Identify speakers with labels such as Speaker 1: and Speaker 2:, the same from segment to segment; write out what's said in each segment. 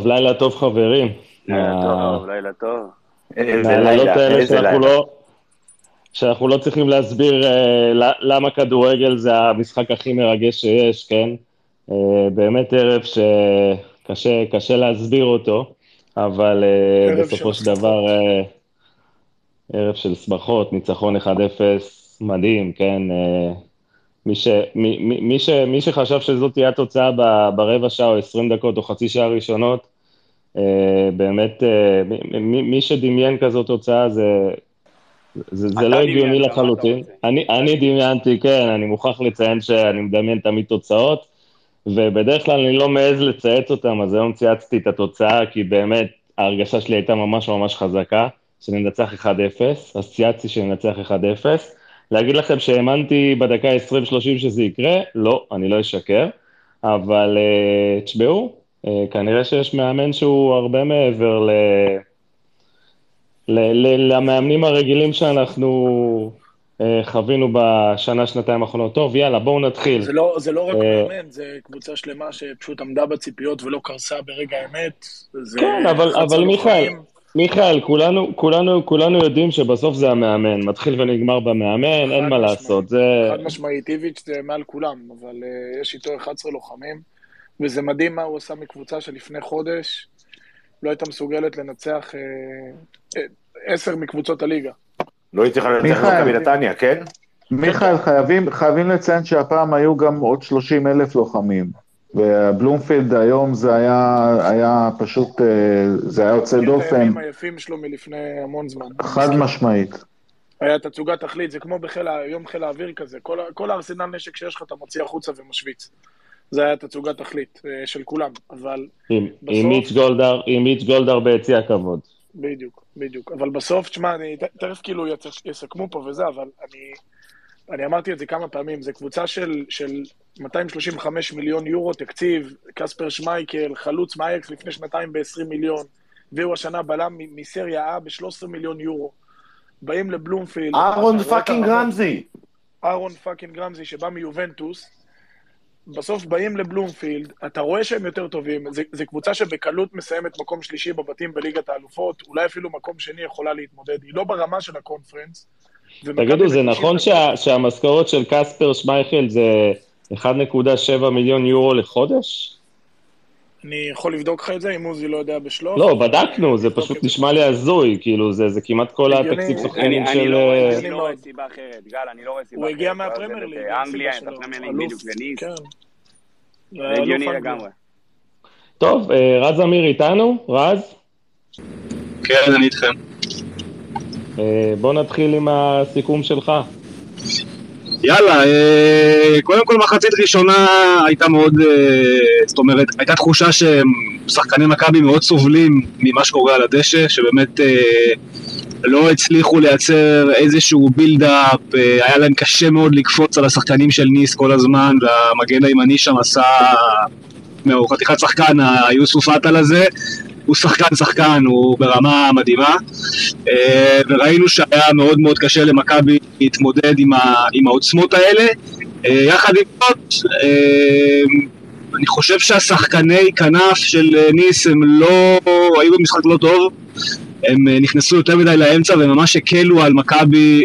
Speaker 1: טוב, לילה טוב חברים.
Speaker 2: לילה
Speaker 1: מה-
Speaker 2: טוב, לילה טוב.
Speaker 3: איזה
Speaker 1: מהלילות
Speaker 3: לילה, איזה
Speaker 1: שאנחנו
Speaker 3: לילה.
Speaker 1: לא... שאנחנו לא צריכים להסביר אה, למה כדורגל זה המשחק הכי מרגש שיש, כן? אה, באמת ערב שקשה קשה להסביר אותו, אבל אה, בסופו
Speaker 4: של
Speaker 1: דבר אה, ערב של שמחות, ניצחון 1-0, מדהים, כן? מי, ש, מי, מי, מי, ש, מי שחשב שזאת תהיה התוצאה ב- ברבע שעה או 20 דקות או חצי שעה ראשונות, אה, באמת, אה, מי- מי, מי שדמיין כזאת תוצאה זה, זה, זה לא הגיוני לחלוטין. אני, אני דמיינתי, כן, אני מוכרח לציין שאני מדמיין תמיד תוצאות, ובדרך כלל אני לא מעז לצייץ אותם, אז היום צייצתי את התוצאה, כי באמת ההרגשה שלי הייתה ממש ממש חזקה, שננצח 1-0, אז צייצתי שננצח 1-0. להגיד לכם שהאמנתי בדקה 20-30 שזה יקרה? לא, אני לא אשקר, אבל uh, תשמעו, uh, כנראה שיש מאמן שהוא הרבה מעבר ל... ל- ל- למאמנים הרגילים שאנחנו אה, חווינו בשנה, שנתיים האחרונות. טוב, יאללה, בואו נתחיל.
Speaker 4: זה לא, זה לא רק
Speaker 1: אה,
Speaker 4: מאמן, זה קבוצה שלמה שפשוט עמדה בציפיות ולא קרסה ברגע האמת.
Speaker 1: כן, אבל,
Speaker 4: 11
Speaker 1: אבל מיכאל. מיכאל, כולנו, כולנו, כולנו יודעים שבסוף זה המאמן, מתחיל ונגמר במאמן, אין מה
Speaker 4: משמעית.
Speaker 1: לעשות, זה...
Speaker 4: חד משמעית, איביץ' זה מעל כולם, אבל uh, יש איתו 11 לוחמים, וזה מדהים מה הוא עשה מקבוצה שלפני חודש לא הייתה מסוגלת לנצח uh, עשר מקבוצות הליגה.
Speaker 3: לא הצליחה לנצח את. מכבי נתניה, כן?
Speaker 5: מיכאל, חייבים, חייבים לציין שהפעם היו גם עוד 30 אלף לוחמים. ובלומפילד היום זה היה, היה פשוט, אה, זה היה יוצא דופן,
Speaker 4: הימים היפים שלו מלפני המון זמן.
Speaker 5: חד משמעית.
Speaker 4: היה תצוגת תכלית, זה כמו בחיל, יום חיל האוויר כזה, כל, כל הארסנל נשק שיש לך אתה מוציא החוצה ומשוויץ. זה היה תצוגת תכלית אה, של כולם, אבל
Speaker 1: עם,
Speaker 4: בסוף-
Speaker 1: עם מיץ' גולדהר, עם מיץ' גולדהר ביציע הכבוד.
Speaker 4: בדיוק, בדיוק. אבל בסוף, תשמע, אני ת- תכף כאילו יסכמו פה וזה, אבל אני, אני אמרתי את זה כמה פעמים, זו קבוצה של, של 235 מיליון יורו תקציב, קספר שמייקל, חלוץ מאייקס לפני שנתיים ב-20 מיליון, והוא השנה בלם מ- מסריה A ב-13 מיליון יורו. באים לבלומפילד.
Speaker 3: אהרון
Speaker 4: fucking.
Speaker 3: רמזי.
Speaker 4: אהרון fucking רמזי שבא מיובנטוס, בסוף באים לבלומפילד, אתה רואה שהם יותר טובים, זו קבוצה שבקלות מסיימת מקום שלישי בבתים בליגת האלופות, אולי אפילו מקום שני יכולה להתמודד, היא לא ברמה של הקונפרנס.
Speaker 1: תגידו, זה נכון שה, שהמשכורת של קספר שמייכל זה 1.7 מיליון יורו לחודש?
Speaker 4: אני יכול לבדוק לך את זה, אם עוזי לא יודע בשלוף.
Speaker 1: לא, בדקנו, זה פשוט
Speaker 4: זה.
Speaker 1: נשמע לי הזוי, כאילו, זה, זה כמעט כל. התקציב של...
Speaker 2: לא רואה-
Speaker 1: אה,
Speaker 2: אני לא רואה סיבה אחרת, גל, אני לא רואה סיבה
Speaker 4: הוא
Speaker 2: אחרת.
Speaker 4: הגיע
Speaker 2: אתה עוזב
Speaker 4: מהפרמייר ליג,
Speaker 2: אנגליה, את. הפרמייר ליג בדיוק, לניס.
Speaker 4: כן.
Speaker 2: זה הגיוני. לגמרי.
Speaker 1: טוב, אה, רז אמיר איתנו? רז?
Speaker 6: כן, אני איתכם.
Speaker 1: אה, בוא נתחיל עם הסיכום שלך.
Speaker 6: יאללה, אה, קודם כל מחצית ראשונה הייתה מאוד, אה, זאת אומרת, הייתה תחושה ששחקני מכבי מאוד סובלים ממה שקורה על הדשא, שבאמת אה, לא הצליחו לייצר איזשהו בילדאפ, היה להם קשה מאוד לקפוץ על השחקנים של ניס כל הזמן, והמגן הימני שם עשה, הוא חתיכת שחקן, היוסוף עטל הזה, הוא שחקן שחקן, הוא ברמה מדהימה. אה, וראינו שהיה מאוד מאוד קשה למכבי להתמודד עם, ה, עם העוצמות האלה. אה, יחד עם זאת, אה, אני חושב שהשחקני כנף של ניס הם לא, היו במשחק לא טוב, הם נכנסו יותר מדי לאמצע וממש הקלו על מכבי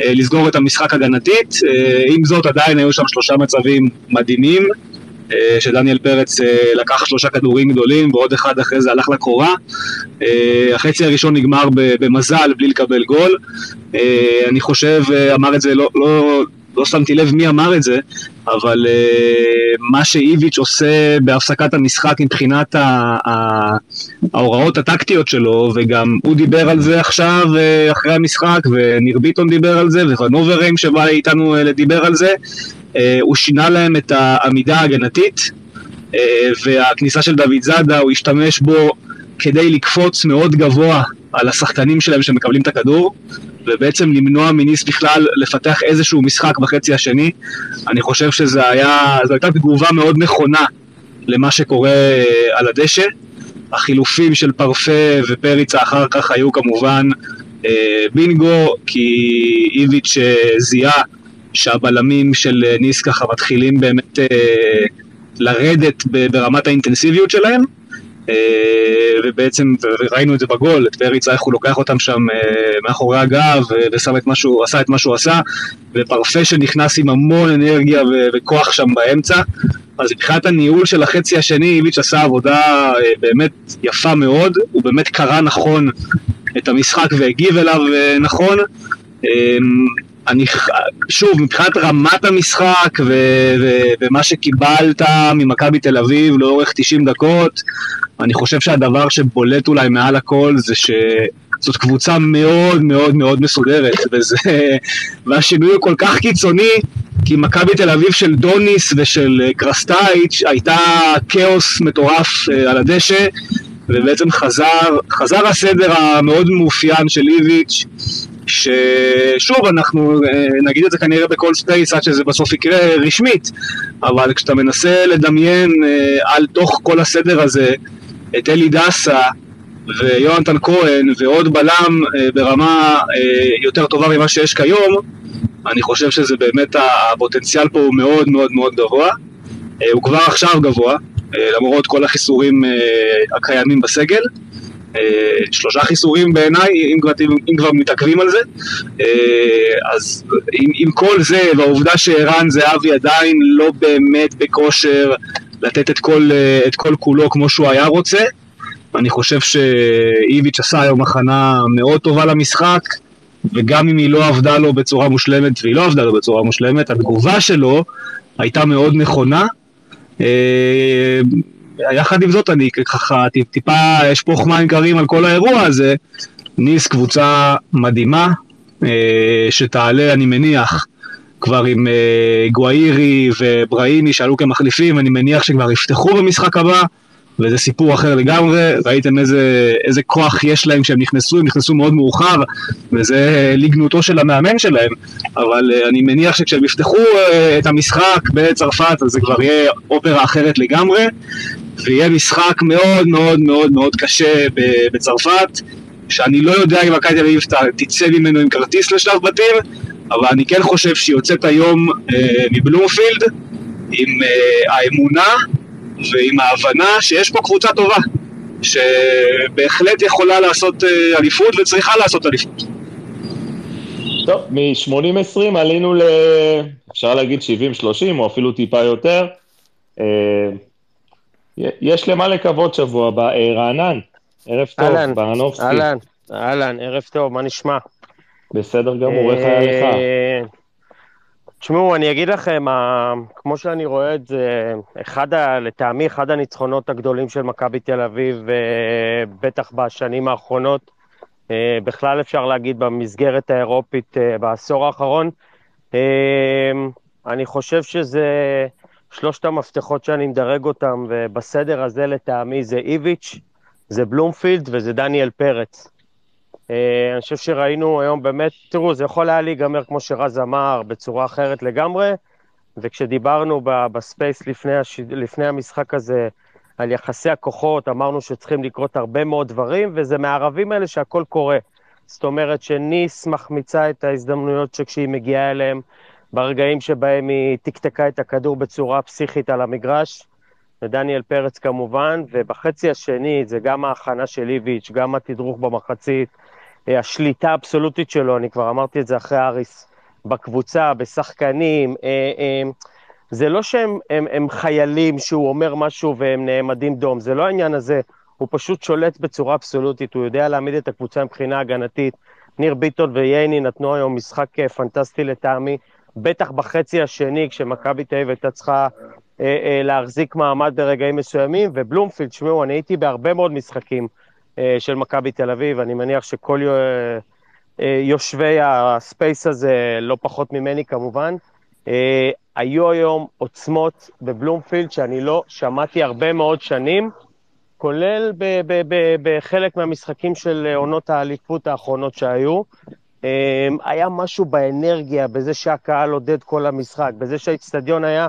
Speaker 6: לסגור את המשחק הגנתית. עם זאת עדיין היו שם שלושה מצבים מדהימים. אה, שדניאל פרץ אה, לקח שלושה כדורים גדולים ועוד אחד אחרי זה הלך לקורה. אה, החצי הראשון נגמר במזל בלי לקבל גול. אני חושב, אמר את זה, לא, לא, לא שמתי לב מי אמר את זה, אבל מה שאיביץ' עושה בהפסקת המשחק מבחינת ההוראות הטקטיות שלו, וגם הוא דיבר על זה עכשיו אחרי המשחק, וניר ביטון דיבר על זה, וונוברהיים שבא איתנו אה, דיבר על זה, הוא שינה להם את העמידה ההגנתית, אה, והכניסה של דוד זאדה, הוא השתמש בו כדי לקפוץ מאוד גבוה על השחקנים שלהם שמקבלים את הכדור, ובעצם למנוע מניס בכלל לפתח איזשהו משחק בחצי השני. אני חושב שזו הייתה תגובה מאוד נכונה למה שקורה אה, על הדשא. החילופים של פרפה ופריצה אחר כך היו כמובן אה, בינגו, כי איביץ' אה, זיהה שהבלמים של אה, ניס ככה מתחילים באמת אה, לרדת ברמת האינטנסיביות שלהם. אה, ובעצם, ראינו את זה בגול, את פריצה, איך הוא לוקח אותם שם אה, מאחורי הגב, ושם את מה שהוא, עשה את מה שהוא עשה, ופרפה שנכנס עם המון אנרגיה וכוח שם באמצע. אז מבחינת הניהול של החצי השני, איביץ' עשה עבודה אה, באמת יפה מאוד, הוא באמת קרא נכון את המשחק והגיב אליו נכון. אני, שוב, מבחינת רמת המשחק ו- ו- ומה שקיבלת ממכבי תל אביב לאורך 90 דקות, אני חושב שהדבר שבולט אולי מעל הכל זה שזאת קבוצה מאוד מאוד מאוד מסודרת, וזה, והשינוי הוא כל כך קיצוני, כי מכבי תל אביב של דוניס ושל קרסטייץ' הייתה כאוס מטורף אה, על הדשא, ובעצם חזר, חזר הסדר המאוד מאופיין של איביץ', ששוב, אנחנו אה, נגיד את זה כנראה בכל space עד שזה בסוף יקרה רשמית, אבל כשאתה מנסה לדמיין אה, על תוך כל הסדר הזה את אלי דסה ויונתן כהן ועוד בלם אה, ברמה יותר טובה ממה שיש כיום, אני חושב שזה באמת, הפוטנציאל פה הוא מאוד מאוד מאוד גבוה. הוא כבר עכשיו גבוה, למרות כל החיסורים הקיימים בסגל. אה, שלושה חיסורים בעיניי, אם, אם כבר מתעכבים על זה. אה, אז עם, עם כל זה, והעובדה שערן זהבי עדיין לא באמת בכושר לתת את כל, אה, את כל כולו כמו שהוא היה רוצה, אני חושב שאיביץ' עשה היום הכנה מאוד טובה למשחק, וגם אם היא לא עבדה לו בצורה מושלמת, והיא לא עבדה לו בצורה מושלמת, התגובה שלו הייתה מאוד נכונה. יחד עם זאת אני ככה טיפה אשפוך מים קרים על כל האירוע הזה. ניס קבוצה מדהימה, אה, שתעלה אני מניח כבר עם אה, גואירי ובראיני שעלו כמחליפים, אני מניח שכבר יפתחו במשחק הבא. וזה סיפור אחר לגמרי, ראיתם איזה, איזה כוח יש להם כשהם נכנסו, הם נכנסו מאוד מאוחר, וזה לגנותו של המאמן שלהם, אבל אני מניח שכשהם יפתחו את המשחק בצרפת, אז זה כבר יהיה אופרה אחרת לגמרי, ויהיה משחק מאוד מאוד מאוד מאוד קשה בצרפת, שאני לא יודע אם מכבי תל אביב תצא ממנו עם כרטיס לשלב בתים, אבל אני כן חושב שהיא יוצאת היום uh, מבלומפילד עם uh, האמונה ועם ההבנה שיש פה קבוצה טובה, שבהחלט יכולה לעשות אה, אליפות וצריכה לעשות אליפות.
Speaker 1: טוב, מ-80-20 עלינו ל... אפשר להגיד 70-30 או אפילו טיפה יותר. אה, יש למה לקוות שבוע הבא. אה, רענן, ערב טוב, ברנובסקי.
Speaker 7: אהלן, אהלן, ערב טוב, מה נשמע?
Speaker 1: בסדר גמור, איך היה לך?
Speaker 7: תשמעו, אני אגיד לכם, כמו שאני רואה את זה, אחד, ה, לטעמי, אחד הניצחונות הגדולים של מכבי תל אביב, אה, בטח בשנים האחרונות, אה, בכלל אפשר להגיד במסגרת האירופית אה, בעשור האחרון. אני חושב שזה שלושת המפתחות שאני מדרג אותם, ובסדר הזה לטעמי זה איביץ', זה בלומפילד וזה דניאל פרץ. אה, אני חושב שראינו היום באמת, תראו, זה יכול היה להיגמר, כמו שרז אמר, בצורה אחרת לגמרי, וכשדיברנו ב space לפני, הש... לפני המשחק הזה על יחסי הכוחות, אמרנו שצריכים לקרות הרבה מאוד דברים, וזה מהערבים האלה שהכל קורה. זאת אומרת שניס מחמיצה את ההזדמנויות שכשהיא מגיעה אליהם, ברגעים שבהם היא תקתקה את הכדור בצורה פסיכית על המגרש, ודניאל פרץ כמובן, ובחצי השני זה גם ההכנה של איביץ', גם התדרוך במחצית, אה, השליטה האבסולוטית שלו, אני כבר אמרתי את זה אחרי אריס, בקבוצה, בשחקנים, אה, אה, זה לא שהם הם, הם חיילים שהוא אומר משהו והם נעמדים דום, זה לא העניין הזה, הוא פשוט שולט בצורה אבסולוטית, הוא יודע להעמיד את הקבוצה מבחינה הגנתית. ניר ביטון וייני נתנו היום משחק פנטסטי לטעמי, בטח בחצי השני, כשמכבי תל אביב הייתה צריכה אה, אה, להחזיק מעמד ברגעים מסוימים, ובלומפילד, תשמעו, אני הייתי בהרבה מאוד משחקים. אה, של מכבי תל אביב, אני מניח שכל אה, יושבי הספייס הזה, לא פחות ממני כמובן, אה, היו היום עוצמות בבלומפילד שאני לא שמעתי הרבה מאוד שנים, כולל בחלק מהמשחקים של עונות האליפות האחרונות שהיו. היה משהו באנרגיה, בזה שהקהל עודד כל המשחק, בזה שהאיצטדיון היה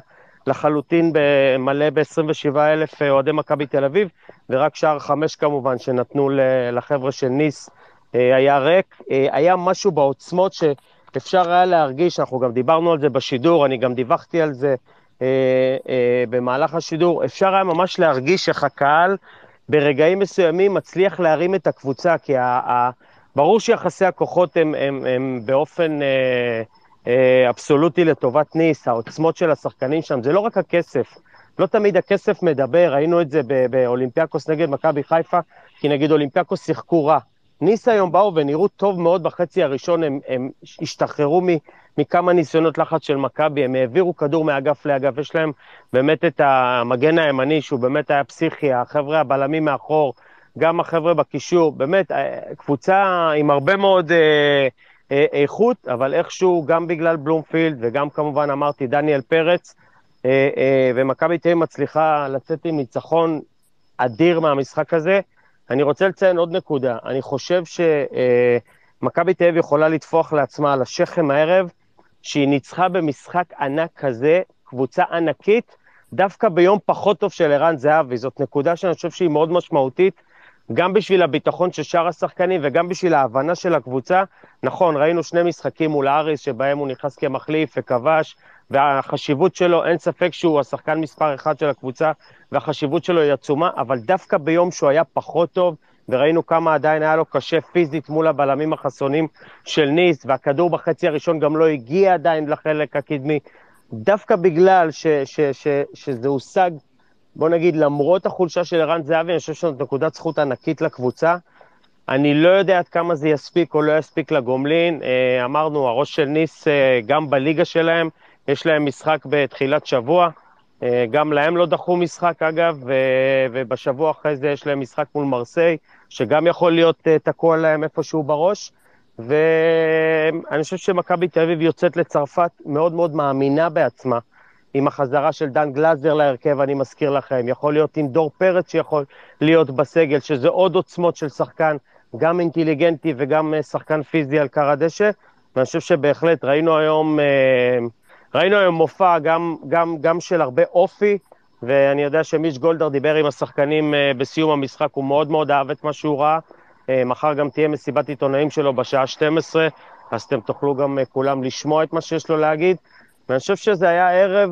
Speaker 7: לחלוטין מלא ב-27 אלף אוהדי מכבי תל אביב, ורק שער חמש כמובן, שנתנו לחבר'ה של ניס, אה, היה ריק. אה, היה משהו בעוצמות שאפשר היה להרגיש, אנחנו גם דיברנו על זה בשידור, אני גם דיווחתי על זה אה, במהלך השידור, אפשר היה ממש להרגיש איך הקהל ברגעים מסוימים מצליח להרים את הקבוצה, כי ה, ברור שיחסי הכוחות הם, הם, הם באופן אה, אה, אבסולוטי לטובת ניס, העוצמות של השחקנים שם, זה לא רק הכסף. לא תמיד הכסף מדבר, ראינו את זה באולימפיאקוס נגד מכבי חיפה, כי נגיד אולימפיאקוס שיחקו רע. ניס היום באו ונראו טוב מאוד בחצי הראשון, הם, הם השתחררו מ, מכמה ניסיונות לחץ של מכבי, הם העבירו כדור מאגף לאגף, יש להם באמת את המגן הימני, שהוא באמת היה פסיכי, החבר'ה הבלמים מאחור, גם החבר'ה בקישור, באמת, אה, קבוצה עם הרבה מאוד אה, אה, איכות, אבל איכשהו, גם בגלל בלומפילד, וגם כמובן אמרתי, דניאל פרץ, אה, אה, ומכבי תל אביב מצליחה לצאת עם ניצחון אדיר מהמשחק הזה. אני רוצה לציין עוד נקודה, אני חושב שמכבי תל אביב יכולה לטפוח לעצמה על השכם הערב, שהיא ניצחה במשחק ענק כזה, קבוצה ענקית, דווקא ביום פחות טוב של ערן זהבי. זאת נקודה שאני חושב שהיא מאוד משמעותית, גם בשביל הביטחון של שאר השחקנים וגם בשביל ההבנה של הקבוצה. נכון, ראינו שני משחקים מול האריס, שבהם הוא נכנס כמחליף וכבש, והחשיבות שלו, אין ספק שהוא השחקן מספר אחד של הקבוצה, והחשיבות שלו היא עצומה, אבל דווקא ביום שהוא היה פחות טוב, וראינו כמה עדיין היה לו קשה פיזית מול הבלמים החסונים של ניס, והכדור בחצי הראשון גם לא הגיע עדיין לחלק הקדמי, דווקא בגלל ש, ש, ש, שזה הושג, בוא נגיד, למרות החולשה של ערן זהבי, אני חושב שזאת נקודת זכות ענקית לקבוצה. אני לא יודע עד כמה זה יספיק או לא יספיק לגומלין. אה, אמרנו, הראש של ניס, אה, גם בליגה שלהם, יש להם משחק בתחילת שבוע. אה, גם להם לא דחו משחק, אגב, ובשבוע אחרי זה יש להם משחק מול מרסיי, שגם יכול להיות תקוע להם איפשהו בראש. ואני חושב שמכבי תל אביב יוצאת לצרפת מאוד מאוד מאמינה בעצמה, עם החזרה של דן גלזר להרכב, אני מזכיר לכם, יכול להיות עם דור פרץ שיכול להיות בסגל, שזה עוד עוצמות של שחקן, גם אינטליגנטי וגם אה, שחקן פיזי על קר הדשא, ואני חושב שבהחלט ראינו היום, אה, ראינו היום מופע גם, גם, גם של הרבה אופי, ואני יודע שמיש גולדהר דיבר עם השחקנים אה, בסיום המשחק, הוא מאוד מאוד אהב את מה שהוא ראה. מחר גם תהיה מסיבת עיתונאים שלו בשעה 12, אז אתם תוכלו גם כולם לשמוע את מה שיש לו להגיד. ואני חושב שזה היה ערב,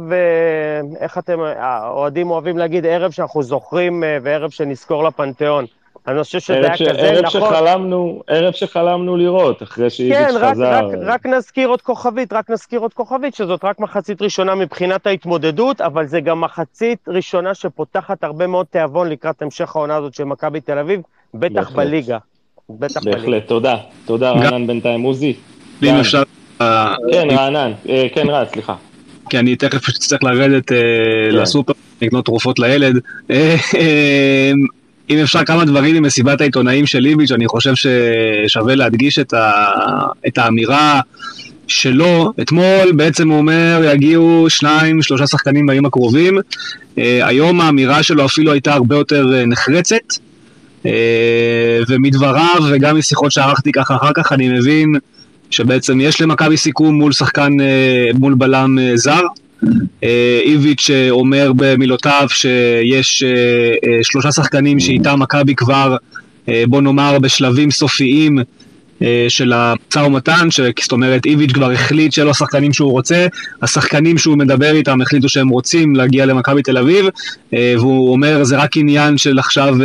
Speaker 7: איך אתם, האוהדים אוהבים להגיד, ערב שאנחנו זוכרים וערב שנזכור לפנתיאון. אני חושב שזה היה ש... כזה,
Speaker 1: ערב
Speaker 7: נכון.
Speaker 1: שחלמנו, ערב שחלמנו לראות, אחרי שאיביץ'
Speaker 7: כן, רק,
Speaker 1: חזר.
Speaker 7: רק, רק נזכיר עוד כוכבית, רק נזכיר עוד כוכבית, שזאת רק מחצית ראשונה מבחינת ההתמודדות, אבל זה גם מחצית ראשונה שפותחת הרבה מאוד תיאבון לקראת המשך העונה הזאת של מכבי תל אביב, בטח בהחלט. בליגה.
Speaker 1: בטח בהחלט, בליגה. תודה. תודה, רענן בינתיים. עוזי.
Speaker 6: אם אפשר...
Speaker 1: כן, רענן. אה, כן, רע, סליחה.
Speaker 6: כי אני תכף אצטרך לרדת אה, כן. לסופר, לקנות תרופות לילד. אה, אם אפשר כמה דברים ממסיבת העיתונאים של ליביץ', אני חושב ששווה להדגיש את, ה... את האמירה שלו. אתמול בעצם הוא אומר, יגיעו שניים, שלושה שחקנים בימים הקרובים. היום האמירה שלו אפילו הייתה הרבה יותר נחרצת. ומדבריו וגם משיחות שערכתי ככה אחר כך אני מבין שבעצם יש למכבי סיכום מול שחקן, מול בלם זר. איביץ' אומר במילותיו שיש שלושה שחקנים שאיתם מכבי כבר, בוא נאמר, בשלבים סופיים של המשא ומתן, זאת אומרת איביץ' כבר החליט שאלו השחקנים שהוא רוצה, השחקנים שהוא מדבר איתם החליטו שהם רוצים להגיע למכבי תל אביב, והוא אומר זה רק עניין של עכשיו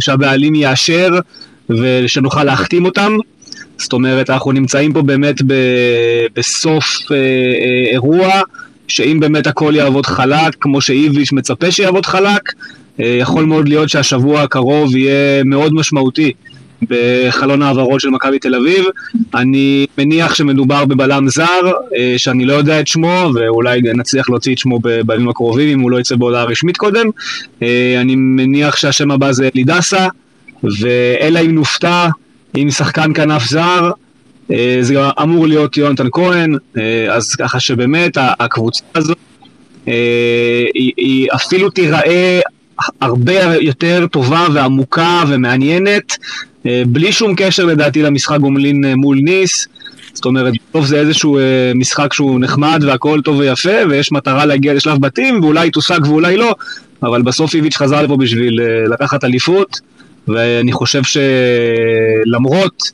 Speaker 6: שהבעלים יאשר ושנוכל להחתים אותם. זאת אומרת, אנחנו נמצאים פה באמת ב, בסוף אה, אה, אירוע, שאם באמת הכל יעבוד חלק, כמו שאיביץ' מצפה שיעבוד חלק, אה, יכול מאוד להיות שהשבוע הקרוב יהיה מאוד משמעותי בחלון העברות של מכבי תל אביב. אני מניח שמדובר בבלם זר, אה, שאני לא יודע את שמו, ואולי נצליח להוציא את שמו בימים הקרובים, אם הוא לא יצא בהודעה רשמית קודם. אה, אני מניח שהשם הבא זה אלידסה, ואלא אם נופתע, עם שחקן כנף זר, זה גם אמור להיות יונתן כהן, אז ככה שבאמת הקבוצה הזו היא, היא אפילו תיראה הרבה יותר טובה ועמוקה ומעניינת, בלי שום קשר לדעתי למשחק גומלין מול ניס. זאת אומרת, בסוף זה איזשהו משחק שהוא נחמד והכל טוב ויפה, ויש מטרה להגיע לשלב בתים, ואולי תושג ואולי לא, אבל בסוף איביץ' חזר לפה בשביל לקחת אליפות. ואני חושב שלמרות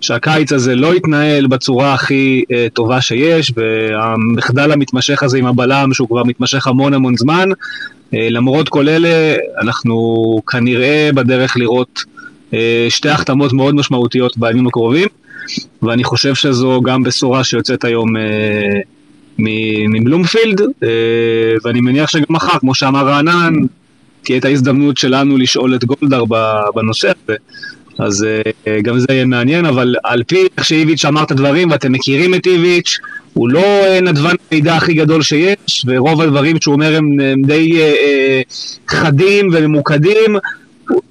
Speaker 6: שהקיץ הזה לא התנהל בצורה הכי uh, טובה שיש, והמחדל המתמשך הזה עם הבלם, שהוא כבר מתמשך המון המון זמן, אה, למרות כל אלה, אנחנו כנראה בדרך לראות אה, שתי החתמות מאוד משמעותיות בימים הקרובים, ואני חושב שזו גם בשורה שיוצאת היום אה, מבלומפילד, ואני מניח שגם מחר, כמו שאמר רענן, תהיה את ההזדמנות שלנו לשאול את גולדהר בנושא הזה. אז uh, גם זה יהיה מעניין, אבל על פי איך שאיביץ' אמר את הדברים, ואתם מכירים את איביץ', הוא לא uh, נדבן המידע הכי גדול שיש, ורוב הדברים שהוא אומר הם, הם די uh, חדים וממוקדים.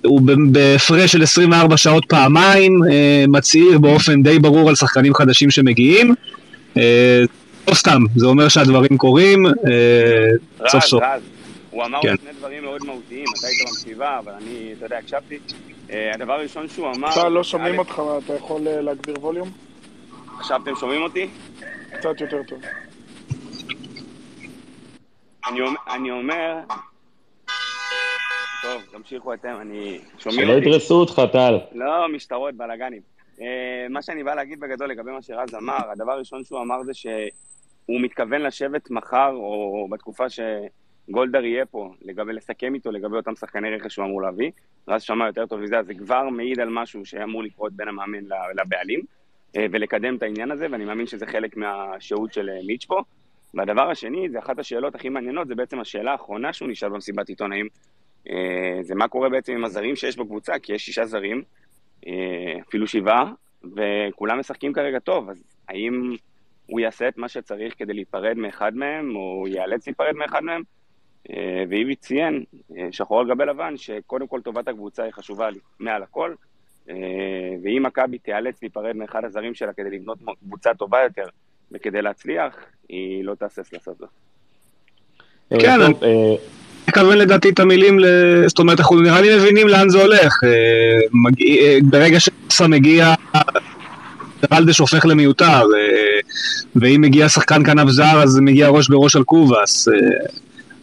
Speaker 6: הוא בהפרש של 24 שעות פעמיים, uh, מצהיר באופן די ברור על שחקנים חדשים שמגיעים. Uh, לא סתם, זה אומר שהדברים קורים, uh, סוף סוף. רז,
Speaker 2: הוא אמר כן. שני דברים מאוד מהותיים, אתה היית במסיבה, אבל אני, אתה יודע, הקשבתי. אה, הדבר הראשון שהוא אמר...
Speaker 4: אתה לא שומעים אותך, אתה יכול אה, להגביר ווליום?
Speaker 2: עכשיו אתם שומעים אותי?
Speaker 4: קצת יותר טוב.
Speaker 2: אני אומר... טוב, תמשיכו אתם, אני... שומעים
Speaker 1: אותי? שלא ידרסו אותך, טל.
Speaker 2: לא, משטרות, בלאגנים. אה, מה שאני בא להגיד בגדול לגבי מה שרז אמר, הדבר הראשון שהוא אמר זה שהוא מתכוון לשבת מחר, או בתקופה ש... גולדהר יהיה פה, לגבי, לסכם איתו לגבי אותם שחקני רכש שהוא אמור להביא. רז שמע יותר טוב מזה, אז זה כבר מעיד על משהו שאמור לקרות בין המאמן לבעלים, אה, ולקדם את העניין הזה, ואני מאמין שזה חלק מהשהות של אה, מיץ' פה. והדבר השני, זה אחת השאלות הכי מעניינות, זה בעצם השאלה האחרונה שהוא נשאל במסיבת עיתונאים, אה, זה מה קורה בעצם עם הזרים שיש בקבוצה, כי יש שישה זרים, אפילו שבעה, וכולם משחקים כרגע טוב, אז האם הוא יעשה את מה שצריך כדי להיפרד מאחד מהם, או ייאלץ להיפרד מאחד מהם? אה, ואיבי ציין, אה, שחור על גבי לבן, שקודם כל טובת הקבוצה היא חשובה מעל הכל, אה, ואם מכבי תיאלץ להיפרד מאחד הזרים שלה כדי לבנות קבוצה טובה יותר וכדי להצליח, היא לא תהסס לעשות זאת.
Speaker 6: כן, אני מכוון לדעתי את המילים, זאת אומרת, אנחנו נראה לי מבינים לאן זה הולך. ברגע שסה מגיע, רלדש הופך למיותר, ואם מגיע שחקן כנף זר, אז מגיע ראש בראש על קובאס.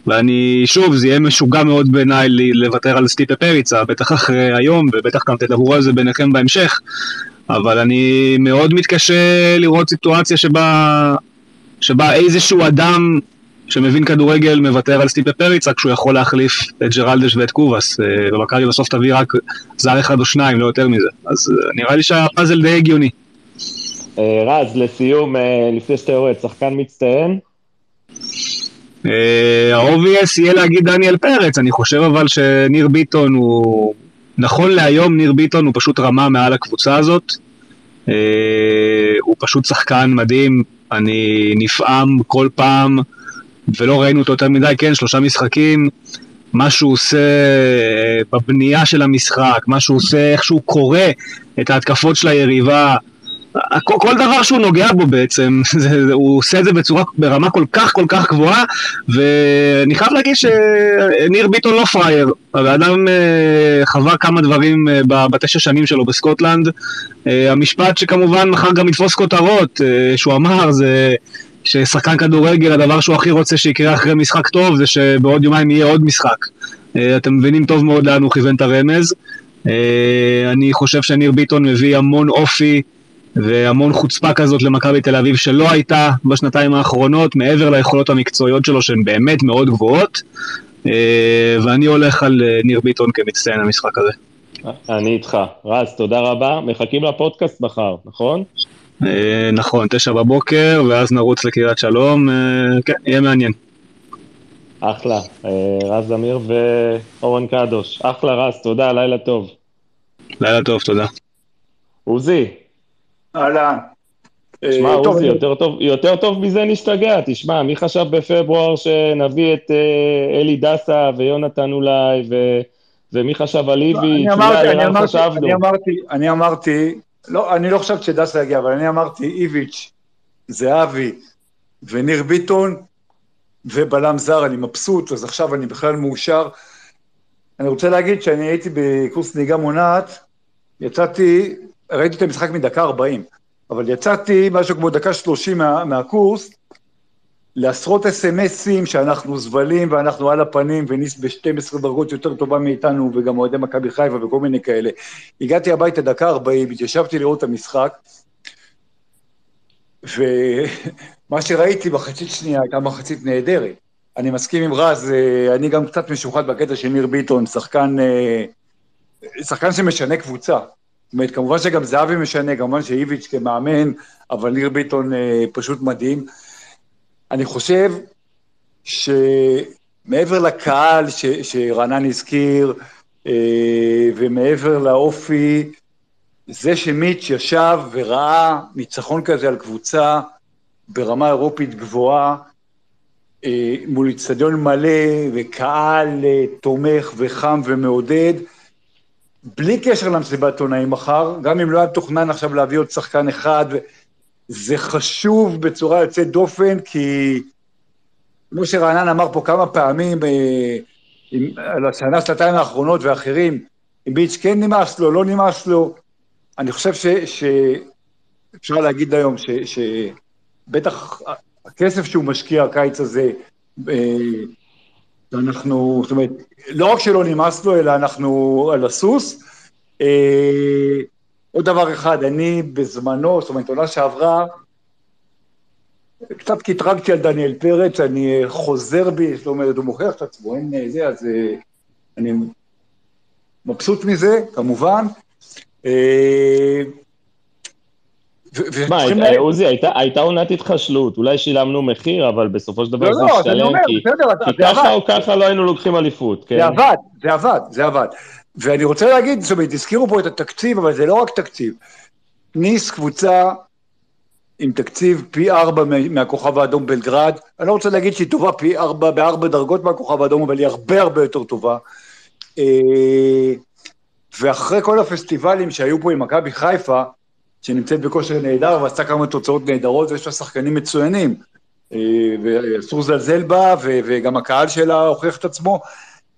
Speaker 6: ואני, שוב, זה יהיה משוגע מאוד בעיניי לוותר על סטיפה פריצה, בטח אחרי היום, ובטח גם תדברו על זה ביניכם בהמשך, אבל אני מאוד מתקשה לראות סיטואציה שבה, שבה איזשהו אדם שמבין כדורגל מוותר על סטיפה פריצה כשהוא יכול להחליף את ג'רלדש ואת קובאס, אה, ומכבי בסוף תביא רק זר אחד או שניים, לא יותר מזה. אז אה, נראה לי שהפאזל די הגיוני.
Speaker 1: אה, רז, לסיום, לפני שאתה יורד, שחקן מצטיין?
Speaker 6: ה-obvious יהיה להגיד דניאל פרץ, אני חושב אבל שניר ביטון הוא... נכון להיום ניר ביטון הוא פשוט רמה מעל הקבוצה הזאת. אה, הוא פשוט שחקן מדהים, אני נפעם כל פעם, ולא ראינו אותו יותר מדי, כן, שלושה משחקים. מה שהוא עושה אה, בבנייה של המשחק, מה שהוא עושה, איך שהוא קורא את ההתקפות של היריבה, כל, כל דבר שהוא נוגע בו בעצם, זה, הוא עושה את זה בצורה, ברמה כל כך כל כך גבוהה, ואני חייב להגיד שניר ביטון לא פראייר. האדם אה, חווה כמה דברים אה, בתשע שנים שלו בסקוטלנד. אה, המשפט שכמובן מחר גם יתפוס כותרות, אה, שהוא אמר, זה ששחקן כדורגל, הדבר שהוא הכי רוצה שיקרה אחרי משחק טוב, זה שבעוד יומיים יהיה עוד משחק. אה, אתם מבינים טוב מאוד לאן הוא כיוון את הרמז. אה, אני חושב שניר ביטון מביא המון אופי. והמון חוצפה כזאת למכבי תל אביב שלא הייתה בשנתיים האחרונות, מעבר ליכולות המקצועיות שלו שהן באמת מאוד גבוהות, אה, ואני הולך על אה, ניר ביטון כמצטיין המשחק הזה.
Speaker 1: אני איתך. רז, תודה רבה. מחכים לפודקאסט מחר, נכון?
Speaker 6: אה, נכון, תשע בבוקר, ואז נרוץ לקריית שלום, כן, יהיה מעניין.
Speaker 1: אחלה. רז זמיר ואורן קדוש. אחלה רז, תודה, לילה טוב.
Speaker 6: לילה טוב, תודה.
Speaker 1: עוזי,
Speaker 5: אהלן.
Speaker 1: תשמע, אה, עוזי, יותר יותר טוב מזה נשתגע. תשמע, מי חשב בפברואר שנביא את אה, אלי דסה ויונתן אולי, ו... ומי חשב על איבי?
Speaker 5: אני אני אמרתי, אני אמרתי, אני אמרתי, לא, אני לא חשבתי שדסה יגיע, אבל אני אמרתי, איביץ', זהבי וניר ביטון ובלם זר, אני מבסוט, אז עכשיו אני בכלל מאושר. אני רוצה להגיד שאני הייתי בקורס נהיגה מונעת, יצאתי ראיתי את המשחק מדקה 40, אבל יצאתי משהו כמו דקה 30 מה, מהקורס, לעשרות אס.אם.אסים שאנחנו זבלים ואנחנו על הפנים וניס ב-12 דרגות יותר טובה מאיתנו וגם אוהדי מכבי חיפה וכל מיני כאלה. הגעתי הביתה דקה 40, התיישבתי לראות את המשחק, ומה שראיתי מחצית שנייה הייתה מחצית נהדרת. אני מסכים עם רז, אני גם קצת משוחד בקטע של ניר ביטון, שחקן, שחקן שמשנה קבוצה. זאת אומרת, כמובן שגם זהבי משנה, כמובן שאיביץ' כמאמן, אבל ניר ביטון פשוט מדהים. אני חושב שמעבר לקהל ש, שרענן הזכיר, ומעבר לאופי, זה שמיץ' ישב וראה ניצחון כזה על קבוצה ברמה אירופית גבוהה, אה, מול איצטדיון מלא וקהל אה, תומך וחם ומעודד, בלי קשר למסיבת עונאים מחר, גם אם לא היה מתוכנן עכשיו להביא עוד שחקן אחד, זה חשוב בצורה יוצאת דופן, כי כמו שרענן אמר פה כמה פעמים, אה, עם, על השנה, שנתיים האחרונות ואחרים, אם ביץ' כן נמאס לו, לא נמאס לו, אני חושב שאפשר להגיד היום ש, שבטח הכסף שהוא משקיע הקיץ הזה, אה, אנחנו, זאת אומרת, לא רק שלא נמאס לו, אלא אנחנו על הסוס. אה, עוד דבר אחד, אני בזמנו, זאת אומרת, עונה שעברה, קצת קטרגתי על דניאל פרץ, אני חוזר בי, זאת אומרת, הוא מוכיח את עצמו, אין זה, אז אה, אני מבסוט מזה, כמובן.
Speaker 1: מה, עוזי, הייתה עונת התחשלות, אולי שילמנו מחיר, אבל בסופו של דבר
Speaker 5: לא,
Speaker 1: זה
Speaker 5: לא, השתלם,
Speaker 1: כי ככה או ככה לא היינו לוקחים אליפות, כן?
Speaker 5: זה עבד, זה עבד, זה עבד. ואני רוצה להגיד, זאת אומרת, הזכירו פה את התקציב, אבל זה לא רק תקציב. ניס קבוצה עם תקציב פי ארבע מהכוכב האדום בלגרד, אני לא רוצה להגיד שהיא טובה פי ארבע, בארבע דרגות מהכוכב האדום, אבל היא הרבה הרבה יותר טובה. אה, ואחרי כל הפסטיבלים שהיו פה עם מכבי חיפה, שנמצאת בכושר נהדר ועשתה כמה תוצאות נהדרות ויש לה שחקנים מצוינים. אה, ואסור לזלזל בה, וגם הקהל שלה הוכיח את עצמו.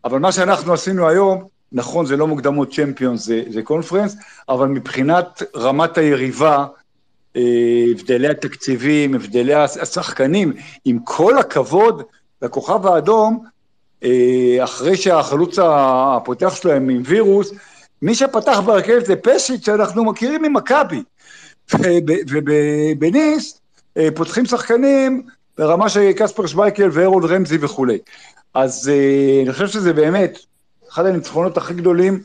Speaker 5: אבל מה שאנחנו עשינו היום, נכון, זה לא מוקדמות צ'מפיונס, זה, זה קונפרנס, אבל מבחינת רמת היריבה, אה, הבדלי התקציבים, הבדלי השחקנים, עם כל הכבוד לכוכב האדום, אה, אחרי שהחלוץ הפותח שלהם עם וירוס, מי שפתח ברכבת זה פשיץ' שאנחנו מכירים ממכבי. ובניס אה, פותחים שחקנים ברמה של קספר שווייקל ואירון רמזי וכולי. אז אה, אני חושב שזה באמת אחד הניצחונות הכי גדולים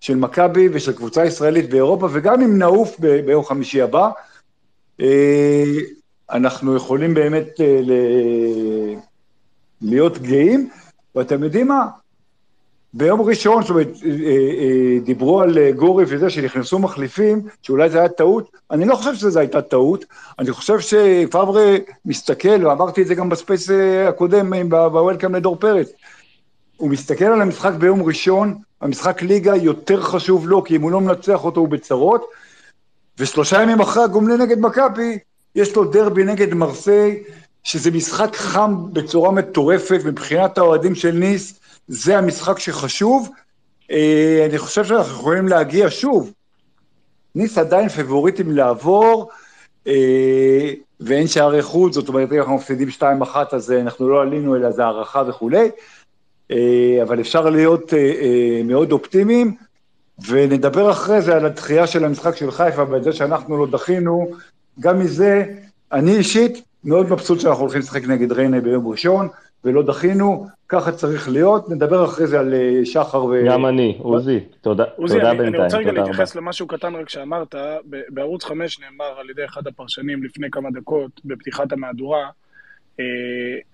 Speaker 5: של מכבי ושל קבוצה ישראלית באירופה, וגם אם נעוף ביום חמישי הבא, אה, אנחנו יכולים באמת להיות גאים, ואתם יודעים מה? ביום ראשון, זאת אומרת, אה, אה, דיברו על אה, גורי וזה, שנכנסו מחליפים, שאולי זו הייתה טעות, אני לא חושב שזו הייתה טעות, אני חושב שפברה מסתכל, ואמרתי את זה גם ב space הקודם, ו welcome לדור פרץ, הוא מסתכל על המשחק ביום ראשון, המשחק ליגה יותר חשוב לו, כי אם הוא לא מנצח אותו הוא בצרות, ושלושה ימים אחרי הגומלין נגד מכבי, יש לו דרבי נגד מרסיי, שזה משחק חם בצורה מטורפת מבחינת האוהדים של ניס, זה המשחק שחשוב. אה, אני חושב שאנחנו יכולים להגיע שוב. ניס עדיין פבוריטים לעבור, אה, ואין שערי חוץ, זאת אומרת, אם אנחנו מפסידים 2-1 אז אנחנו לא עלינו, אלא זה הערכה וכולי. אה, אבל אפשר להיות מאוד אופטימיים, ונדבר אחרי זה על הדחייה של המשחק של חיפה, ועל זה שאנחנו לא דחינו. גם מזה, אני אישית מאוד מבסוט שאנחנו הולכים לשחק נגד ריינה ביום ראשון. ולא דחינו, ככה צריך להיות. נדבר אחרי זה על אה, שחר ו...
Speaker 1: גם אני, עוזי, תודה,
Speaker 4: עוזי, תודה אני, בינתיים, אני רוצה רגע להתייחס למשהו קטן רק שאמרת, בערוץ 5 נאמר על ידי אחד הפרשנים לפני כמה דקות, בפתיחת המהדורה, אה,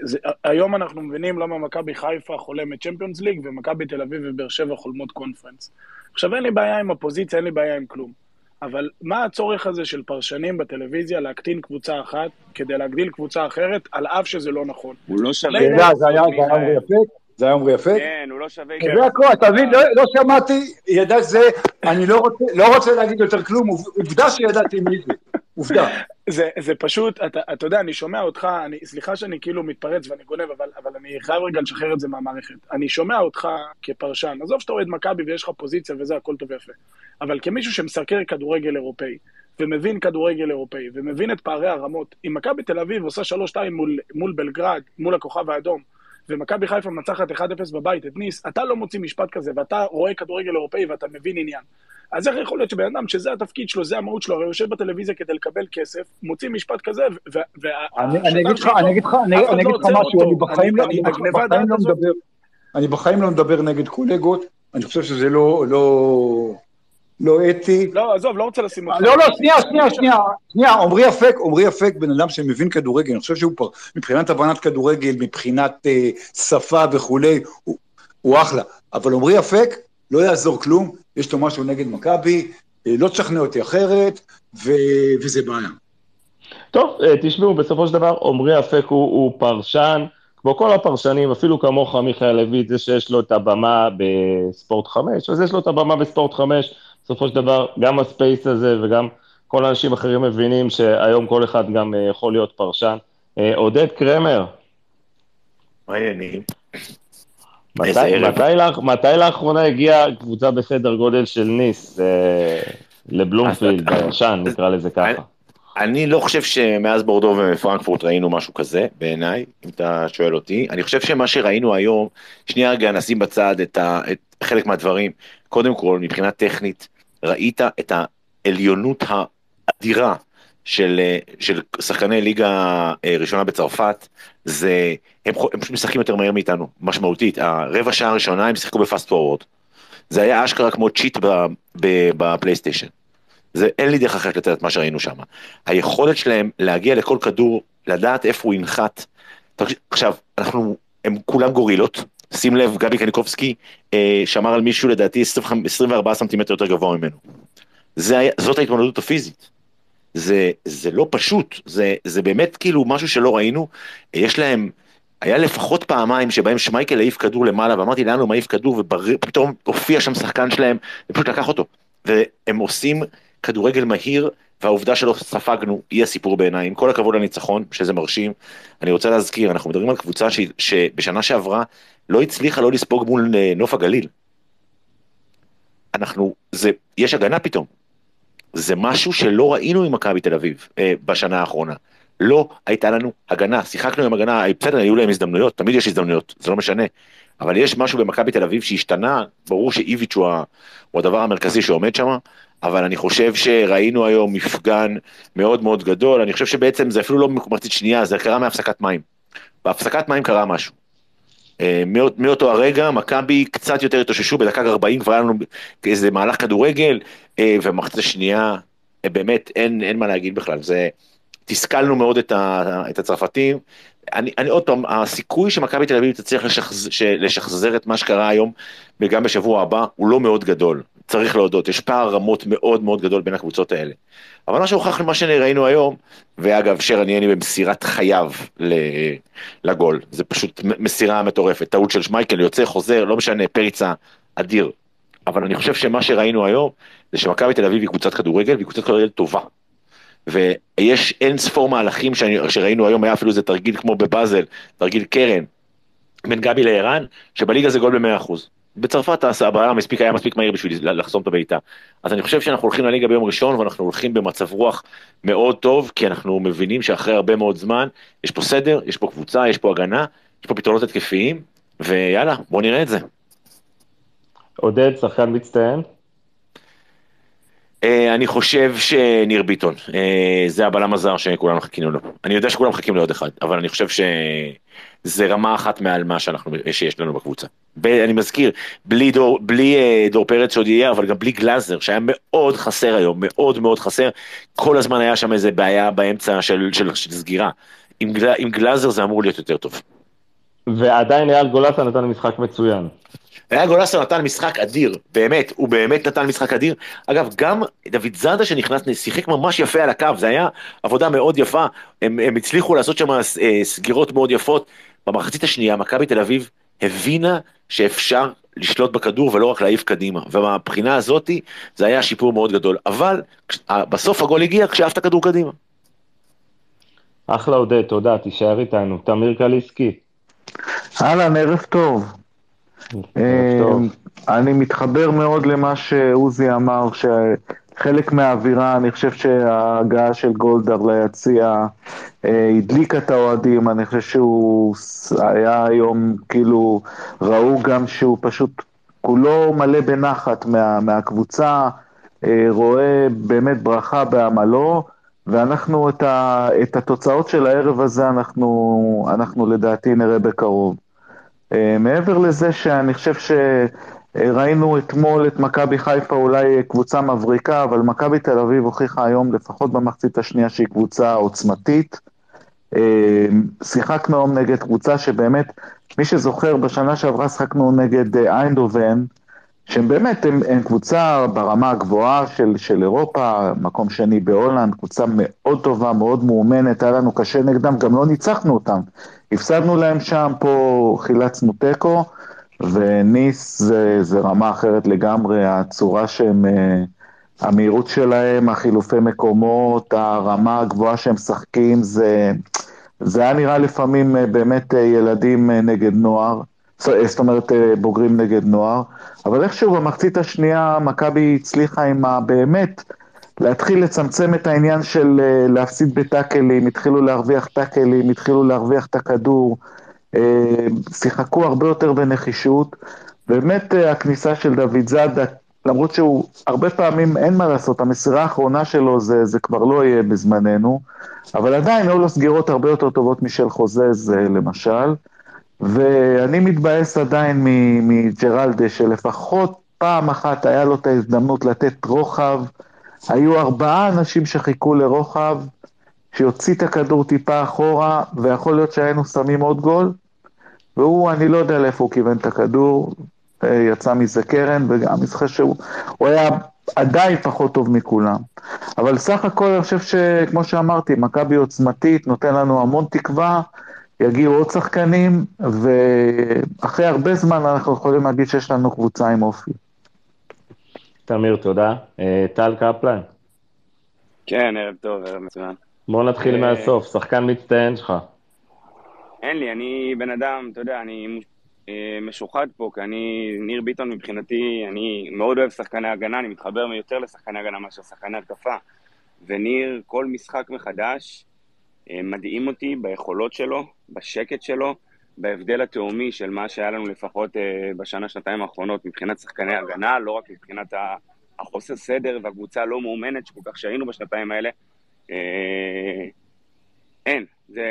Speaker 4: זה, היום אנחנו מבינים למה מכבי חיפה חולמת צ'מפיונס ליג ומכבי תל אביב ובאר שבע חולמות קונפרנס. עכשיו אין לי בעיה עם הפוזיציה, אין לי בעיה עם כלום. אבל מה הצורך הזה של פרשנים בטלוויזיה להקטין קבוצה אחת כדי להגדיל קבוצה אחרת, על אף שזה לא נכון?
Speaker 2: הוא לא שווה...
Speaker 5: זה היה עמרי יפה? זה היה עמרי יפה?
Speaker 2: כן, הוא לא שווה...
Speaker 5: זה הכל, אתה מבין? לא, לא שמעתי, ידע זה, אני לא, לא רוצה להגיד יותר כלום, עובדה שידעתי מי זה. עובדה.
Speaker 4: זה, זה פשוט, אתה, אתה יודע, אני שומע אותך, אני, סליחה שאני כאילו מתפרץ ואני גונב, אבל, אבל אני חייב רגע לשחרר את זה מהמערכת. אני שומע אותך כפרשן, עזוב שאתה אוהד מכבי ויש לך פוזיציה וזה, הכל טוב ויפה. אבל כמישהו שמסקר כדורגל אירופאי, ומבין כדורגל אירופאי, ומבין את פערי הרמות, אם מכבי תל אביב עושה 3-2 מול, מול בלגרד, מול הכוכב האדום, ומכבי חיפה מנצחת 1-0 בבית את ניס, אתה לא מוציא משפט כזה, ואתה רואה כדורגל אירופאי ואתה מבין עניין. אז איך יכול להיות שבן אדם שזה התפקיד שלו, זה המהות שלו, הרי יושב בטלוויזיה כדי לקבל כסף, מוציא משפט כזה,
Speaker 5: אני אגיד לך, אני אגיד לך, אני אגיד לך משהו, אני בחיים לא מדבר, אני בחיים לא מדבר נגד קולגות, אני חושב שזה לא, לא, לא אתי.
Speaker 4: לא, עזוב, לא רוצה לשים אותך.
Speaker 5: לא, לא, שנייה, שנייה, שנייה, שנייה, עמרי אפק, עמרי אפק, בן אדם שמבין כדורגל, אני חושב שהוא פה, מבחינת הבנת כדורגל, מבחינת אה, שפה וכולי, הוא, הוא אחלה. אבל עמרי אפק, לא יעזור כלום, יש לו משהו נגד מכבי, אה, לא תשכנע אותי אחרת, ו, וזה בעיה.
Speaker 1: טוב, אה, תשמעו, בסופו של דבר, עמרי אפק הוא, הוא פרשן, כמו כל הפרשנים, אפילו כמוך, מיכאל לויט, זה שיש לו את הבמה בספורט 5, אז יש לו את הבמה בספורט 5, בסופו של דבר, גם הספייס הזה וגם כל האנשים אחרים מבינים שהיום כל אחד גם אה, יכול להיות פרשן. אה, עודד קרמר.
Speaker 3: מה העניינים?
Speaker 1: מתי, מתי, מתי לאחרונה הגיעה קבוצה בסדר גודל של ניס אה, לבלומפילד הישן, נקרא לזה ככה?
Speaker 3: אני לא חושב שמאז בורדו ופרנקפורט ראינו משהו כזה, בעיניי, אם אתה שואל אותי. אני חושב שמה שראינו היום, שנייה רגע נשים בצד את, ה, את חלק מהדברים. קודם כל, מבחינה טכנית, ראית את העליונות האדירה של, של שחקני ליגה אה, ראשונה בצרפת, זה, הם, הם פשוט משחקים יותר מהר מאיתנו, משמעותית. הרבע שעה הראשונה הם שיחקו בפאסט פורוורד. זה היה אשכרה כמו צ'יט בפלייסטיישן. זה, אין לי דרך אחרת לתת את מה שראינו שם. היכולת שלהם להגיע לכל כדור, לדעת איפה הוא ינחת. עכשיו, אנחנו, הם כולם גורילות, שים לב, גבי קניקובסקי אה, שמר על מישהו לדעתי 25, 24 סנטימטר יותר גבוה ממנו. זה, זאת ההתמודדות הפיזית. זה, זה לא פשוט, זה, זה באמת כאילו משהו שלא ראינו. יש להם, היה לפחות פעמיים שבהם שמייקל העיף כדור למעלה, ואמרתי לאן הוא מעיף כדור, ופתאום הופיע שם שחקן שלהם, ופשוט לקח אותו. והם עושים כדורגל מהיר, והעובדה שלא ספגנו היא הסיפור בעיניי, עם כל הכבוד לניצחון, שזה מרשים. אני רוצה להזכיר, אנחנו מדברים על קבוצה ש, שבשנה שעברה לא הצליחה לא לספוג מול אה, נוף הגליל. אנחנו, זה, יש הגנה פתאום. זה משהו שלא ראינו עם מכבי תל אביב אה, בשנה האחרונה. לא הייתה לנו הגנה, שיחקנו עם הגנה, בסדר, היו להם הזדמנויות, תמיד יש הזדמנויות, זה לא משנה. אבל יש משהו במכבי תל אביב שהשתנה, ברור שאיביץ' הוא, הוא הדבר המרכזי שעומד שם, אבל אני חושב שראינו היום מפגן מאוד מאוד גדול, אני חושב שבעצם זה אפילו לא מחצית שנייה, זה קרה מהפסקת מים. בהפסקת מים קרה משהו. אה, מאותו הרגע, מכבי קצת יותר התאוששו, בדקה 40 כבר היה לנו איזה מהלך כדורגל, אה, ובמחצית השנייה, אה, באמת אין, אין מה להגיד בכלל, זה, תסכלנו מאוד את, ה, את הצרפתים. אני, אני עוד פעם, הסיכוי שמכבי תל אביב תצליח לשחז, לשחזר את מה שקרה היום, וגם בשבוע הבא, הוא לא מאוד גדול. צריך להודות, יש פער רמות מאוד מאוד גדול בין הקבוצות האלה. אבל מה שהוכח למה שראינו היום, ואגב, שרן יני במסירת חייו לגול, זה פשוט מסירה מטורפת, טעות של שמייקל, יוצא, חוזר, לא משנה, פריצה אדיר. אבל אני חושב שמה שראינו היום, זה שמכבי תל אביב היא קבוצת כדורגל, והיא קבוצת כדורגל טובה. ויש אין ספור מהלכים שאני, שראינו היום, היה אפילו איזה תרגיל כמו בבאזל, תרגיל קרן, בין גבי לערן, שבליגה זה גול ב-100%. בצרפת הבעיה מספיק, היה מספיק מהיר בשביל לחסום את הבעיטה. אז אני חושב שאנחנו הולכים לליגה ביום ראשון ואנחנו הולכים במצב רוח מאוד טוב, כי אנחנו מבינים שאחרי הרבה מאוד זמן, יש פה סדר, יש פה קבוצה, יש פה הגנה, יש פה פתרונות התקפיים, ויאללה, בואו נראה את זה.
Speaker 1: עודד, שחקן מצטיין?
Speaker 3: אה, אני חושב שניר ביטון, אה, זה הבלם הזר שכולם מחכים לו. אני יודע שכולם מחכים לעוד אחד, אבל אני חושב שזה רמה אחת מעל מה שאנחנו, שיש לנו בקבוצה. אני מזכיר, בלי דור, בלי אה, דור פרץ שעוד יהיה, אבל גם בלי גלאזר, שהיה מאוד חסר היום, מאוד מאוד חסר. כל הזמן היה שם איזה בעיה באמצע של, של, של סגירה. עם, גל, עם גלאזר זה אמור להיות יותר טוב.
Speaker 1: ועדיין אייל גולסה נתן משחק מצוין.
Speaker 3: אייל גולסה נתן משחק אדיר, באמת, הוא באמת נתן משחק אדיר. אגב, גם דוד זאדה שנכנס, שיחק ממש יפה על הקו, זה היה עבודה מאוד יפה, הם, הם הצליחו לעשות שם אה, סגירות מאוד יפות. במחצית השנייה, מכבי תל אביב הבינה שאפשר לשלוט בכדור ולא רק להעיף קדימה, ומהבחינה הזאתי זה היה שיפור מאוד גדול, אבל בסוף הגול הגיע כשאהבת כדור קדימה.
Speaker 1: אחלה עודד, תודה, תישאר איתנו. תמיר קליסקי.
Speaker 8: אהלן, ערב טוב. אמ, אני מתחבר מאוד למה שעוזי אמר, חלק מהאווירה, אני חושב שההגעה של גולדהר ליציע אה, הדליקה את האוהדים, אני חושב שהוא היה היום, כאילו, ראו גם שהוא פשוט כולו מלא בנחת מה, מהקבוצה, אה, רואה באמת ברכה בעמלו, ואנחנו את, ה, את התוצאות של הערב הזה, אנחנו, אנחנו לדעתי נראה בקרוב. אה, מעבר לזה שאני חושב שראינו אתמול את מכבי חיפה אולי קבוצה מבריקה, אבל מכבי תל אביב הוכיחה היום, לפחות במחצית השנייה, שהיא קבוצה עוצמתית. אה, שיחקנו היום נגד קבוצה שבאמת, מי שזוכר, בשנה שעברה שחקנו נגד איינדובן, שהם באמת, הם, הם קבוצה ברמה הגבוהה של, של אירופה, מקום שני בהולנד, קבוצה מאוד טובה, מאוד מאומנת, היה לנו קשה נגדם, גם לא ניצחנו אותם. הפסדנו להם שם, פה חילצנו תיקו, וניס זה, זה רמה אחרת לגמרי, הצורה שהם, אה, המהירות שלהם, החילופי מקומות, הרמה הגבוהה שהם משחקים, זה, זה היה נראה לפעמים אה, באמת אה, ילדים נגד נוער. זאת אומרת בוגרים נגד נוער, אבל איכשהו במחצית השנייה מכבי הצליחה עם ה... להתחיל לצמצם את העניין של אה, להפסיד בטאקלים, התחילו להרוויח טאקלים, התחילו להרוויח את הכדור, אה, שיחקו הרבה יותר בנחישות. באמת אה, הכניסה של דוד זאדה, למרות שהוא, הרבה פעמים אין מה לעשות, המסירה האחרונה שלו זה, זה כבר לא יהיה בזמננו, אבל עדיין היו לו סגירות הרבה יותר טובות משל חוזז למשל. ואני מתבאס עדיין מג'רלדה, שלפחות פעם אחת היה לו את ההזדמנות לתת רוחב. היו ארבעה אנשים שחיכו לרוחב, שיוציא את הכדור טיפה אחורה, ויכול להיות שהיינו שמים עוד גול. והוא, אני לא יודע לאיפה הוא כיוון את הכדור, אה, יצא מזה קרן, וגם אני זוכר שהוא היה עדיין פחות טוב מכולם. אבל סך הכל אני חושב שכמו שאמרתי, מכבי עוצמתית, נותן לנו המון תקווה. יגיעו עוד שחקנים, ואחרי הרבה זמן אנחנו יכולים להגיד שיש לנו קבוצה עם אופי.
Speaker 1: תמיר, תודה. אה, טל קפלן.
Speaker 2: כן, ערב טוב, ערב מצוין.
Speaker 1: בוא נתחיל אה, מהסוף, שחקן מצטיין שלך.
Speaker 2: אין לי, אני בן אדם, אתה יודע, אני אה, משוחד פה, כי אני, ניר ביטון מבחינתי, אני מאוד אוהב שחקני הגנה, אני מתחבר יותר לשחקני הגנה מאשר שחקני התקפה. וניר, כל משחק מחדש, מדהים אותי ביכולות שלו, בשקט שלו, בהבדל התהומי של מה שהיה לנו לפחות אה, בשנה, שנתיים האחרונות מבחינת שחקני הגנה, לא רק מבחינת החוסר סדר והקבוצה הלא מאומנת שכל כך שהיינו בשנתיים האלה. אה, אין, זה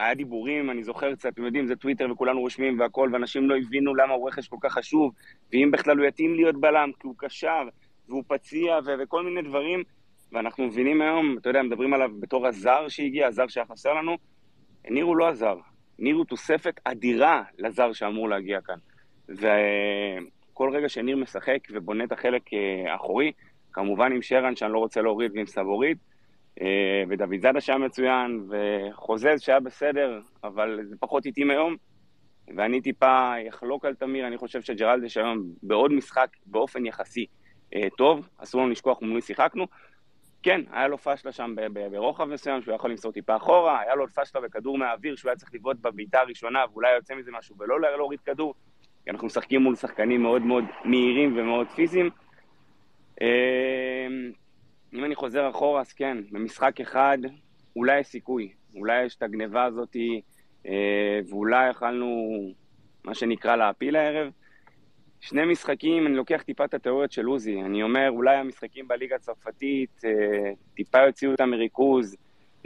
Speaker 2: היה דיבורים, אני זוכר קצת, אתם יודעים, זה טוויטר וכולנו רושמים והכל, ואנשים לא הבינו למה הוא רכש כל כך חשוב, ואם בכלל הוא יתאים להיות בלם, כי הוא קשר, והוא פציע, ו- וכל מיני דברים. ואנחנו מבינים היום, אתה יודע, מדברים עליו בתור הזר שהגיע, הזר שהיה חסר לנו. ניר הוא לא הזר, ניר הוא תוספת אדירה לזר שאמור להגיע כאן. וכל רגע שניר משחק ובונה את החלק אה, האחורי, כמובן עם שרן שאני לא רוצה להוריד ועם סבורית, אה, ודוד זאדה שהיה מצוין, וחוזז שהיה בסדר, אבל זה פחות איטי היום. ואני טיפה אחלוק על תמיר, אני חושב שג'רלדש היום בעוד משחק באופן יחסי אה, טוב, אסור לנו לשכוח מול מי שיחקנו, כן, היה לו פשלה שם ברוחב מסוים, שהוא יכול למסור טיפה אחורה, היה לו פשלה בכדור מהאוויר, שהוא היה צריך לבעוט בבעיטה הראשונה, ואולי יוצא מזה משהו, ולא להוריד כדור, כי אנחנו משחקים מול שחקנים מאוד מאוד מהירים ומאוד פיזיים. אמ, אם אני חוזר אחורה, אז כן, במשחק אחד, אולי יש סיכוי, אולי יש את הגניבה הזאתי, אה, ואולי יכלנו, מה שנקרא, להפיל הערב. שני משחקים, אני לוקח טיפה את התיאוריות של עוזי. אני אומר, אולי המשחקים בליגה הצרפתית אה, טיפה יוציאו אותם מריכוז,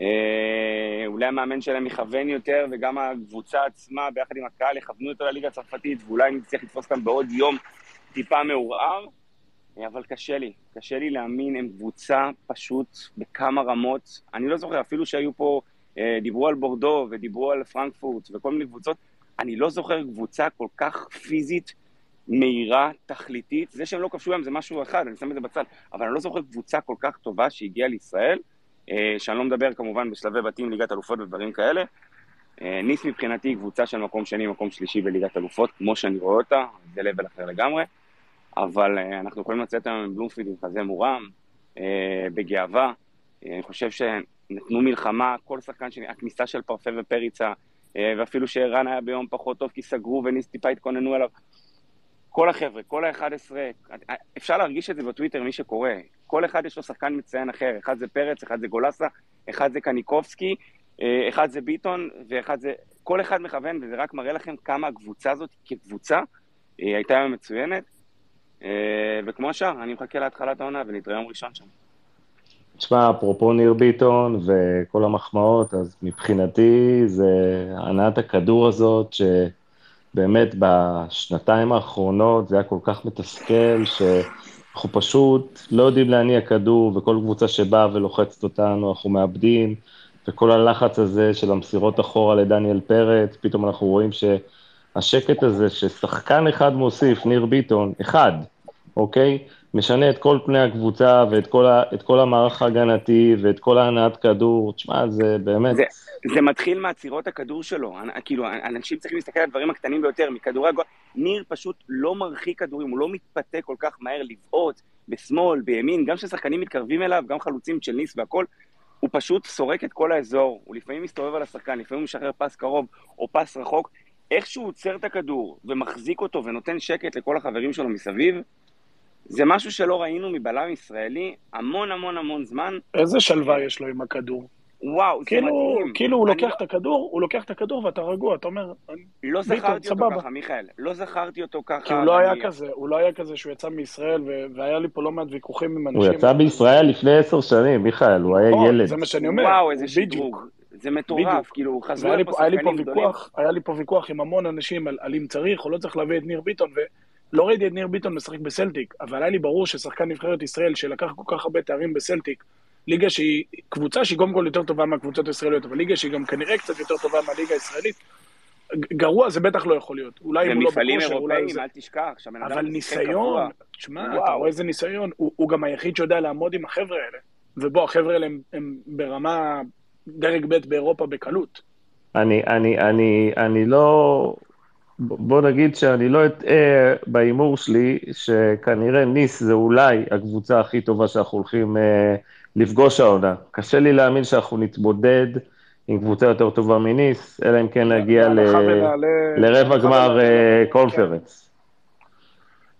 Speaker 2: אה, אולי המאמן שלהם יכוון יותר, וגם הקבוצה עצמה, ביחד עם הקהל, יכוונו יותר לליגה הצרפתית, ואולי נצטרך לתפוס אותם בעוד יום טיפה מעורער. אה, אבל קשה לי, קשה לי להאמין, הם קבוצה פשוט בכמה רמות. אני לא זוכר, אפילו שהיו פה, אה, דיברו על בורדו ודיברו על פרנקפורט וכל מיני קבוצות, אני לא זוכר קבוצה כל כך פיזית. מהירה, תכליתית. זה שהם לא כבשו היום זה משהו אחד, אני שם את זה בצד, אבל אני לא זוכר קבוצה כל כך טובה שהגיעה לישראל, אה, שאני לא מדבר כמובן בשלבי בתים, ליגת אלופות ודברים כאלה. אה, ניס מבחינתי קבוצה של מקום שני, מקום שלישי בליגת אלופות, כמו שאני רואה אותה, זה לבל אחר לגמרי, אבל אה, אנחנו יכולים לצאת היום עם בלומפילד עם חזה מורם, בגאווה. אני חושב שנתנו מלחמה, כל שחקן שני, הכניסה של פרפה ופריצה, ואפילו שערן היה ביום פחות טוב כי סגרו וניס טיפה התכוננו עליו. כל החבר'ה, כל ה-11, אפשר להרגיש את זה בטוויטר, מי שקורא. כל אחד יש לו שחקן מצטיין אחר, אחד זה פרץ, אחד זה גולסה, אחד זה קניקובסקי, אה, אחד זה ביטון, ואחד זה... כל אחד מכוון, וזה רק מראה לכם כמה הקבוצה הזאת כקבוצה אה, הייתה היום מצוינת. אה, וכמו השאר, אני מחכה להתחלת העונה ונתראה יום ראשון שם.
Speaker 1: תשמע, אפרופו ניר ביטון וכל המחמאות, אז מבחינתי זה הנעת הכדור הזאת, שבאמת בשנתיים האחרונות זה היה כל כך מתסכל, שאנחנו פשוט לא יודעים להניע כדור, וכל קבוצה שבאה ולוחצת אותנו, אנחנו מאבדים, וכל הלחץ הזה של המסירות אחורה לדניאל פרץ, פתאום אנחנו רואים שהשקט הזה ששחקן אחד מוסיף, ניר ביטון, אחד, אוקיי? משנה את כל פני הקבוצה ואת כל, ה, כל המערך ההגנתי ואת כל ההנעת כדור, תשמע, זה באמת...
Speaker 2: זה, זה מתחיל מעצירות הכדור שלו, כאילו, אנשים צריכים להסתכל על הדברים הקטנים ביותר, מכדורי הגול, ניר פשוט לא מרחיק כדורים, הוא לא מתפתה כל כך מהר לבעוט בשמאל, בימין, גם כששחקנים מתקרבים אליו, גם חלוצים של ניס והכל, הוא פשוט סורק את כל האזור, הוא לפעמים מסתובב על השחקן, לפעמים הוא משחרר פס קרוב או פס רחוק, איך שהוא עוצר את הכדור ומחזיק אותו ונותן שקט לכל החברים שלו מסביב, זה משהו שלא ראינו מבלם ישראלי המון המון המון זמן.
Speaker 4: איזה שלווה יש לו עם הכדור.
Speaker 2: וואו,
Speaker 4: כאילו, זה מדהים. כאילו הוא לוקח את הכדור, הוא לוקח את הכדור ואתה רגוע, אתה אומר...
Speaker 2: לא זכרתי אותו ככה, מיכאל. לא זכרתי אותו ככה.
Speaker 4: כי הוא לא היה כזה, הוא לא היה כזה שהוא יצא מישראל, והיה לי פה לא מעט ויכוחים עם אנשים.
Speaker 1: הוא יצא בישראל לפני עשר שנים, מיכאל, הוא היה
Speaker 4: נכון,
Speaker 1: ילד.
Speaker 4: זה מה שאני אומר.
Speaker 2: וואו, איזה שדרוג. זה מטורף, כאילו, הוא חזר לפה שחקנים גדולים.
Speaker 4: היה לי פה ויכוח עם המון אנשים על אם צריך או לא צריך להביא את ניר ביטון, לא ראיתי את ניר ביטון משחק בסלטיק, אבל היה לי ברור ששחקן נבחרת ישראל, שלקח כל כך הרבה תארים בסלטיק, ליגה שהיא קבוצה שהיא קודם כל יותר טובה מהקבוצות הישראליות, אבל ליגה שהיא גם כנראה קצת יותר טובה מהליגה הישראלית, גרוע זה בטח לא יכול להיות. אולי הוא לא בכושר,
Speaker 2: אולי זה... אל תשכח,
Speaker 4: אבל ניסיון, תשמע, אתה רואה איזה ניסיון, הוא, הוא גם היחיד שיודע לעמוד עם החבר'ה האלה. ובוא, החבר'ה האלה הם, הם ברמה דרג ב' באירופה בקלות.
Speaker 1: אני, אני, אני, אני לא... בוא נגיד שאני לא אטעה בהימור שלי, שכנראה ניס זה אולי הקבוצה הכי טובה שאנחנו הולכים אה, לפגוש העונה. קשה לי להאמין שאנחנו נתמודד עם קבוצה יותר טובה מניס, אלא אם כן נגיע ל... לרבע גמר אה, קונפרנס.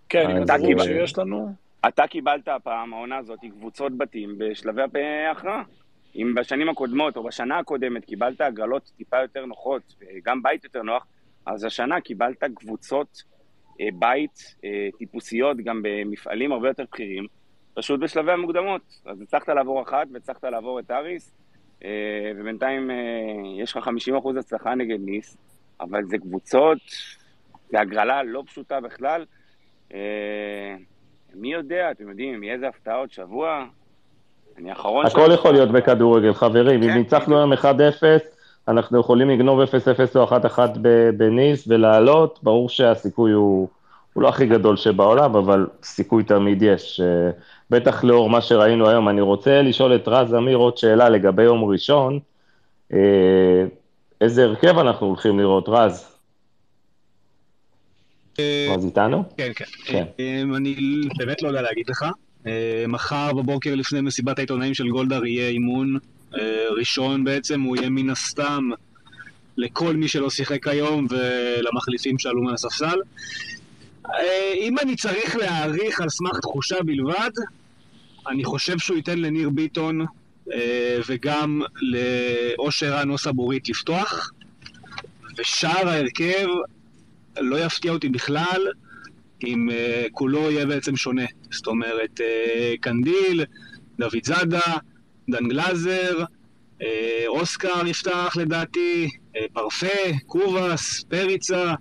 Speaker 4: כן, עם הדיבור שיש לנו.
Speaker 2: אתה קיבלת הפעם, העונה הזאת, קבוצות בתים בשלבי ההכרעה. אם בשנים הקודמות או בשנה הקודמת קיבלת הגרלות טיפה יותר נוחות, וגם בית יותר נוח, אז השנה קיבלת קבוצות אה, בית אה, טיפוסיות גם במפעלים הרבה יותר בכירים, פשוט בשלבי המוקדמות. אז הצלחת לעבור אחת והצלחת לעבור את אריס, אה, ובינתיים יש לך 50% הצלחה נגד ניס, אבל זה קבוצות, זה הגרלה לא פשוטה בכלל. מי יודע, אתם יודעים, אם יהיה איזה הפתעה עוד שבוע, אני האחרון...
Speaker 1: הכל יכול להיות בכדורגל, חברים. אם כן, ניצחנו היום 1-0, אנחנו יכולים לגנוב 0-0 או 1-1 בניס ולעלות, ברור שהסיכוי הוא, הוא לא הכי גדול שבעולם, אבל סיכוי תמיד יש. אה, בטח לאור מה שראינו היום. אני רוצה לשאול את רז אמיר עוד שאלה לגבי יום ראשון. אה, איזה הרכב אנחנו הולכים לראות, רז?
Speaker 6: אה,
Speaker 1: רז איתנו?
Speaker 6: כן, כן. כן. אני באמת לא יודע להגיד לך. מחר בבוקר לפני מסיבת העיתונאים של גולדהר יהיה אימון ראשון בעצם, הוא יהיה מן הסתם לכל מי שלא שיחק היום ולמחליפים שעלו מהספסל. אה, אם אני צריך להעריך על סמך תחושה בלבד, אני חושב שהוא ייתן לניר ביטון אה, וגם לאושר או סבורית לפתוח, ושאר ההרכב לא יפתיע אותי בכלל אם כולו יהיה בעצם שונה. זאת אומרת, קנדיל, דוד זאדה, דן גלאזר, אה, אוסקר יפתח לדעתי, אה, פרפה, קובאס, פריצה,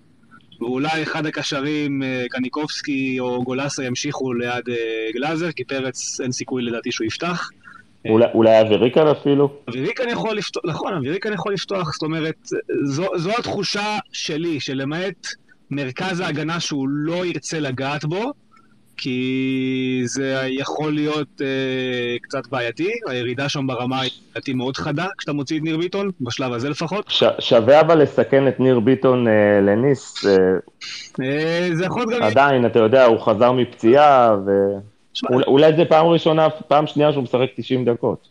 Speaker 6: ואולי אחד הקשרים, אה, קניקובסקי או גולסה, ימשיכו ליד גלאזר, כי פרץ אין סיכוי לדעתי שהוא יפתח.
Speaker 1: אולי אוויריקן אפילו?
Speaker 6: אוויריקן יכול לפתוח, נכון, אוויריקן יכול לפתוח, זאת אומרת, זו, זו התחושה שלי, שלמעט מרכז ההגנה שהוא לא ירצה לגעת בו, כי זה יכול להיות אה, קצת בעייתי, הירידה שם ברמה היא לדעתי מאוד חדה, כשאתה מוציא את ניר ביטון, בשלב הזה לפחות.
Speaker 1: ש- שווה אבל לסכן את ניר ביטון אה, לניס. אה,
Speaker 6: אה, זה יכול גם...
Speaker 1: עדיין, אתה יודע, הוא חזר מפציעה, ואולי זה פעם ראשונה, פעם שנייה שהוא משחק 90 דקות.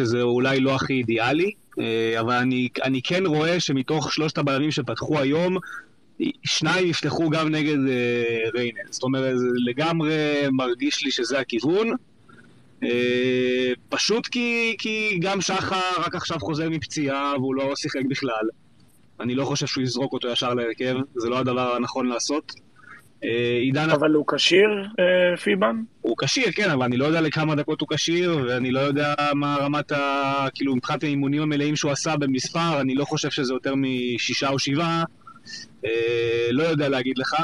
Speaker 6: שזה אולי לא הכי אידיאלי, אה, אבל אני, אני כן רואה שמתוך שלושת הבלמים שפתחו היום, שניים יפתחו גם נגד אה, ריינל. זאת אומרת, זה לגמרי מרגיש לי שזה הכיוון. אה, פשוט כי, כי גם שחר רק עכשיו חוזר מפציעה והוא לא שיחק בכלל. אני לא חושב שהוא יזרוק אותו ישר להרכב, זה לא הדבר הנכון לעשות.
Speaker 4: אה, עידן... אבל הוא כשיר, אה, פיבן?
Speaker 6: הוא כשיר, כן, אבל אני לא יודע לכמה דקות הוא כשיר, ואני לא יודע מה רמת ה... כאילו, מבחינת האימונים המלאים שהוא עשה במספר, אני לא חושב שזה יותר משישה או שבעה. אה, לא יודע להגיד לך.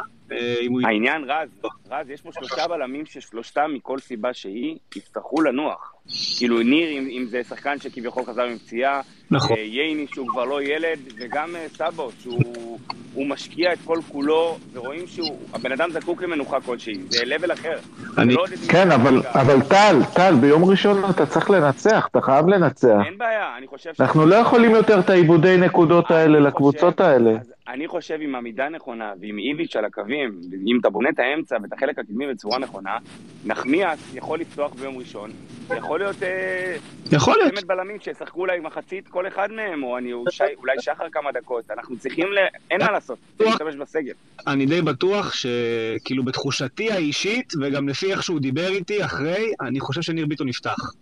Speaker 2: העניין, רז, רז, יש פה שלושה בלמים ששלושתם מכל סיבה שהיא, יצטרכו לנוח. כאילו ניר, אם, אם זה שחקן שכביכול חזר מפציעה, נכון. אה, ייני שהוא כבר לא ילד, וגם אה, סאבו שהוא משקיע את כל כולו, ורואים שהבן אדם זקוק למנוחה כלשהי, זה לבל אחר.
Speaker 8: אני... לא כן, אבל, אבל טל, טל, ביום ראשון אתה צריך לנצח, אתה חייב לנצח.
Speaker 2: אין בעיה, אני חושב
Speaker 8: ש... אנחנו לא יכולים יותר את העיבודי נקודות האלה לקבוצות האלה. אז
Speaker 2: אני חושב עם עמידה נכונה, ועם איביץ' על הקווים, אם אתה בונה את האמצע ואת החלק הקדמי בצורה נכונה, נחמיאס יכול לפתוח ביום ראשון, יכול להיות... אה,
Speaker 6: יכול להיות.
Speaker 2: צמד בלמים שישחקו אולי מחצית כל אחד מהם, או אני, אולי שחר כמה דקות. אנחנו צריכים ל... אין מה לעשות, צריך להשתמש בסגל.
Speaker 6: אני די בטוח שכאילו בתחושתי האישית, וגם לפי איך שהוא דיבר איתי אחרי, אני חושב שניר ביטון יפתח.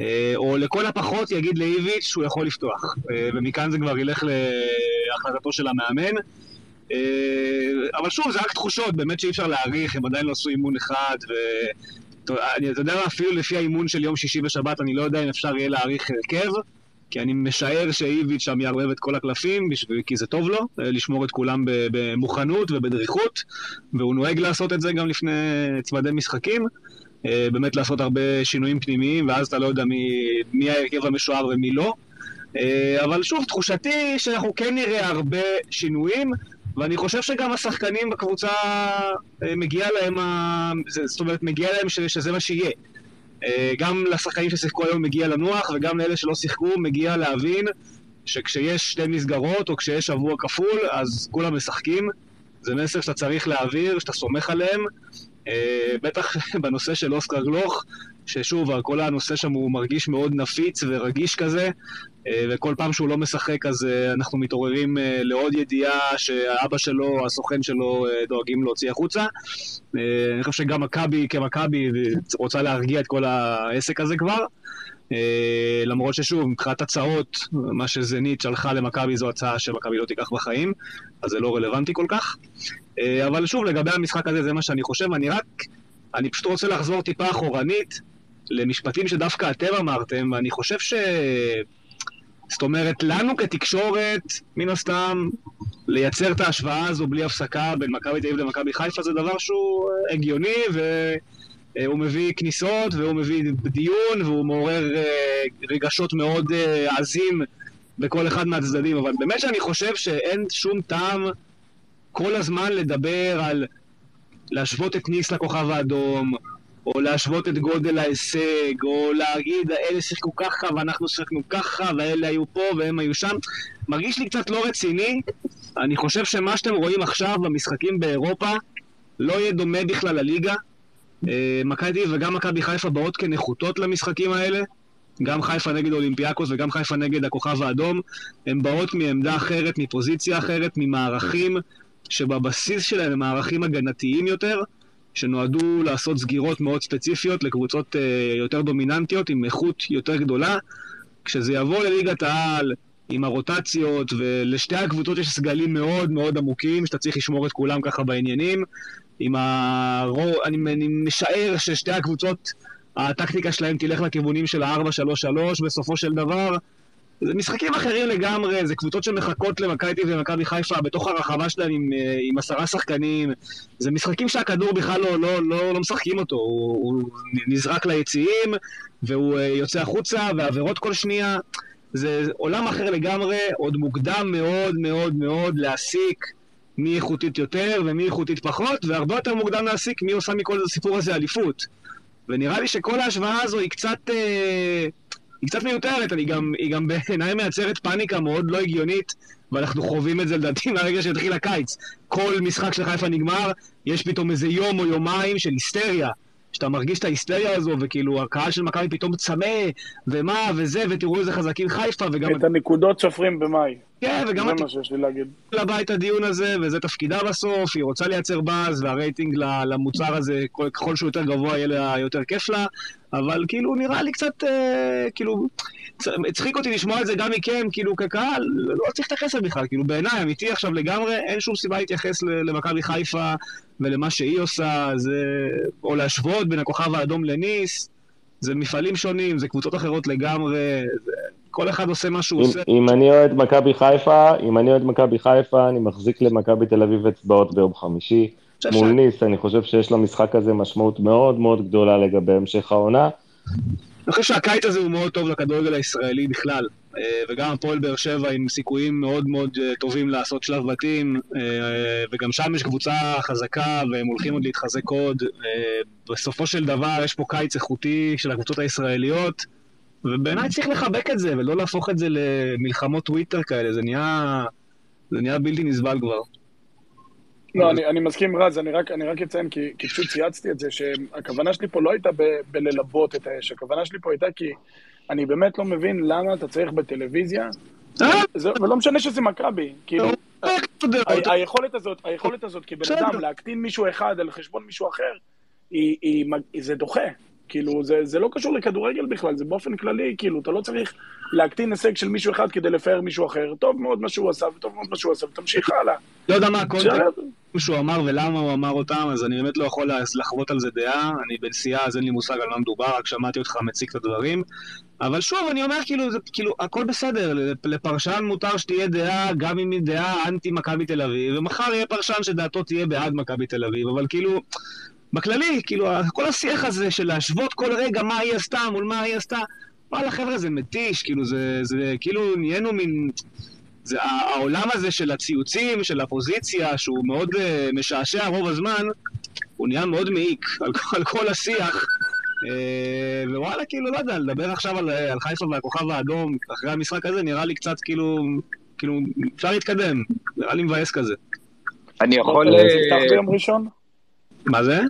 Speaker 6: אה, או לכל הפחות יגיד לאיביץ' שהוא יכול לפתוח. אה, ומכאן זה כבר ילך להחלטתו של המאמן. אבל שוב, זה רק תחושות, באמת שאי אפשר להעריך, הם עדיין לא עשו אימון אחד, אתה יודע מה, אפילו לפי האימון של יום שישי ושבת, אני לא יודע אם אפשר יהיה להעריך הרכב, כי אני משער שאיביץ' שם יערבב את כל הקלפים, כי זה טוב לו, אה, לשמור את כולם במוכנות ובדריכות, והוא נוהג לעשות את זה גם לפני צמדי משחקים. אה, באמת לעשות הרבה שינויים פנימיים, ואז אתה לא יודע מי, מי ההרכב המשוער ומי לא. אה, אבל שוב, תחושתי שאנחנו כן נראה הרבה שינויים. ואני חושב שגם השחקנים בקבוצה אה, מגיע להם. זאת אומרת, מגיע להם. שזה מה שיהיה. אה, גם לשחקנים ששיחקו היום מגיע לנוח, וגם לאלה שלא שיחקו מגיע להבין שכשיש שתי מסגרות, או כשיש שבוע כפול, אז כולם משחקים. זה מסר שאתה צריך להעביר, שאתה סומך עליהם. אה, בטח בנושא של אוסקר גלוך, ששוב, כל הנושא שם הוא מרגיש מאוד נפיץ ורגיש כזה, אה, וכל פעם שהוא לא משחק אז אה, אנחנו מתעוררים אה, לעוד ידיעה שהאבא שלו, הסוכן שלו, דואגים להוציא החוצה. אני חושב שגם מכבי כמכבי רוצה להרגיע את כל העסק הזה כבר. למרות ששוב, מבחינת הצעות, מה שזנית שלחה למכבי זו הצעה שמכבי לא תיקח בחיים, אז זה לא רלוונטי כל כך. אבל שוב, לגבי המשחק הזה, זה מה שאני חושב. אני רק, אני פשוט רוצה לחזור טיפה אחורנית למשפטים שדווקא אתם אמרתם, ואני חושב ש... זאת אומרת, לנו כתקשורת, מן הסתם, לייצר את ההשוואה הזו בלי הפסקה בין מכבי תל אביב למכבי חיפה זה דבר שהוא אה, הגיוני, והוא מביא כניסות, והוא מביא דיון, והוא מעורר אה, רגשות מאוד אה, עזים בכל אחד מהצדדים, אבל באמת שאני חושב שאין שום טעם כל הזמן לדבר על להשוות את ניס לכוכב האדום, או להשוות את גודל ההישג, או להגיד, אלה שיחקו ככה ואנחנו שיחקנו ככה, ואלה היו פה והם היו שם. מרגיש לי קצת לא רציני. אני חושב שמה שאתם רואים עכשיו במשחקים באירופה לא יהיה דומה בכלל לליגה. אה, מכבי וגם מכבי חיפה באות כנחותות למשחקים האלה. גם חיפה נגד אולימפיאקוס וגם חיפה נגד הכוכב האדום. הן באות מעמדה אחרת, מפוזיציה אחרת, ממערכים שבבסיס שלהם הם מערכים הגנתיים יותר. שנועדו לעשות סגירות מאוד ספציפיות לקבוצות uh, יותר דומיננטיות עם איכות יותר גדולה. כשזה יבוא לליגת העל עם הרוטציות, ולשתי הקבוצות יש סגלים מאוד מאוד עמוקים, שאתה צריך לשמור את כולם ככה בעניינים. עם הרו... אני, אני משער ששתי הקבוצות, הטקטיקה שלהם תלך לכיוונים של ה-4-3-3 בסופו של דבר. זה משחקים אחרים לגמרי, זה קבוצות שמחכות למכבי תל ומכבי חיפה בתוך הרחבה שלהם עם, אה, עם עשרה שחקנים. זה משחקים שהכדור בכלל לא, לא, לא, לא משחקים אותו, הוא, הוא נזרק ליציעים והוא אה, יוצא החוצה ועבירות כל שנייה. זה עולם אחר לגמרי, עוד מוקדם מאוד מאוד מאוד להסיק מי איכותית יותר ומי איכותית פחות, והרבה יותר מוקדם להסיק מי עושה מכל הסיפור הזה אליפות. ונראה לי שכל ההשוואה הזו היא קצת... אה, היא קצת מיותרת, היא גם, היא גם בעיניי מייצרת פאניקה מאוד לא הגיונית, ואנחנו חווים את זה לדעתי מהרגע שהתחיל הקיץ. כל משחק של חיפה נגמר, יש פתאום איזה יום או יומיים של היסטריה. שאתה מרגיש את ההיסטריה הזו, וכאילו הקהל של מכבי פתאום צמא, ומה, וזה, ותראו איזה חזקים חיפה, וגם...
Speaker 4: את הנקודות סופרים במאי.
Speaker 6: כן, וגם...
Speaker 4: זה מה שיש לי להגיד.
Speaker 6: לבית הדיון הזה, וזה תפקידה בסוף, היא רוצה לייצר באז, והרייטינג למוצר הזה, ככל שהוא יותר גבוה, יהיה לה יותר כיף לה, אבל כאילו, נראה לי קצת, אה, כאילו, הצחיק אותי לשמוע את זה גם מכם, כאילו, כקהל, לא צריך להתייחס לזה בכלל, כאילו, בעיניי, אמיתי עכשיו לגמרי, אין שום סיבה להתייחס למכבי חיפה ולמה שהיא עושה, זה... או להשוות בין הכוכב האדום לניס, זה מפעלים שונים, זה קבוצות אחרות לגמרי, זה... כל אחד עושה מה שהוא
Speaker 1: אם,
Speaker 6: עושה.
Speaker 1: אם אני אוהד מכבי חיפה, אם אני אוהד מכבי חיפה, אני מחזיק למכבי תל אביב אצבעות ביום חמישי. מול ניס, אני חושב שיש למשחק הזה משמעות מאוד מאוד גדולה לגבי המשך העונה.
Speaker 6: אני חושב שהקיץ הזה הוא מאוד טוב לכדורגל הישראלי בכלל, אה, וגם הפועל באר שבע עם סיכויים מאוד מאוד אה, טובים לעשות שלב בתים, אה, וגם שם יש קבוצה חזקה והם הולכים עוד להתחזק עוד. בסופו של דבר יש פה קיץ איכותי של הקבוצות הישראליות. ובעיניי צריך לחבק את זה, ולא להפוך את זה למלחמות טוויטר כאלה, זה נהיה, זה נהיה בלתי נסבל כבר.
Speaker 4: לא, אני, אני מסכים רז, אני רק, אני רק אציין, כי, כי פשוט צייצתי את זה, שהכוונה שלי פה לא הייתה ב, בללבות את האש, הכוונה שלי פה הייתה כי אני באמת לא מבין למה אתה צריך בטלוויזיה, אה? זה, ולא משנה שזה מכבי, כאילו, היכולת הזאת, היכולת הזאת כבן אדם להקטין מישהו אחד על חשבון מישהו אחר, היא, היא, זה דוחה. כאילו, זה, זה לא קשור לכדורגל בכלל, זה באופן כללי, כאילו, אתה לא צריך להקטין הישג של מישהו אחד כדי לפאר מישהו אחר. טוב מאוד מה שהוא עשה, וטוב מאוד מה שהוא עשה, ותמשיך הלאה.
Speaker 6: לא יודע מה הקונטקסט שהוא אמר ולמה הוא אמר אותם, אז אני באמת לא יכול לחוות על זה דעה. אני בנסיעה, אז אין לי מושג על מה מדובר, רק שמעתי אותך מציג את הדברים. אבל שוב, אני אומר, כאילו, זה, כאילו, הכל בסדר, לפרשן מותר שתהיה דעה, גם אם היא דעה אנטי מכבי תל אביב, ומחר יהיה פרשן שדעתו תהיה בעד מכבי תל אביב, אבל כאילו... בכללי, כאילו, כל השיח הזה של להשוות כל רגע מה היא עשתה מול מה היא עשתה, וואלה חבר'ה זה מתיש, כאילו זה, זה כאילו נהיינו מין... זה העולם הזה של הציוצים, של הפוזיציה, שהוא מאוד uh, משעשע רוב הזמן, הוא נהיה מאוד מעיק על, על כל השיח. Uh, ווואלה, כאילו, לא יודע, לדבר עכשיו על, על חיפה והכוכב האדום אחרי המשחק הזה, נראה לי קצת כאילו, כאילו, אפשר להתקדם, נראה לי מבאס כזה.
Speaker 4: אני יכול... תפתח ביום ראשון?
Speaker 6: מה זה?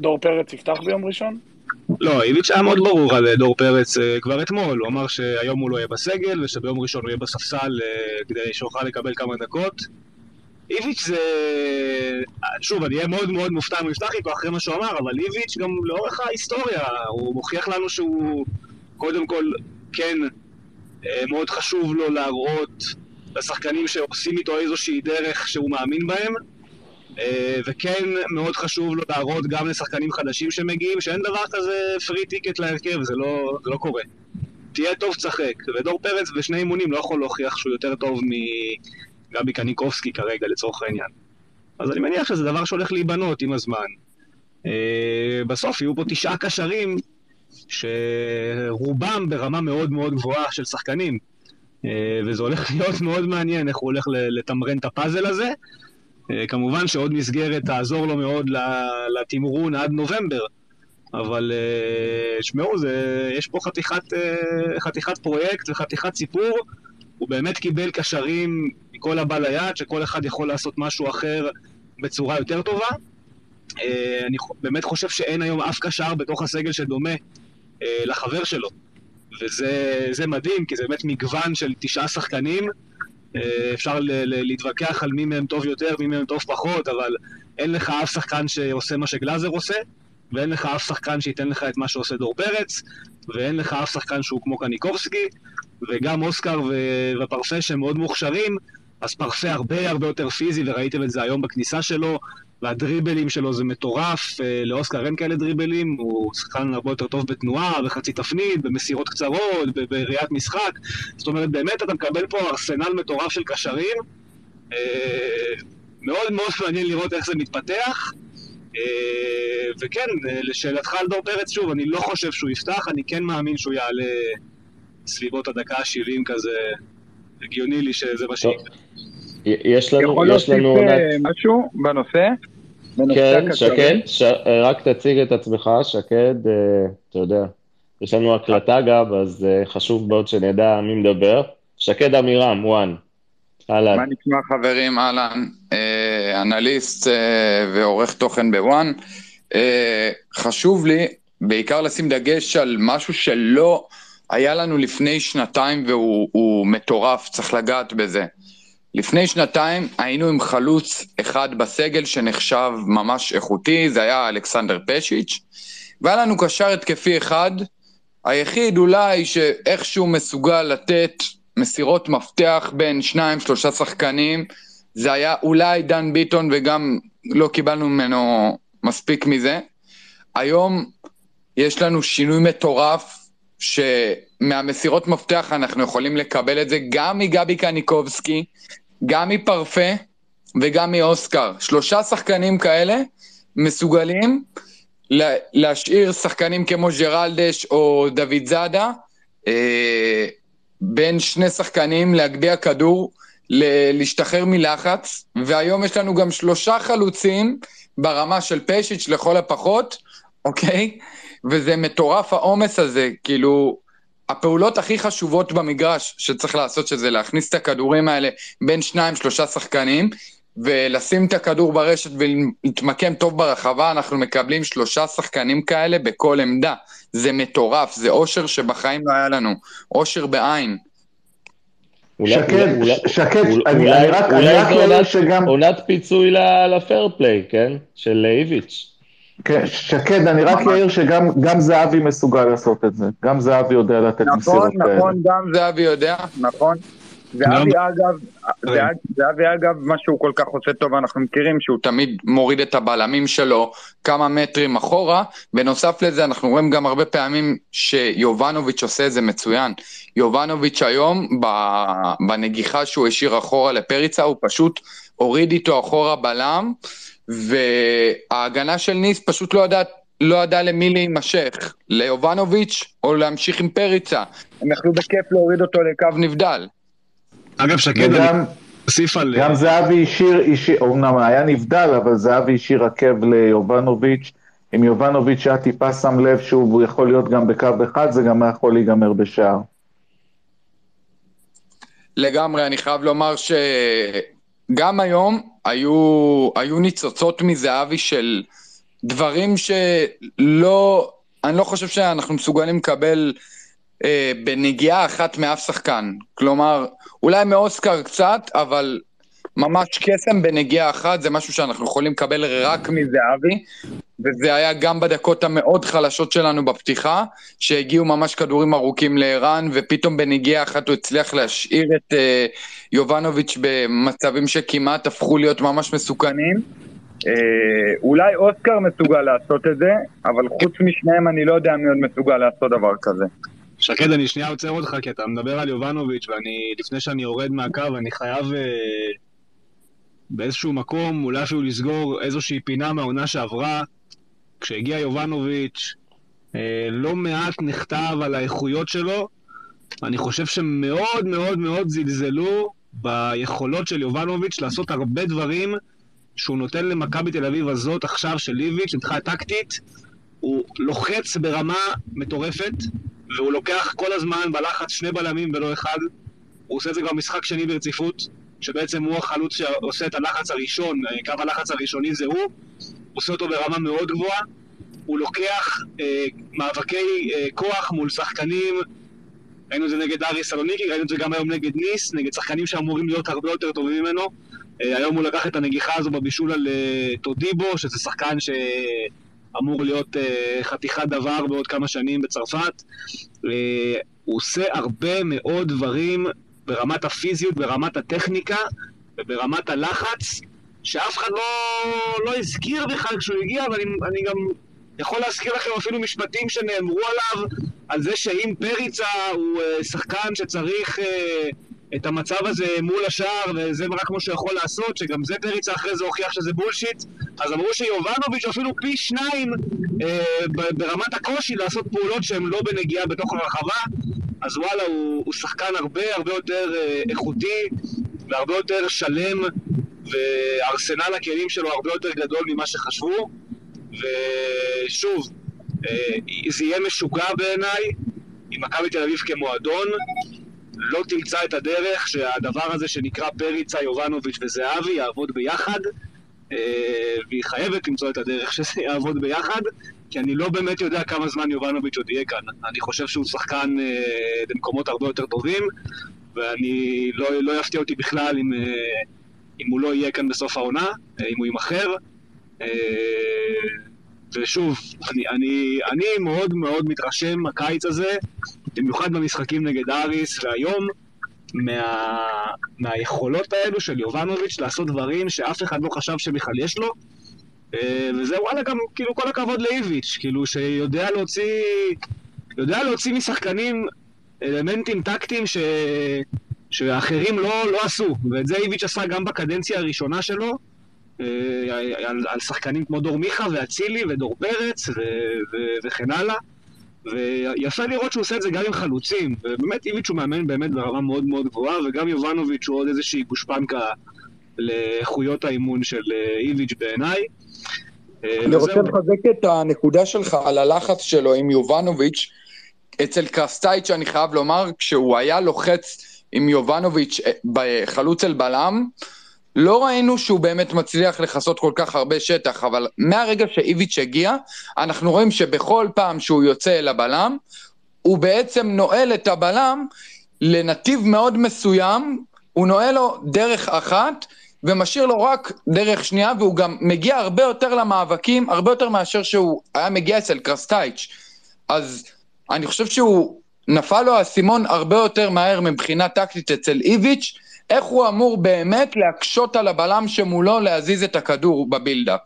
Speaker 4: דור פרץ יפתח ביום ראשון?
Speaker 6: לא, איביץ' היה מאוד ברור על דור פרץ uh, כבר אתמול, הוא אמר שהיום הוא לא יהיה בסגל ושביום ראשון הוא יהיה בספסל uh, כדי שיוכל לקבל כמה דקות. איביץ' זה... שוב, אני אהיה מאוד מאוד מופתע אם הוא יפתח איתו אחרי מה שהוא אמר, אבל איביץ' גם לאורך ההיסטוריה, הוא מוכיח לנו שהוא קודם כל, כן, מאוד חשוב לו להראות לשחקנים שעושים איתו איזושהי דרך שהוא מאמין בהם. אה, וכן מאוד חשוב לו להראות גם לשחקנים חדשים שמגיעים, שאין דבר כזה פרי טיקט להרכב, זה לא, זה לא קורה. תהיה טוב, תשחק. ודור פרץ בשני אימונים לא יכול להוכיח שהוא יותר טוב מגבי קניקובסקי כרגע, לצורך העניין. אז אני מניח שזה דבר שהולך להיבנות עם הזמן. אה, בסוף יהיו פה תשעה קשרים שרובם ברמה מאוד מאוד גבוהה של שחקנים. אה, וזה הולך להיות מאוד מעניין איך הוא הולך לתמרן את הפאזל הזה. אה, כמובן שעוד מסגרת תעזור לו מאוד לתמרון עד נובמבר, אבל אה, יש פה חתיכת, אה, חתיכת פרויקט וחתיכת סיפור. הוא באמת קיבל קשרים מכל הבא ליד, שכל אחד יכול לעשות משהו אחר בצורה יותר טובה. אני באמת חושב שאין היום אף קשר בתוך הסגל שדומה לחבר שלו. וזה מדהים, כי זה באמת מגוון של תשעה שחקנים. אה, אפשר להתווכח על מי מהם טוב יותר, מי מהם טוב פחות, אבל אין לך אף שחקן שעושה מה שגלאזר עושה, ואין לך אף שחקן שייתן לך את מה שעושה דור פרץ, ואין לך אף שחקן שהוא כמו קניקובסקי, וגם אוסקר ופרפה שהם מאוד מוכשרים, אז פרפה הרבה הרבה יותר פיזי, וראיתם את זה היום בכניסה שלו, והדריבלים שלו זה מטורף, אה, לאוסקר אין כאלה דריבלים, הוא שחקן הרבה יותר טוב בתנועה, בחצי תפנית, במסירות קצרות, בראיית משחק. זאת אומרת, באמת אתה מקבל פה ארסנל מטורף של קשרים. אה, מאוד מאוד מעניין לראות איך זה מתפתח. אה, וכן, לשאלתך על דור פרץ, שוב, אני לא חושב שהוא יפתח, אני כן מאמין שהוא יעלה סביבות הדקה ה-70 כזה, הגיוני לי שזה מה שיקרה.
Speaker 1: יש לנו,
Speaker 9: יכול
Speaker 1: יש לנו
Speaker 9: עונת... משהו בנושא?
Speaker 1: כן, שקד, ש... רק תציג את עצמך, שקד, אה, אתה יודע, יש לנו הקלטה גם, אז אה, חשוב מאוד שנדע מי מדבר. שקד עמירם, וואן.
Speaker 9: אהלן. מה נשמע חברים, אהלן, אה, אנליסט ועורך תוכן בוואן. חשוב לי בעיקר לשים דגש על משהו שלא היה לנו לפני שנתיים והוא מטורף, צריך לגעת בזה. לפני שנתיים היינו עם חלוץ אחד בסגל שנחשב ממש איכותי, זה היה אלכסנדר פשיץ', והיה לנו קשר התקפי אחד, היחיד אולי שאיכשהו מסוגל לתת מסירות מפתח בין שניים, שלושה שחקנים, זה היה אולי דן ביטון וגם לא קיבלנו ממנו מספיק מזה. היום יש לנו שינוי מטורף, שמהמסירות מפתח אנחנו יכולים לקבל את זה גם מגבי קניקובסקי, גם מפרפה וגם מאוסקר. שלושה שחקנים כאלה מסוגלים להשאיר שחקנים כמו ג'רלדש או דוד זאדה אה, בין שני שחקנים, להגביה כדור, להשתחרר מלחץ, והיום יש לנו גם שלושה חלוצים ברמה של פשיץ' לכל הפחות, אוקיי? וזה מטורף העומס הזה, כאילו, הפעולות הכי חשובות במגרש שצריך לעשות, שזה להכניס את הכדורים האלה בין שניים, שלושה שחקנים, ולשים את הכדור ברשת ולהתמקם טוב ברחבה, אנחנו מקבלים שלושה שחקנים כאלה בכל עמדה. זה מטורף, זה אושר שבחיים לא היה לנו, אושר בעין.
Speaker 1: שקד, שקד, אני רק אעיר שגם... עונת פיצוי לפייר פליי, כן? של איביץ'.
Speaker 8: כן, שקד, אני רק אעיר שגם זהבי מסוגל לעשות את זה. גם זהבי יודע לתת מסירות
Speaker 9: כאלה. נכון, נכון, גם זהבי יודע, נכון. זהבי אגב, זהבי אגב, מה שהוא כל כך עושה טוב, אנחנו מכירים שהוא תמיד מוריד את הבלמים שלו כמה מטרים אחורה. בנוסף לזה, אנחנו רואים גם הרבה פעמים שיובנוביץ' עושה את זה מצוין. יובנוביץ' היום, בנגיחה שהוא השאיר אחורה לפריצה, הוא פשוט הוריד איתו אחורה בלם, וההגנה של ניס פשוט לא יודעת לא ידע למי להימשך, ליובנוביץ' או להמשיך עם פריצה. הם יכלו בכיף להוריד אותו לקו נבדל.
Speaker 6: אגב, שקד, אני אוסיף על...
Speaker 8: גם זהבי השאיר, אומנם היה נבדל, אבל זהבי השאיר עקב ליובנוביץ'. אם יובנוביץ' היה טיפה שם לב שהוא יכול להיות גם בקו אחד, זה גם היה יכול להיגמר בשער.
Speaker 9: לגמרי, אני חייב לומר שגם היום היו, היו ניצוצות מזהבי של דברים שלא, אני לא חושב שאנחנו מסוגלים לקבל אה, בנגיעה אחת מאף שחקן. כלומר, אולי מאוסקר קצת, אבל ממש קסם בנגיעה אחת, זה משהו שאנחנו יכולים לקבל רק מזהבי, וזה היה גם בדקות המאוד חלשות שלנו בפתיחה, שהגיעו ממש כדורים ארוכים לערן, ופתאום בנגיעה אחת הוא הצליח להשאיר את אה, יובנוביץ' במצבים שכמעט הפכו להיות ממש מסוכנים. אה, אולי אוסקר מסוגל לעשות את זה, אבל חוץ משניהם אני לא יודע מי עוד מסוגל לעשות דבר כזה.
Speaker 6: שקד, אני שנייה עוצר אותך, כי אתה מדבר על יובנוביץ', ואני, לפני שאני יורד מהקו, אני חייב אה, באיזשהו מקום, אולי אפילו לסגור איזושהי פינה מהעונה שעברה. כשהגיע יובנוביץ', אה, לא מעט נכתב על האיכויות שלו. אני חושב שמאוד מאוד מאוד זלזלו ביכולות של יובנוביץ' לעשות הרבה דברים שהוא נותן למכבי תל אביב הזאת עכשיו של ליביץ', מבחינה טקטית, הוא לוחץ ברמה מטורפת, והוא לוקח כל הזמן בלחץ שני בלמים ולא אחד. הוא עושה את זה כבר משחק שני ברציפות, שבעצם הוא החלוץ שעושה את הלחץ הראשון, קו הלחץ הראשוני זה הוא, עושה אותו ברמה מאוד גבוהה. הוא לוקח אה, מאבקי אה, כוח מול שחקנים, ראינו את זה נגד ארי סלוניקי, ראינו את זה גם היום נגד ניס, נגד שחקנים שאמורים להיות הרבה יותר טובים ממנו. אה, היום הוא לקח את הנגיחה הזו בבישול על אה, טודיבו, שזה שחקן ש... אמור להיות uh, חתיכת דבר בעוד כמה שנים בצרפת. Uh, הוא עושה הרבה מאוד דברים ברמת הפיזיות, ברמת הטכניקה וברמת הלחץ, שאף אחד לא, לא הזכיר בכלל כשהוא הגיע, ואני גם יכול להזכיר לכם אפילו משפטים שנאמרו עליו, על זה שאם פריצה הוא uh, שחקן שצריך... את המצב הזה מול השער, וזה רק מה שהוא יכול לעשות, שגם זה פריצה אחרי זה הוכיח שזה בולשיט. אז אמרו שיובנוביץ' אפילו פי שניים אה, ברמת הקושי לעשות פעולות שהן לא בנגיעה בתוך הרחבה, אז וואלה, הוא, הוא שחקן הרבה הרבה יותר אה, איכותי והרבה יותר שלם, וארסנל הכלים שלו הרבה יותר גדול ממה שחשבו. ושוב, אה, זה יהיה משוגע בעיניי עם מכבי תל אביב כמועדון. לא תמצא את הדרך שהדבר הזה שנקרא פריצה, יובנוביץ' וזהבי יעבוד ביחד. והיא חייבת למצוא את הדרך שזה יעבוד ביחד, כי אני לא באמת יודע כמה זמן יובנוביץ' עוד יהיה כאן. אני חושב שהוא שחקן במקומות הרבה יותר טובים, ואני לא, לא יפתיע אותי בכלל אם, אם הוא לא יהיה כאן בסוף העונה, אם הוא יימכר. ושוב, אני, אני, אני מאוד מאוד מתרשם הקיץ הזה, במיוחד במשחקים נגד אריס, והיום, מה, מהיכולות האלו של יובנוביץ' לעשות דברים שאף אחד לא חשב שבכלל יש לו. אה, וזה וואלה גם, כאילו, כל הכבוד לאיביץ', כאילו, שיודע להוציא, יודע להוציא משחקנים אלמנטים טקטיים ש... שאחרים לא, לא עשו, ואת זה איביץ' עשה גם בקדנציה הראשונה שלו, אה, על, על שחקנים כמו דור מיכה ואצילי ודור פרץ ו, ו, וכן הלאה. ויפה לראות שהוא עושה את זה גם עם חלוצים, ובאמת איביץ' הוא מאמן באמת ברמה מאוד מאוד גבוהה, וגם יובנוביץ' הוא עוד איזושהי גושפנקה לאיכויות האימון של אה, איביץ' בעיניי.
Speaker 9: אה, אני רוצה לחזק את הנקודה שלך על הלחץ שלו עם יובנוביץ'. אצל קרסטייץ' אני חייב לומר, כשהוא היה לוחץ עם יובנוביץ' בחלוץ אל בלם, לא ראינו שהוא באמת מצליח לכסות כל כך הרבה שטח, אבל מהרגע שאיביץ' הגיע, אנחנו רואים שבכל פעם שהוא יוצא אל הבלם, הוא בעצם נועל את הבלם לנתיב מאוד מסוים, הוא נועל לו דרך אחת, ומשאיר לו רק דרך שנייה, והוא גם מגיע הרבה יותר למאבקים, הרבה יותר מאשר שהוא היה מגיע אצל קרסטייץ'. אז אני חושב שהוא, נפל לו האסימון הרבה יותר מהר מבחינה טקטית אצל איביץ', איך הוא אמור באמת להקשות על הבלם שמולו להזיז את הכדור בבילדאפ.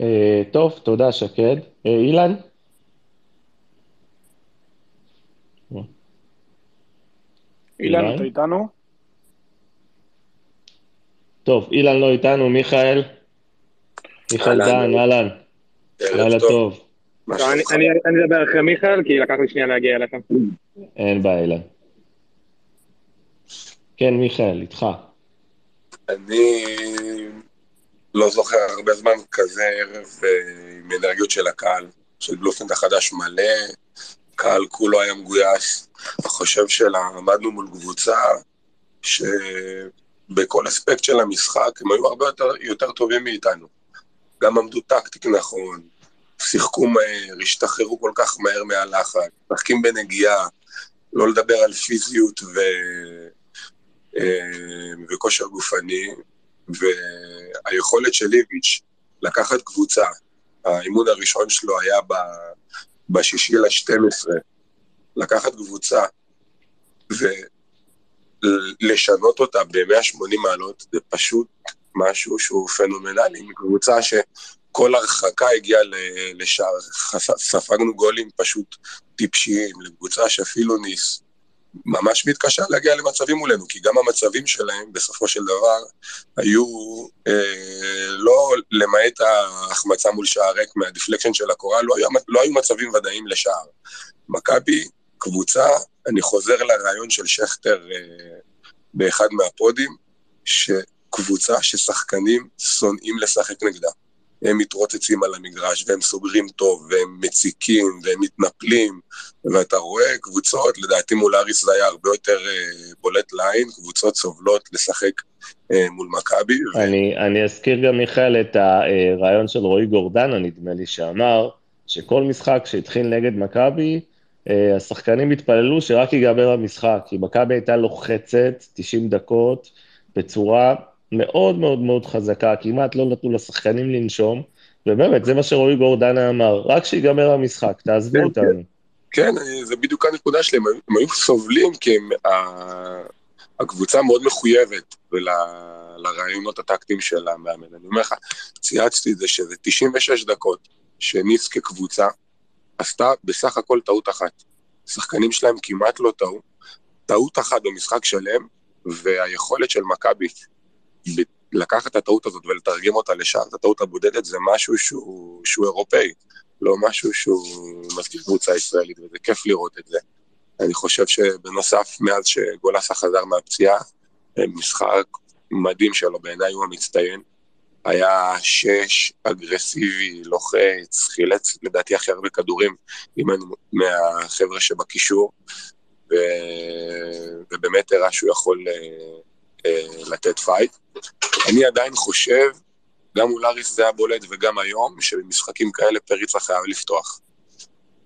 Speaker 1: אה, טוב, תודה שקד. אה, אילן?
Speaker 4: אילן, אתה איתנו?
Speaker 1: טוב, אילן לא איתנו, מיכאל? מיכאל דן, אהלן. לילה טוב.
Speaker 2: אני אדבר אחרי מיכאל, כי לקח לי שנייה להגיע אליכם.
Speaker 1: אין בעיה, אילן. כן, מיכאל, איתך.
Speaker 10: אני לא זוכר הרבה זמן כזה ערב אה, עם אנרגיות של הקהל, של בלופנד החדש מלא, קהל כולו היה מגויס. אני חושב שלמדנו מול קבוצה שבכל אספקט של המשחק הם היו הרבה יותר, יותר טובים מאיתנו. גם עמדו טקטיק נכון, שיחקו מהר, השתחררו כל כך מהר מהלחץ, משחקים בנגיעה, לא לדבר על פיזיות ו... אה, וכושר גופני, והיכולת של ליביץ' לקחת קבוצה, האימון הראשון שלו היה ב... בשישי ל-12, לקחת קבוצה ולשנות אותה ב-180 מעלות, זה פשוט משהו שהוא פנומנלי, קבוצה ש... כל הרחקה הגיעה לשער, ספגנו גולים פשוט טיפשיים, לקבוצה שאפילו ניס ממש מתקשה להגיע למצבים מולנו, כי גם המצבים שלהם בסופו של דבר היו אה, לא למעט ההחמצה מול שער ריק מה deflection של הקורה, לא, היו, לא היו מצבים ודאיים לשער. מכבי, קבוצה, אני חוזר לרעיון של שכטר אה, באחד מהפודים, שקבוצה ששחקנים שונאים לשחק נגדה. הם מתרוצצים על המגרש, והם סוגרים טוב, והם מציקים, והם מתנפלים, ואתה רואה קבוצות, לדעתי מול אריס זה היה הרבה יותר uh, בולט לעין, קבוצות סובלות לשחק uh, מול מכבי.
Speaker 1: אני, ו... אני אזכיר גם, מיכאל, את הרעיון של רועי גורדנה, נדמה לי, שאמר שכל משחק שהתחיל נגד מכבי, uh, השחקנים התפללו שרק ייגמר המשחק, כי מכבי הייתה לוחצת 90 דקות בצורה מאוד מאוד מאוד חזקה, כמעט לא נתנו לשחקנים לנשום, ובאמת, זה מה שרועי גורדנה אמר, רק שיגמר המשחק, תעזבו כן, אותנו.
Speaker 10: כן, כן, זה בדיוק הנקודה שלהם, הם היו סובלים כי הם, הקבוצה מאוד מחויבת לרעיונות הטקטיים של המאמן. אני אומר לך, צייצתי את זה שזה 96 דקות שניס כקבוצה עשתה בסך הכל טעות אחת. השחקנים שלהם כמעט לא טעו, טעות אחת במשחק שלם, והיכולת של מכבי לקחת את הטעות הזאת ולתרגם אותה לשער, את הטעות הבודדת, זה משהו שהוא, שהוא אירופאי, לא משהו שהוא מזכיר קבוצה ישראלית, וזה כיף לראות את זה. אני חושב שבנוסף, מאז שגולסה חזר מהפציעה, משחק מדהים שלו, בעיניי הוא המצטיין. היה שש, אגרסיבי, לוחץ, חילץ לדעתי הכי הרבה כדורים מהחבר'ה שבקישור. ו... ובאמת הראה שהוא יכול לתת fight. אני עדיין חושב, גם מול אריס זה היה בולט וגם היום, שבמשחקים כאלה פריצה חייב לפתוח.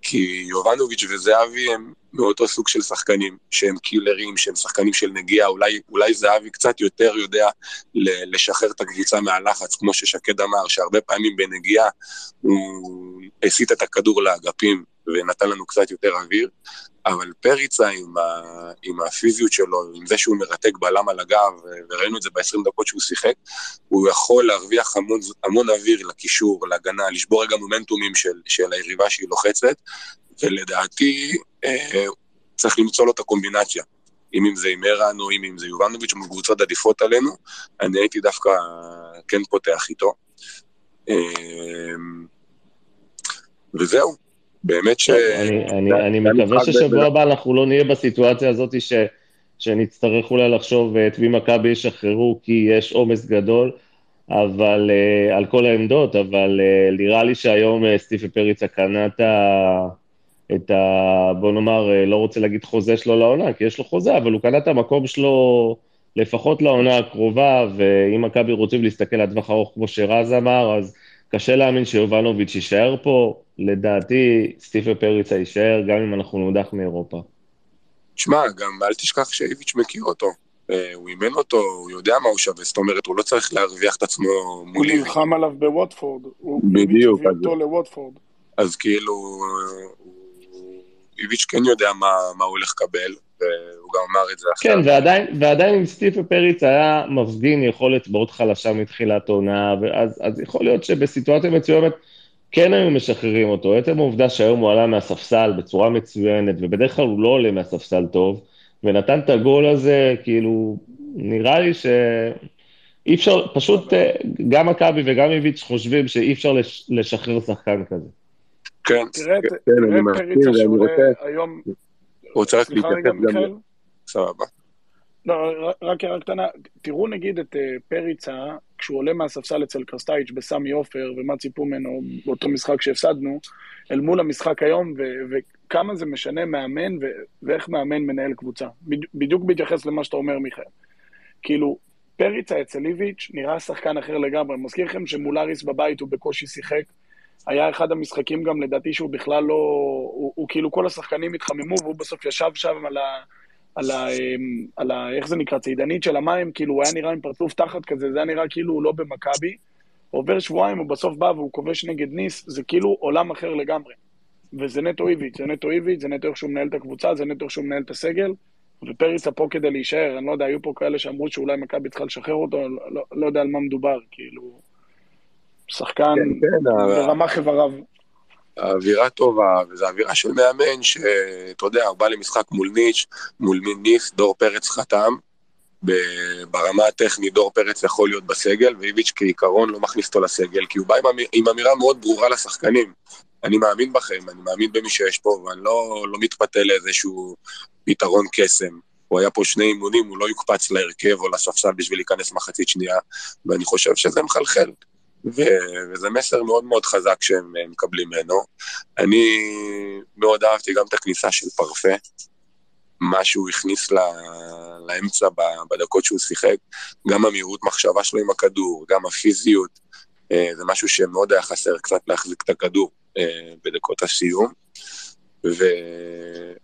Speaker 10: כי יובנוביץ' וזהבי הם מאותו סוג של שחקנים, שהם קילרים, שהם שחקנים של נגיעה, אולי, אולי זהבי קצת יותר יודע לשחרר את הקבוצה מהלחץ, כמו ששקד אמר, שהרבה פעמים בנגיעה הוא הסיט את הכדור לאגפים ונתן לנו קצת יותר אוויר, אבל פריצה עם, ה, עם הפיזיות שלו, עם זה שהוא מרתק בלם על הגב, וראינו את זה ב-20 דקות שהוא שיחק, הוא יכול להרוויח המון, המון אוויר לקישור, להגנה, לשבור רגע מומנטומים של, של היריבה שהיא לוחצת, ולדעתי אה, צריך למצוא לו את הקומבינציה. אם אם זה עם ערן או אם אם זה יובנוביץ', הם קבוצות עדיפות עלינו, אני הייתי דווקא כן פותח איתו. אה, וזהו, באמת ש...
Speaker 1: אני, אני, אני מקווה ששבוע הבא אנחנו לא נהיה בסיטואציה הזאת ש, שנצטרך אולי לחשוב את מי מכבי ישחררו כי יש עומס גדול, אבל uh, על כל העמדות, אבל uh, נראה לי שהיום סטיפי פריצה קנה את ה... את ה... בוא נאמר, לא רוצה להגיד חוזה שלו לעונה, כי יש לו חוזה, אבל הוא קנה את המקום שלו לפחות לעונה הקרובה, ואם מכבי רוצים להסתכל לטווח ארוך, כמו שרז אמר, אז קשה להאמין שיובנוביץ' יישאר פה, לדעתי סטיפה פריצה יישאר, גם אם אנחנו נודח מאירופה.
Speaker 10: שמע, גם אל תשכח שאיביץ' מכיר אותו. אה, הוא אימן אותו, הוא יודע מה הוא שווה, זאת אומרת, הוא לא צריך להרוויח את עצמו
Speaker 4: מול איביץ'. הוא נלחם עליו בווטפורד.
Speaker 10: בדיוק.
Speaker 4: הוא הביא אותו לווטפורד.
Speaker 10: אז כאילו, איביץ' כן יודע מה, מה הוא הולך לקבל, והוא גם אמר את זה
Speaker 1: עכשיו. כן, ועדיין, ועדיין אם סטיפה פריץ היה מפגין יכולת מאוד חלשה מתחילת עונה, אז, אז יכול להיות שבסיטואציה מצוינת כן היו משחררים אותו. עצם העובדה שהיום הוא עלה מהספסל בצורה מצוינת, ובדרך כלל הוא לא עולה מהספסל טוב, ונתן את הגול הזה, כאילו, נראה לי ש... אי אפשר, פשוט גם מכבי וגם איביץ' חושבים שאי אפשר לשחרר שחקן כזה.
Speaker 10: כן,
Speaker 4: תראה,
Speaker 10: כן, אני מסכים, ואני רוצה... רוצה רק להתייחס גם... סבבה.
Speaker 4: לא, רק הערה קטנה, תראו נגיד את פריצה, כשהוא עולה מהספסל אצל קרסטייץ' בסמי עופר, ומה ציפו ממנו באותו משחק שהפסדנו, אל מול המשחק היום, ו- וכמה זה משנה מאמן, ו- ואיך מאמן מנהל קבוצה. בדיוק בהתייחס למה שאתה אומר, מיכאל. כאילו, פריצה אצל איביץ' נראה שחקן אחר לגמרי. מזכיר לכם שמול אריס בבית הוא בקושי שיחק. היה אחד המשחקים גם, לדעתי, שהוא בכלל לא... הוא, הוא כאילו, כל השחקנים התחממו, והוא בסוף ישב שם על ה... על ה... על ה... איך זה נקרא? צידנית של המים, כאילו, הוא היה נראה עם פרצוף תחת כזה, זה היה נראה כאילו הוא לא במכבי. עובר שבועיים, הוא בסוף בא והוא כובש נגד ניס, זה כאילו עולם אחר לגמרי. וזה נטו איביץ', זה נטו איביץ', זה נטו איך שהוא מנהל את הקבוצה, זה נטו איך שהוא מנהל את הסגל. ופריצה פה כדי להישאר, אני לא יודע, היו פה כאלה שאמרו שאולי מכבי צריכה לשחרר אותו, לא, לא יודע על מה מדובר, כאילו... שחקן כן, כן, ברמה חבריו.
Speaker 10: האווירה טובה, וזו אווירה של מאמן שאתה יודע, הוא בא למשחק מול ניץ', מול ניס, דור פרץ חתם. ברמה הטכנית דור פרץ יכול להיות בסגל, ואיביץ' כעיקרון לא מכניס אותו לסגל, כי הוא בא עם, אמיר, עם אמירה מאוד ברורה לשחקנים. אני מאמין בכם, אני מאמין במי שיש פה, ואני לא, לא מתפתה לאיזשהו פתרון קסם. הוא היה פה שני אימונים, הוא לא יוקפץ להרכב או לספסל בשביל להיכנס מחצית שנייה, ואני חושב שזה מחלחל. וזה מסר מאוד מאוד חזק שהם מקבלים ממנו. אני מאוד אהבתי גם את הכניסה של פרפה, מה שהוא הכניס ל- לאמצע בדקות שהוא שיחק, גם המהירות מחשבה שלו עם הכדור, גם הפיזיות, אה, זה משהו שמאוד היה חסר קצת להחזיק את הכדור אה, בדקות הסיום.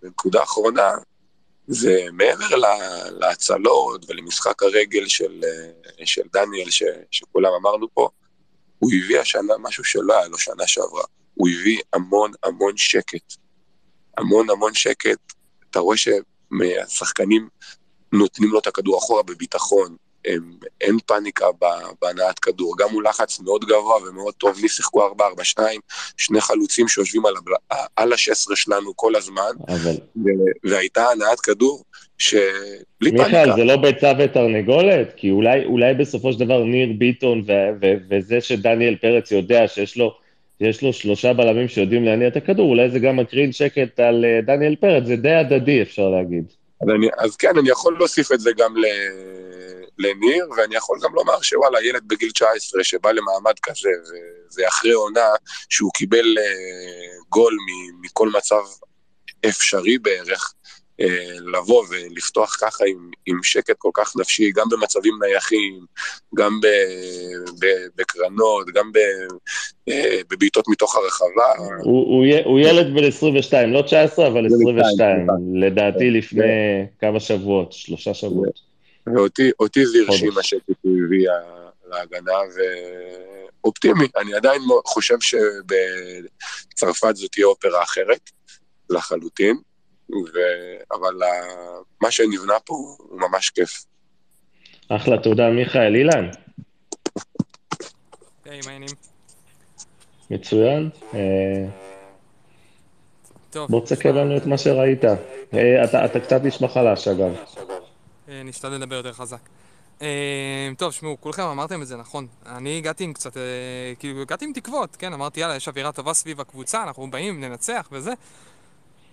Speaker 10: ונקודה אחרונה, זה מעבר להצלות ולמשחק הרגל של, אה, של דניאל, ש, שכולם אמרנו פה, הוא הביא השנה משהו שלא היה לו שנה שעברה. הוא הביא המון המון שקט. המון המון שקט. אתה רואה שהשחקנים נותנים לו את הכדור אחורה בביטחון. אין פאניקה בהנעת כדור, גם הוא לחץ מאוד גבוה ומאוד טוב, לי שיחקו 4-4-2, שני חלוצים שיושבים על, על ה-16 שלנו כל הזמן, אבל... והייתה הנעת כדור שבלי פאניקה.
Speaker 1: מיכאל, זה לא ביצה ותרנגולת? כי אולי, אולי בסופו של דבר ניר ביטון ו- ו- וזה שדניאל פרץ יודע שיש לו, יש לו שלושה בלמים שיודעים להניע את הכדור, אולי זה גם מקרין שקט על אה, דניאל פרץ, זה די הדדי אפשר להגיד.
Speaker 10: אז, אני, אז כן, אני יכול להוסיף את זה גם ל... לניר, ואני יכול גם לומר שוואלה, ילד בגיל 19 שבא למעמד כזה, וזה אחרי עונה שהוא קיבל uh, גול מכל מצב אפשרי בערך, אה, לבוא ולפתוח ככה עם, עם שקט כל כך נפשי, גם במצבים נייחים, גם ב, ב, בקרנות, גם ב, אה, בבעיטות מתוך הרחבה.
Speaker 1: הוא, הוא, הוא ילד בן 22, לא 19, אבל 22, לדעתי לפני כמה שבועות, שלושה שבועות.
Speaker 10: ואותי זה הרשים השקט הוא הביא להגנה, ואופטימי. אני עדיין חושב שבצרפת זאת תהיה אופרה אחרת, לחלוטין. ו... אבל מה שנבנה פה הוא ממש כיף.
Speaker 1: אחלה, תודה מיכאל. אילן.
Speaker 11: היי, מה העניינים?
Speaker 1: מצוין. אה, בוא תסתכל לנו את מה שראית. אה, אתה קצת נשמע חלש, אגב.
Speaker 11: אה, נשתדל לדבר יותר חזק. טוב, שמעו, כולכם אמרתם את זה נכון. אני הגעתי עם קצת, כאילו, הגעתי עם תקוות, כן? אמרתי, יאללה, יש אווירה טובה סביב הקבוצה, אנחנו באים, ננצח וזה.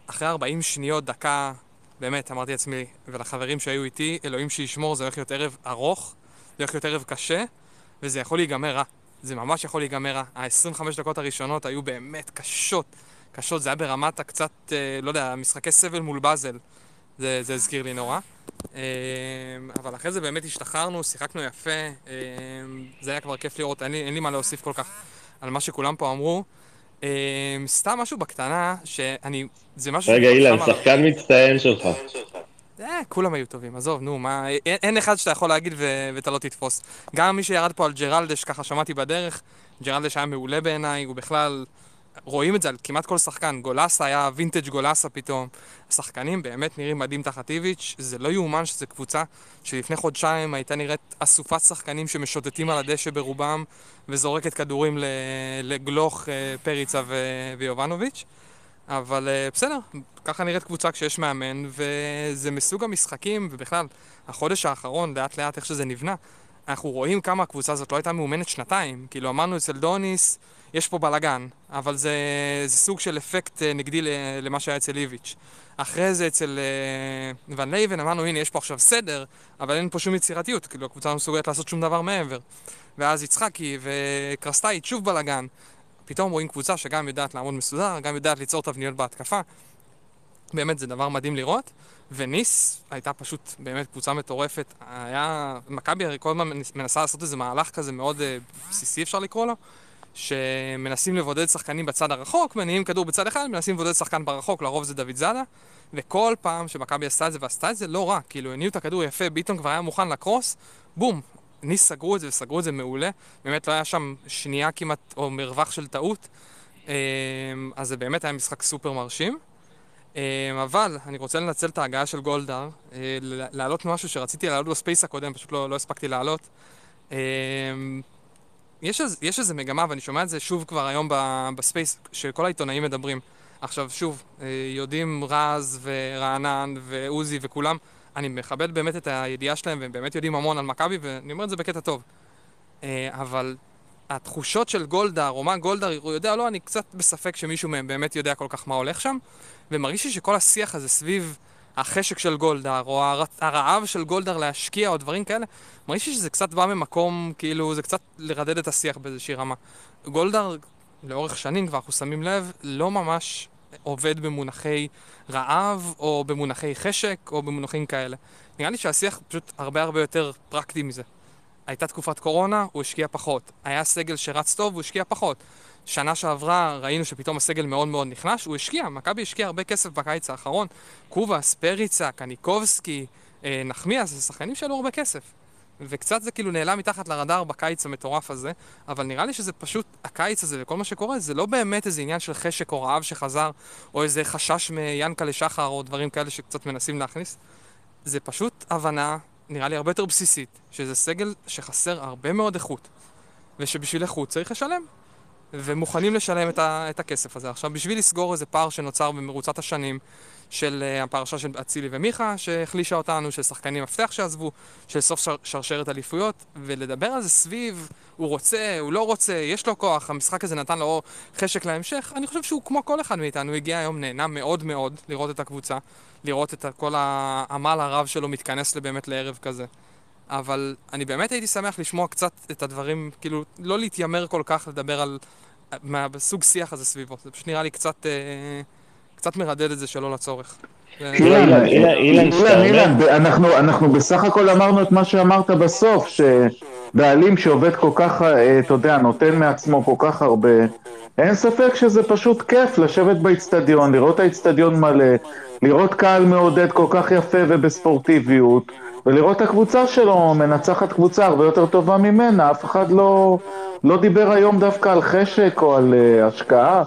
Speaker 11: אחרי 40 שניות, דקה, באמת, אמרתי לעצמי ולחברים שהיו איתי, אלוהים שישמור, זה הולך להיות ערב ארוך, זה הולך להיות ערב קשה, וזה יכול להיגמר רע. זה ממש יכול להיגמר רע. ה-25 דקות הראשונות היו באמת קשות. קשות, זה היה ברמת הקצת, אה, לא יודע, משחקי סבל מול באזל. זה, זה הזכיר לי נורא. אה, אבל אחרי זה באמת השתחררנו, שיחקנו יפה. אה, זה היה כבר כיף לראות, אין לי, אין לי מה להוסיף כל כך על מה שכולם פה אמרו. אמ, סתם משהו בקטנה, שאני... זה משהו...
Speaker 1: רגע, אילן, שחקן מצטיין שלך.
Speaker 11: אה, כולם היו טובים, עזוב, נו, מה... אין אחד שאתה יכול להגיד ואתה לא תתפוס. גם מי שירד פה על ג'רלדש, ככה שמעתי בדרך, ג'רלדש היה מעולה בעיניי, הוא בכלל... רואים את זה על כמעט כל שחקן. גולסה היה וינטג' גולסה פתאום. השחקנים באמת נראים מדהים תחת איביץ'. זה לא יאומן שזו קבוצה שלפני חודשיים הייתה נראית אסופת שחקנים שמשוטטים על הדשא ברובם וזורקת כדורים לגלוך אה, פריצה ויובנוביץ'. אבל אה, בסדר, ככה נראית קבוצה כשיש מאמן, וזה מסוג המשחקים, ובכלל, החודש האחרון, לאט לאט איך שזה נבנה, אנחנו רואים כמה הקבוצה הזאת לא הייתה מאומנת שנתיים. כאילו, אמרנו אצל דוניס, יש פה בלאגן, אבל זה, זה סוג של אפקט אה, נגדי למה שהיה אצל איביץ'. אחרי זה אצל אה, ון ליוון אמרנו, הנה, יש פה עכשיו סדר, אבל אין פה שום יצירתיות, כאילו, הקבוצה לא מסוגלת לעשות שום דבר מעבר. ואז יצחקי וקרסטייץ' שוב בלאגן. פתאום רואים קבוצה שגם יודעת לעמוד מסודר, גם יודעת ליצור תבניות בהתקפה. באמת, זה דבר מדהים לראות. וניס הייתה פשוט באמת קבוצה מטורפת. היה... מכבי הרי כל הזמן מנסה לעשות איזה מהלך כזה מאוד uh, בסיסי, אפשר לקרוא לו. שמנסים לבודד שחקנים בצד הרחוק, מניעים כדור בצד אחד, מנסים לבודד שחקן ברחוק, לרוב זה דוד זאדה. וכל פעם שמכבי עשתה את זה ועשתה את זה, לא רע, כאילו הניעו את הכדור יפה, ביטון כבר היה מוכן לקרוס, בום, ניס סגרו את זה וסגרו את זה מעולה. באמת לא היה שם שנייה כמעט, או מרווח של טעות. אמ, אז זה באמת היה משחק סופר מרשים. אמ, אבל אני רוצה לנצל את ההגעה של גולדהר, אה, להעלות משהו שרציתי להעלות ב space הקודם, פשוט לא, לא הספקתי להעלות. יש, יש איזה מגמה, ואני שומע את זה שוב כבר היום ב space, שכל העיתונאים מדברים. עכשיו, שוב, אה, יודעים רז ורענן ועוזי וכולם, אני מכבד באמת את הידיעה שלהם, והם באמת יודעים המון על מכבי, ואני אומר את זה בקטע טוב. אה, אבל התחושות של גולדהר, או מה גולדהר, הוא יודע, לא, אני קצת בספק שמישהו מהם באמת יודע כל כך מה הולך שם, ומרגיש לי שכל השיח הזה סביב החשק של גולדהר, או הרעב של גולדהר להשקיע, או דברים כאלה, מרגיש לי שזה קצת בא ממקום, כאילו, זה קצת לרדד את השיח באיזושהי רמה. גולדהר, לאורך שנים כבר, אנחנו שמים לב, לא ממש עובד במונחי רעב, או במונחי חשק, או במונחים כאלה. נראה לי שהשיח פשוט הרבה הרבה יותר פרקטי מזה. הייתה תקופת קורונה, הוא השקיע פחות. היה סגל שרץ טוב, הוא השקיע פחות. שנה שעברה ראינו שפתאום הסגל מאוד מאוד נחלש, הוא השקיע, מכבי השקיע הרבה כסף בקיץ האחרון. קובאס, פריצה, קניקובסקי, אה, נחמיאס, זה שחקנים שעלו הרבה כסף. וקצת זה כאילו נעלם מתחת לרדאר בקיץ המטורף הזה, אבל נראה לי שזה פשוט, הקיץ הזה וכל מה שקורה, זה לא באמת איזה עניין של חשק או רעב שחזר, או איזה חשש מיאנקה לשחר, או דברים כאלה שקצת מנסים להכניס. זה פשוט הבנה, נראה לי הרבה יותר בסיסית, שזה סגל שחסר הרבה מאוד איכות, ושבשביל איכות צריך לשלם. ומוכנים לשלם את, ה, את הכסף הזה. עכשיו, בשביל לסגור איזה פער שנוצר במרוצת השנים של uh, הפרשה של אצילי ומיכה, שהחלישה אותנו, של שחקנים מפתח שעזבו, של סוף שר, שרשרת אליפויות, ולדבר על זה סביב, הוא רוצה, הוא לא רוצה, יש לו כוח, המשחק הזה נתן לו חשק להמשך, אני חושב שהוא כמו כל אחד מאיתנו, הגיע היום, נהנה מאוד מאוד לראות את הקבוצה, לראות את כל העמל הרב שלו מתכנס באמת לערב כזה. אבל אני באמת הייתי שמח לשמוע קצת את הדברים, כאילו, לא להתיימר כל כך לדבר על מהסוג שיח הזה סביבו. זה פשוט נראה לי קצת, אה, קצת מרדד את זה שלא לצורך.
Speaker 8: אילן, אילן, אילן, אנחנו בסך הכל אמרנו את מה שאמרת בסוף, שבעלים שעובד כל כך, אה, אתה יודע, נותן מעצמו כל כך הרבה, אין ספק שזה פשוט כיף לשבת באיצטדיון, לראות האיצטדיון מלא, לראות קהל מעודד כל כך יפה ובספורטיביות, ולראות את הקבוצה שלו מנצחת קבוצה הרבה יותר טובה ממנה, אף אחד לא, לא דיבר היום דווקא על חשק או על uh, השקעה,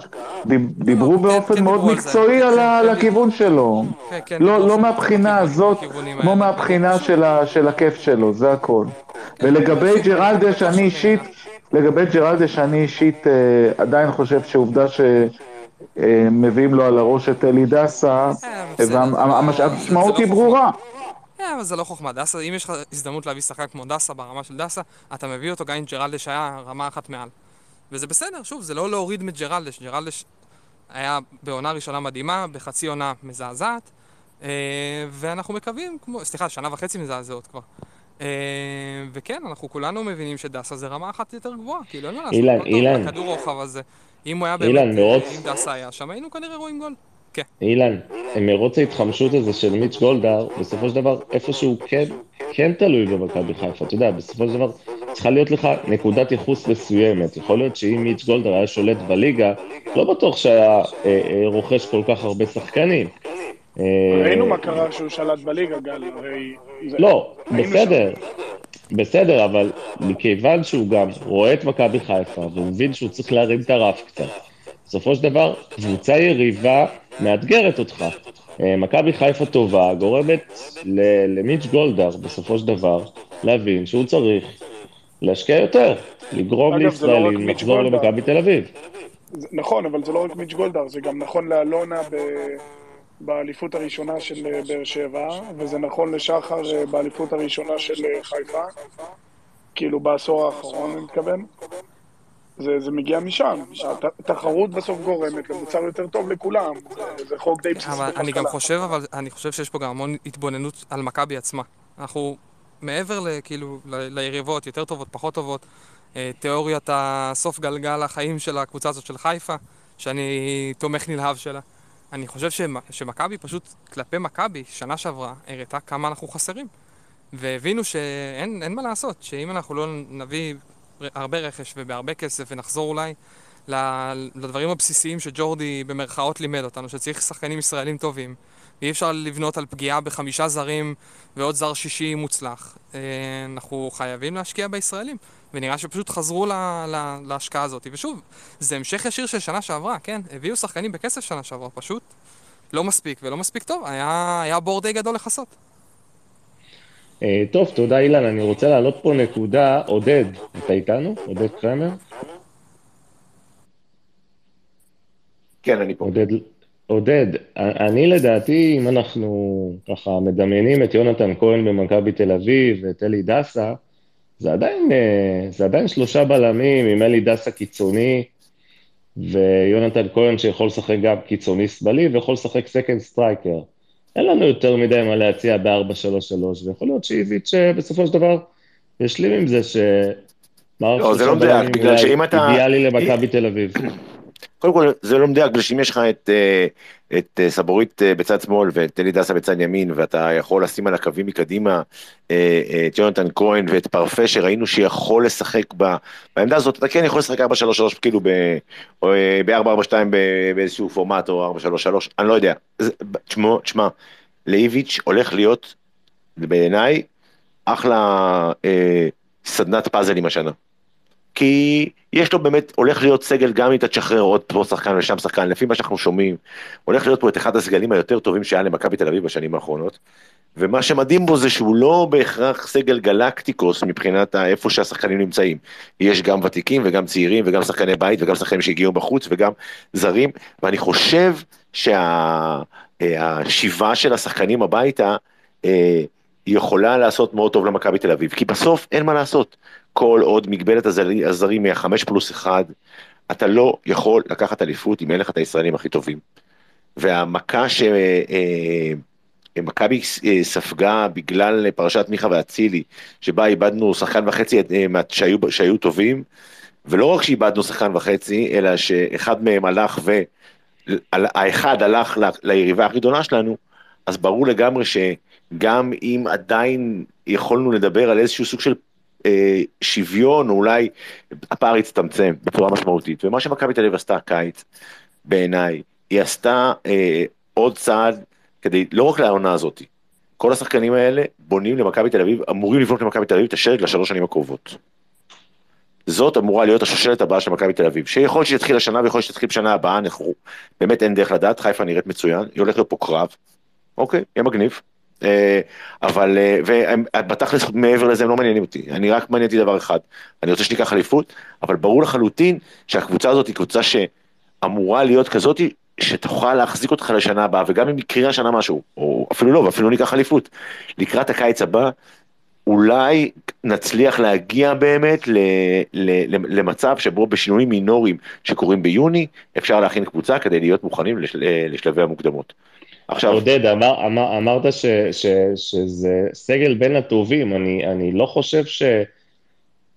Speaker 8: דיברו לא, באופן כן, מאוד מקצועי על, על הכיוון שלו. כן, כן, לא, לא מהבחינה הזאת, כמו מהבחינה של, ה, של הכיף שלו, זה הכל. ולגבי ג'רלדש, אני אישית, לגבי ג'רלדש, אני אישית uh, עדיין חושב שעובדה שמביאים לו על הראש את אלי דסה, והמשמעות היא ברורה.
Speaker 11: כן, אבל זה לא חוכמה. דסה, אם יש לך הזדמנות להביא שחקן כמו דסה ברמה של דסה, אתה מביא אותו גם עם ג'רלדש היה רמה אחת מעל. וזה בסדר, שוב, זה לא להוריד מג'רלדש. ג'רלדש היה בעונה ראשונה מדהימה, בחצי עונה מזעזעת, אה, ואנחנו מקווים, כמו, סליחה, שנה וחצי מזעזעות כבר. אה, וכן, אנחנו כולנו מבינים שדסה זה רמה אחת יותר גבוהה, כאילו אין מה לעשות.
Speaker 1: אילן, אילן.
Speaker 11: הכדור רוחב הזה. אם הוא היה באמת, מרוץ... אם דסה היה שם, היינו כנראה רואים גול. כן.
Speaker 1: אילן, מרוץ ההתחמשות הזה של מיץ' גולדהר, בסופו של דבר, איפשהו כן, כן תלוי במכבי חיפה. אתה יודע, בסופו של דבר, צריכה להיות לך נקודת ייחוס מסוימת. יכול להיות שאם מיץ' גולדהר היה שולט בליגה, לא בטוח שהיה אה, אה, רוכש כל כך הרבה שחקנים.
Speaker 4: אה, ראינו מה קרה כשהוא שלט בליגה, גל, הרי...
Speaker 1: לא, בסדר. בסדר, אבל מכיוון שהוא גם רואה את מכבי חיפה, והוא מבין שהוא צריך להרים את הרף קצת, בסופו של דבר, קבוצה יריבה מאתגרת אותך. אה, מכבי חיפה טובה גורמת למיץ' גולדהר, בסופו של דבר, להבין שהוא צריך להשקיע יותר, לגרום לא לישראלים לחזור למכבי תל אביב.
Speaker 4: נכון, אבל זה לא רק מיץ' גולדהר, זה גם נכון לאלונה ב... באליפות הראשונה של אה, באר שבע, וזה נכון לשחר אה, באליפות הראשונה של חיפה, כאילו בעשור האחרון, אני מתכוון. זה, זה מגיע משם. התחרות בסוף גורמת למוצר יותר טוב לכולם. זה, חוק די בסיסי
Speaker 11: בכלכלה. אני גם חושב, אבל אני חושב שיש פה גם המון התבוננות על מכבי עצמה. אנחנו מעבר כאילו ליריבות, יותר טובות, פחות טובות, אה, תיאוריית הסוף גלגל החיים של הקבוצה הזאת של חיפה, שאני תומך נלהב שלה. אני חושב שמכבי פשוט, כלפי מכבי, שנה שעברה, הראתה כמה אנחנו חסרים. והבינו שאין מה לעשות, שאם אנחנו לא נביא הרבה רכש ובהרבה כסף, ונחזור אולי לדברים הבסיסיים שג'ורדי במרכאות לימד אותנו, שצריך שחקנים ישראלים טובים. ואי אפשר לבנות על פגיעה בחמישה זרים ועוד זר שישי מוצלח. אה, אנחנו חייבים להשקיע בישראלים. ונראה שפשוט חזרו לה, לה, להשקעה הזאת. ושוב, זה המשך ישיר של שנה שעברה, כן? הביאו שחקנים בכסף שנה שעברה, פשוט לא מספיק ולא מספיק טוב. היה, היה בור די גדול לכסות.
Speaker 1: אה, טוב, תודה אילן. אני רוצה להעלות פה נקודה. עודד, אתה איתנו? עודד קרמר?
Speaker 3: כן, אני פה.
Speaker 1: עודד, עודד, אני לדעתי, אם אנחנו ככה מדמיינים את יונתן כהן במכבי תל אביב ואת אלי דסה, זה עדיין, אה, זה עדיין שלושה בלמים עם אלי דסה קיצוני, ויונתן כהן שיכול לשחק גם קיצוני שמאלי ויכול לשחק second striker. אין לנו יותר מדי מה להציע ב-4-3-3, ויכול להיות שאיביץ' בסופו של דבר ישלים עם זה ש...
Speaker 3: לא, זה לא מדויק, בגלל שאם אתה...
Speaker 1: אידיאלי למכבי תל אביב.
Speaker 3: קודם כל, זה לא מדויק, בגלל שאם יש לך את, אה, את אה, סבורית בצד שמאל ואת אלי דסה בצד ימין, ואתה יכול לשים על הקווים מקדימה את יונתן כהן ואת פרפה, שראינו שיכול לשחק ב, בעמדה הזאת, אתה כן יכול לשחק 4-3-3 כאילו ב-4-4-2 באיזשהו פורמט או 4-3-3, אני לא יודע. תשמע, לאיביץ' הולך להיות, בעיניי, אחלה אה, סדנת פאזלים השנה. כי יש לו באמת, הולך להיות סגל גם אם אתה תשחרר עוד פה שחקן ושם שחקן, לפי מה שאנחנו שומעים, הולך להיות פה את אחד הסגלים היותר טובים שהיה למכבי תל אביב בשנים האחרונות. ומה שמדהים בו זה שהוא לא בהכרח סגל גלקטיקוס מבחינת איפה שהשחקנים נמצאים. יש גם ותיקים וגם צעירים וגם שחקני בית וגם שחקנים שהגיעו בחוץ וגם זרים, ואני חושב שהשיבה של השחקנים הביתה אה, יכולה לעשות מאוד טוב למכבי תל אביב, כי בסוף אין מה לעשות. כל עוד מגבלת הזרים מהחמש פלוס אחד, אתה לא יכול לקחת אליפות אם אין לך את הישראלים הכי טובים. והמכה ש... אה, מכבי אה, ספגה בגלל פרשת מיכה ואצילי, שבה איבדנו שחקן וחצי אה, שהיו, שהיו טובים, ולא רק שאיבדנו שחקן וחצי, אלא שאחד מהם הלך ו... האחד הלך ליריבה הכי גדולה שלנו, אז ברור לגמרי שגם אם עדיין יכולנו לדבר על איזשהו סוג של אה, שוויון, או אולי הפער יצטמצם בצורה משמעותית. ומה שמכבי תל אביב עשתה הקיץ, בעיניי, היא עשתה אה, עוד צעד כדי, לא רק לעונה הזאת, כל השחקנים האלה בונים למכבי תל אביב, אמורים לבנות למכבי תל אביב את השרג לשלוש שנים הקרובות. זאת אמורה להיות השושלת הבאה של מכבי תל אביב, שיכול להיות שתתחיל השנה ויכול להיות שתתחיל בשנה הבאה, אנחנו באמת אין דרך לדעת, חיפה נראית מצוין, היא הולכת להיות פה קרב, אוקיי, יהיה מגניב. אה, אבל, אה, ובתכלס מעבר לזה הם לא מעניינים אותי, אני רק מעניין אותי דבר אחד, אני רוצה שניקח אליפות, אבל ברור לחלוטין שהקבוצה הזאת היא קבוצה שאמורה להיות כזאת שתוכל להחזיק אותך לשנה הבאה, וגם אם יקרה השנה משהו, או אפילו לא, ואפילו ניקח אליפות, לקראת הקיץ הבא, אולי נצליח להגיע באמת ל, ל, ל, למצב שבו בשינויים מינוריים שקורים ביוני, אפשר להכין קבוצה כדי להיות מוכנים לשל, לשלבי המוקדמות.
Speaker 1: עכשיו... עודד, אמר, אמר, אמרת ש, ש, שזה סגל בין הטובים, אני, אני לא חושב ש...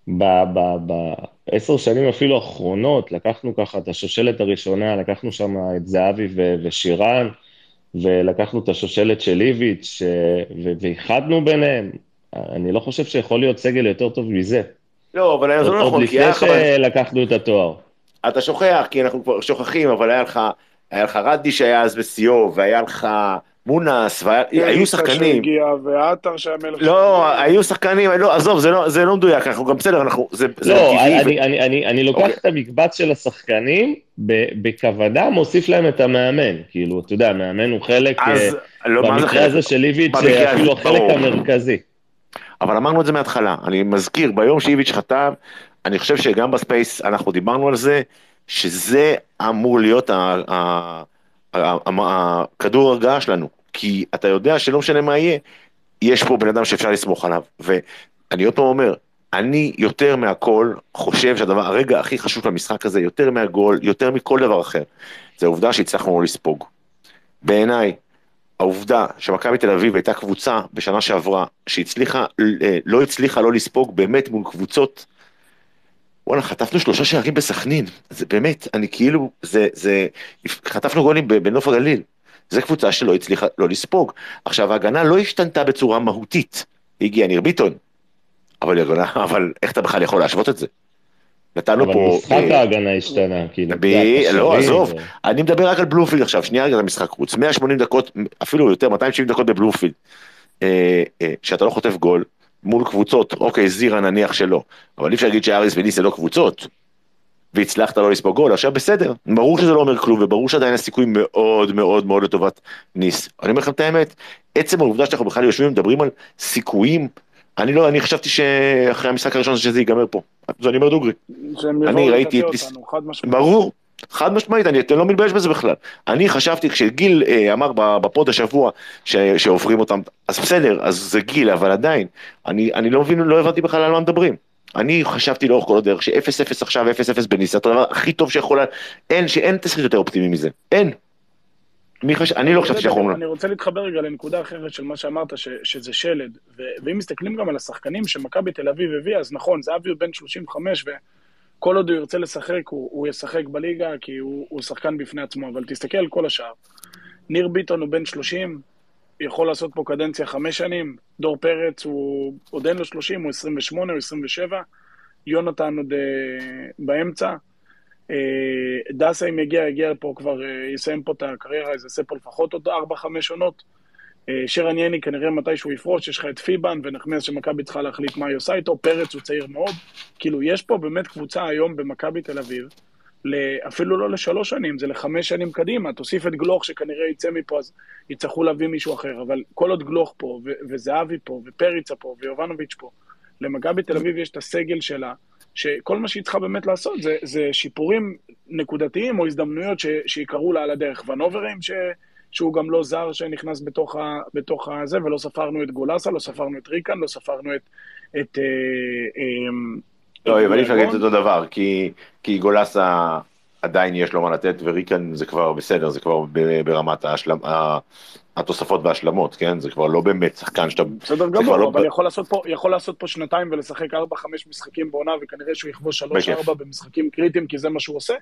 Speaker 1: בעשר שנים אפילו האחרונות, לקחנו ככה את השושלת הראשונה, לקחנו שם את זהבי ו- ושירן, ולקחנו את השושלת של איביץ', ואיחדנו ביניהם. אני לא חושב שיכול להיות סגל יותר טוב מזה.
Speaker 3: לא, אבל זה לא נכון,
Speaker 1: כי היה לך... עוד לפני שלקחנו את התואר.
Speaker 3: אתה שוכח, כי אנחנו כבר שוכחים, אבל היה לך, היה לך רדי שהיה אז בשיאו, והיה לך מונס, והיו שחקנים.
Speaker 4: שהגיע, ועטר שהיה מלך.
Speaker 3: לא, היו שחקנים, לא, עזוב, זה לא, זה לא מדויק, אנחנו גם בסדר, אנחנו, זה,
Speaker 1: לא, זה טבעי. אני, ו... אני, אני, אני לוקח. את המקבץ של השחקנים, בכוונה מוסיף להם את המאמן, כאילו, אתה יודע, המאמן הוא חלק, אז, אה, לא, במקרה הזה של איביץ', אפילו החלק המרכזי.
Speaker 3: אבל אמרנו את זה מההתחלה, אני מזכיר, ביום שאיביץ' חתם, אני חושב שגם ב space אנחנו דיברנו על זה, שזה אמור להיות הכדור הרגעה שלנו, כי אתה יודע שלא משנה מה יהיה, יש פה בן אדם שאפשר לסמוך עליו, ואני עוד פעם אומר, אני יותר מהכל חושב שהדבר, הרגע הכי חשוב במשחק הזה, יותר מהגול, יותר מכל דבר אחר, זה העובדה שהצלחנו לא לספוג. בעיניי, העובדה שמכבי תל אביב הייתה קבוצה בשנה שעברה שהצליחה, אה, לא הצליחה לא לספוג באמת מול קבוצות, וואלה, חטפנו שלושה שערים בסכנין, זה באמת, אני כאילו, זה, זה, חטפנו גולים בנוף הגליל, זו קבוצה שלא הצליחה לא לספוג. עכשיו, ההגנה לא השתנתה בצורה מהותית, הגיע ניר ביטון, אבל, אבל איך אתה בכלל יכול להשוות את זה?
Speaker 1: נתנו פה... אבל משחק אה, ההגנה השתנה, כאילו.
Speaker 3: לא, עזוב, אני מדבר רק על בלומפילד עכשיו, שנייה רגע למשחק חוץ. 180 דקות, אפילו יותר, 270 דקות בבלומפילד. אה, אה, שאתה לא חוטף גול מול קבוצות, אוקיי, זירה נניח שלא, אבל אי אפשר להגיד שאריס וניס זה לא קבוצות. והצלחת לא לספוג גול, עכשיו בסדר, ברור שזה לא אומר כלום, וברור שעדיין הסיכוי מאוד מאוד מאוד לטובת ניס. אני אומר לכם את האמת, עצם העובדה שאנחנו בכלל יושבים ומדברים על סיכויים אני לא, אני חשבתי שאחרי המשחק הראשון שזה ייגמר פה. זה אני אומר דוגרי. אני ראיתי את... משמעית. ברור, חד משמעית, אני לא מתבייש בזה בכלל. אני חשבתי, כשגיל אה, אמר בפוד השבוע ש, שעוברים אותם, אז בסדר, אז זה גיל, אבל עדיין, אני, אני לא מבין, לא הבנתי בכלל על מה מדברים. אני חשבתי לאורך כל הדרך ש-0-0 עכשיו, 0-0 בניסה, זה הדבר הכי טוב שיכול, אין, שאין תסריט יותר אופטימי מזה, אין. מי חשב... אני לא חשבתי שיכולנו.
Speaker 4: אני רוצה להתחבר רגע לנקודה אחרת של מה שאמרת, ש... שזה שלד. ו... ואם מסתכלים גם על השחקנים שמכבי תל אביב הביאה, אז נכון, זה אבי בן 35, וכל עוד הוא ירצה לשחק, הוא, הוא ישחק בליגה, כי הוא, הוא שחקן בפני עצמו. אבל תסתכל על כל השאר. ניר ביטון הוא בן 30, יכול לעשות פה קדנציה חמש שנים. דור פרץ הוא עוד אין לו 30, הוא 28 או 27. יונתן עוד uh, באמצע. אה, דסה אם יגיע, יגיע פה כבר, אה, יסיים פה את הקריירה, יעשה פה לפחות עוד 4-5 עונות. אה, שרן יני כנראה מתישהו יפרוש, יש לך את פיבן ונחמיאס שמכבי צריכה להחליט מה היא עושה איתו, פרץ הוא צעיר מאוד. כאילו, יש פה באמת קבוצה היום במכבי תל אביב, אפילו לא לשלוש שנים, זה לחמש שנים קדימה. תוסיף את גלוך שכנראה יצא מפה, אז יצטרכו להביא מישהו אחר. אבל כל עוד גלוך פה, וזהבי פה, ופריצה פה, ויובנוביץ' פה, למכבי תל אביב יש את הסגל שלה, שכל מה שהיא צריכה באמת לעשות זה, זה שיפורים נקודתיים או הזדמנויות שיקרו לה על הדרך. ונוברים, ש, שהוא גם לא זר שנכנס בתוך, ה, בתוך הזה, ולא ספרנו את גולסה, לא ספרנו את ריקן, לא ספרנו את... את אה, אה,
Speaker 3: לא, אבל אי אפשר להגיד את אותו דבר, כי, כי גולסה עדיין יש לו מה לתת, וריקן זה כבר בסדר, זה כבר ברמת ההשלם, התוספות וההשלמות, כן? זה כבר לא באמת שחקן שאתה...
Speaker 4: בסדר גמור, לא אבל. יכול, לעשות פה, יכול לעשות פה שנתיים ולשחק 4-5 משחקים בעונה, וכנראה שהוא יכבוש 3-4 במשחקים קריטיים, כי זה מה שהוא עושה.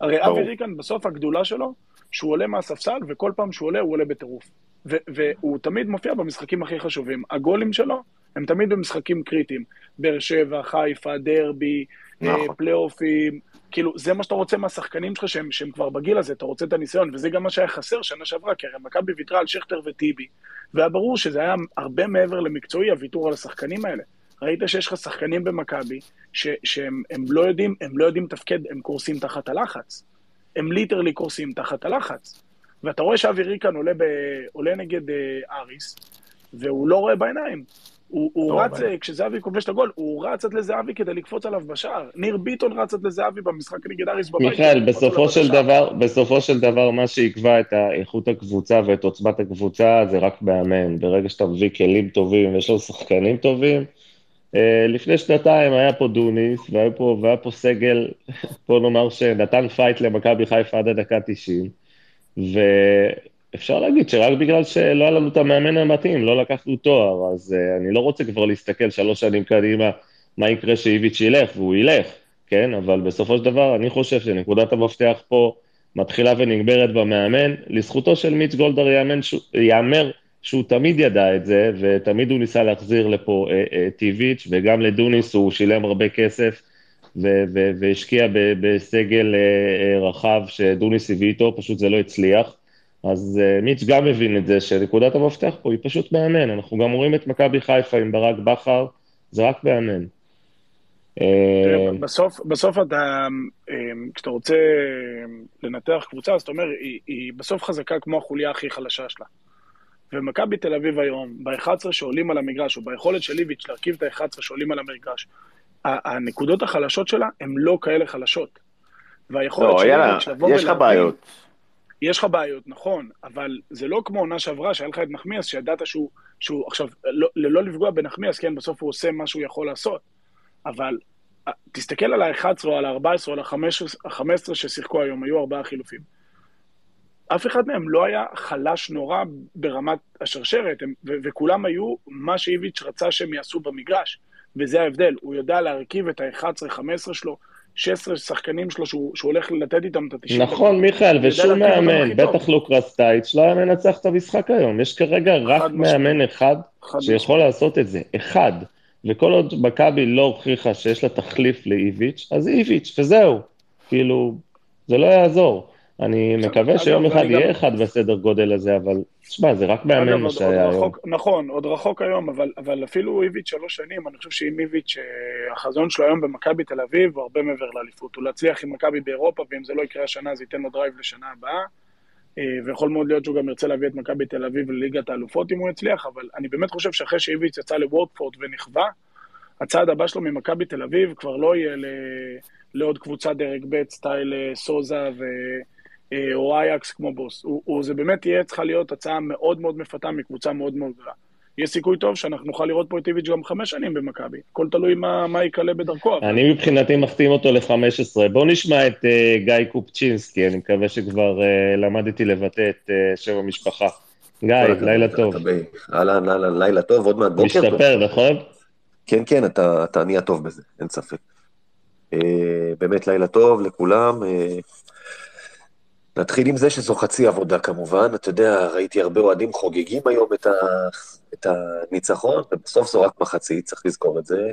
Speaker 4: הרי אבי ריקן, בסוף הגדולה שלו, שהוא עולה מהספסל, וכל פעם שהוא עולה, הוא עולה בטירוף. והוא תמיד מופיע במשחקים הכי חשובים. הגולים שלו הם תמיד במשחקים קריטיים. באר שבע, חיפה, דרבי, נכון. פלייאופים, כאילו, זה מה שאתה רוצה מהשחקנים שלך שהם, שהם כבר בגיל הזה, אתה רוצה את הניסיון, וזה גם מה שהיה חסר שנה שעברה, כי הרי מכבי ויתרה על שכטר וטיבי, והיה ברור שזה היה הרבה מעבר למקצועי, הוויתור על השחקנים האלה. ראית שיש לך שחקנים במכבי שהם לא יודעים, הם לא יודעים לתפקד, הם קורסים תחת הלחץ. הם literally קורסים תחת הלחץ. ואתה רואה שאבי ריקן עולה, ב, עולה נגד אה, אריס, והוא לא רואה בעיניים. הוא, הוא לא רץ, בין. כשזהבי כובש את הגול, הוא רץ עד לזהבי כדי לקפוץ עליו בשער. ניר ביטון רץ עד לזהבי במשחק נגד אריס בבית.
Speaker 1: מיכאל, בסופו של, דבר, בסופו של דבר, מה שיקבע את איכות הקבוצה ואת עוצמת הקבוצה זה רק מאמן. ברגע שאתה מביא כלים טובים ויש לו שחקנים טובים, לפני שנתיים היה פה דוניס, והיה פה, והיה פה סגל, בוא נאמר שנתן fight למכבי חיפה עד הדקה 90, ואפשר להגיד שרק בגלל שלא היה לנו את המאמן המתאים, לא לקחנו תואר, אז uh, אני לא רוצה כבר להסתכל שלוש שנים קדימה מה יקרה שאיביץ' ילך, והוא ילך, כן? אבל בסופו של דבר אני חושב שנקודת המפתח פה מתחילה ונגמרת במאמן. לזכותו של מיץ' גולדהר ייאמר שהוא תמיד ידע את זה, ותמיד הוא ניסה להחזיר לפה אה, אה, טיביץ', וגם לדוניס הוא שילם הרבה כסף, ו- ו- והשקיע ב- בסגל אה, רחב שדוניס הביא איתו, פשוט זה לא הצליח. אז אה, מיץ' גם מבין את זה, שנקודת המפתח פה היא פשוט מאמן. אנחנו גם רואים את מכבי חיפה עם ברק בכר, זה רק מאמן.
Speaker 4: בסוף, בסוף אתה, כשאתה רוצה לנתח קבוצה, אז אתה אומר, היא, היא בסוף חזקה כמו החוליה הכי חלשה שלה. ומכבי תל אביב היום, ב-11 שעולים על המגרש, או ביכולת של איביץ' להרכיב את ה-11 שעולים על המגרש, הנקודות החלשות שלה הן לא כאלה חלשות. והיכולת
Speaker 3: לא, של איביץ' לבוא ולהבין... יש לך בעיות.
Speaker 4: יש לך בעיות, נכון, אבל זה לא כמו עונה שעברה, שהיה לך את נחמיאס, שידעת שהוא, שהוא עכשיו, לא, ללא לפגוע בנחמיאס, כן, בסוף הוא עושה מה שהוא יכול לעשות, אבל תסתכל על ה-11 או על ה-14 או על ה-15 ששיחקו היום, היו ארבעה חילופים. אף אחד מהם לא היה חלש נורא ברמת השרשרת, הם, ו- וכולם היו מה שאיביץ' רצה שהם יעשו במגרש, וזה ההבדל, הוא יודע להרכיב את ה-11-15 שלו, 16 שחקנים שלו שהוא, שהוא הולך לתת איתם את ה-90.
Speaker 1: נכון, מיכאל, ושום מאמן, בטח לא קרסטייץ', לא היה מנצח את המשחק היום. יש כרגע רק מאמן אחד שיכול לעשות את זה, אחד. וכל עוד מכבי לא הוכיחה שיש לה תחליף לאיביץ', אז איביץ', וזהו. כאילו, זה לא יעזור. אני מקווה שיום אחד יהיה אחד בסדר גודל הזה, אבל תשמע, זה רק מאמן מה שהיה היום.
Speaker 4: נכון, עוד רחוק היום, אבל אפילו איביץ' שלוש שנים, אני חושב שאם איביץ', אה, החזון שלו היום במכבי תל אביב הוא הרבה מעבר לאליפות. הוא להצליח עם מכבי באירופה, ואם זה לא יקרה השנה, זה ייתן לו drive לשנה הבאה. אה, ויכול מאוד להיות שהוא גם ירצה להביא את מכבי תל אביב לליגת האלופות אם הוא יצליח, אבל אני באמת חושב שאחרי שאיביץ' יצא לוורדפורד ונכווה, הצעד הבא שלו ממכבי תל אביב כבר לא יהיה לעוד קבוצה דרג ב', סטייל אה, סוזה ו... אה, או אייקס כמו בוס. הוא, הוא, זה באמת תהיה צריכה להיות הצעה מאוד מאוד מפתה מקבוצה מאוד מאוד גדולה. יש סיכוי טוב שאנחנו נוכל לראות פה את איביץ' גם חמש שנים במכבי. הכל תלוי מה, מה יקלה בדרכו.
Speaker 1: אני מבחינתי מחתים אותו ל-15. בואו נשמע את uh, גיא קופצ'ינסקי, אני מקווה שכבר uh, למדתי לבטא את uh, שם המשפחה. גיא, לילה טוב.
Speaker 12: אהלן, אהלן, לילה טוב, עוד מעט בוקר.
Speaker 1: משתפר, נכון?
Speaker 12: כן, כן, אתה, אתה נהיה טוב בזה, אין ספק. Uh, באמת לילה טוב לכולם. Uh, נתחיל עם זה שזו חצי עבודה כמובן, אתה יודע, ראיתי הרבה אוהדים חוגגים היום את, ה, את הניצחון, ובסוף זו רק מחצית, צריך לזכור את זה.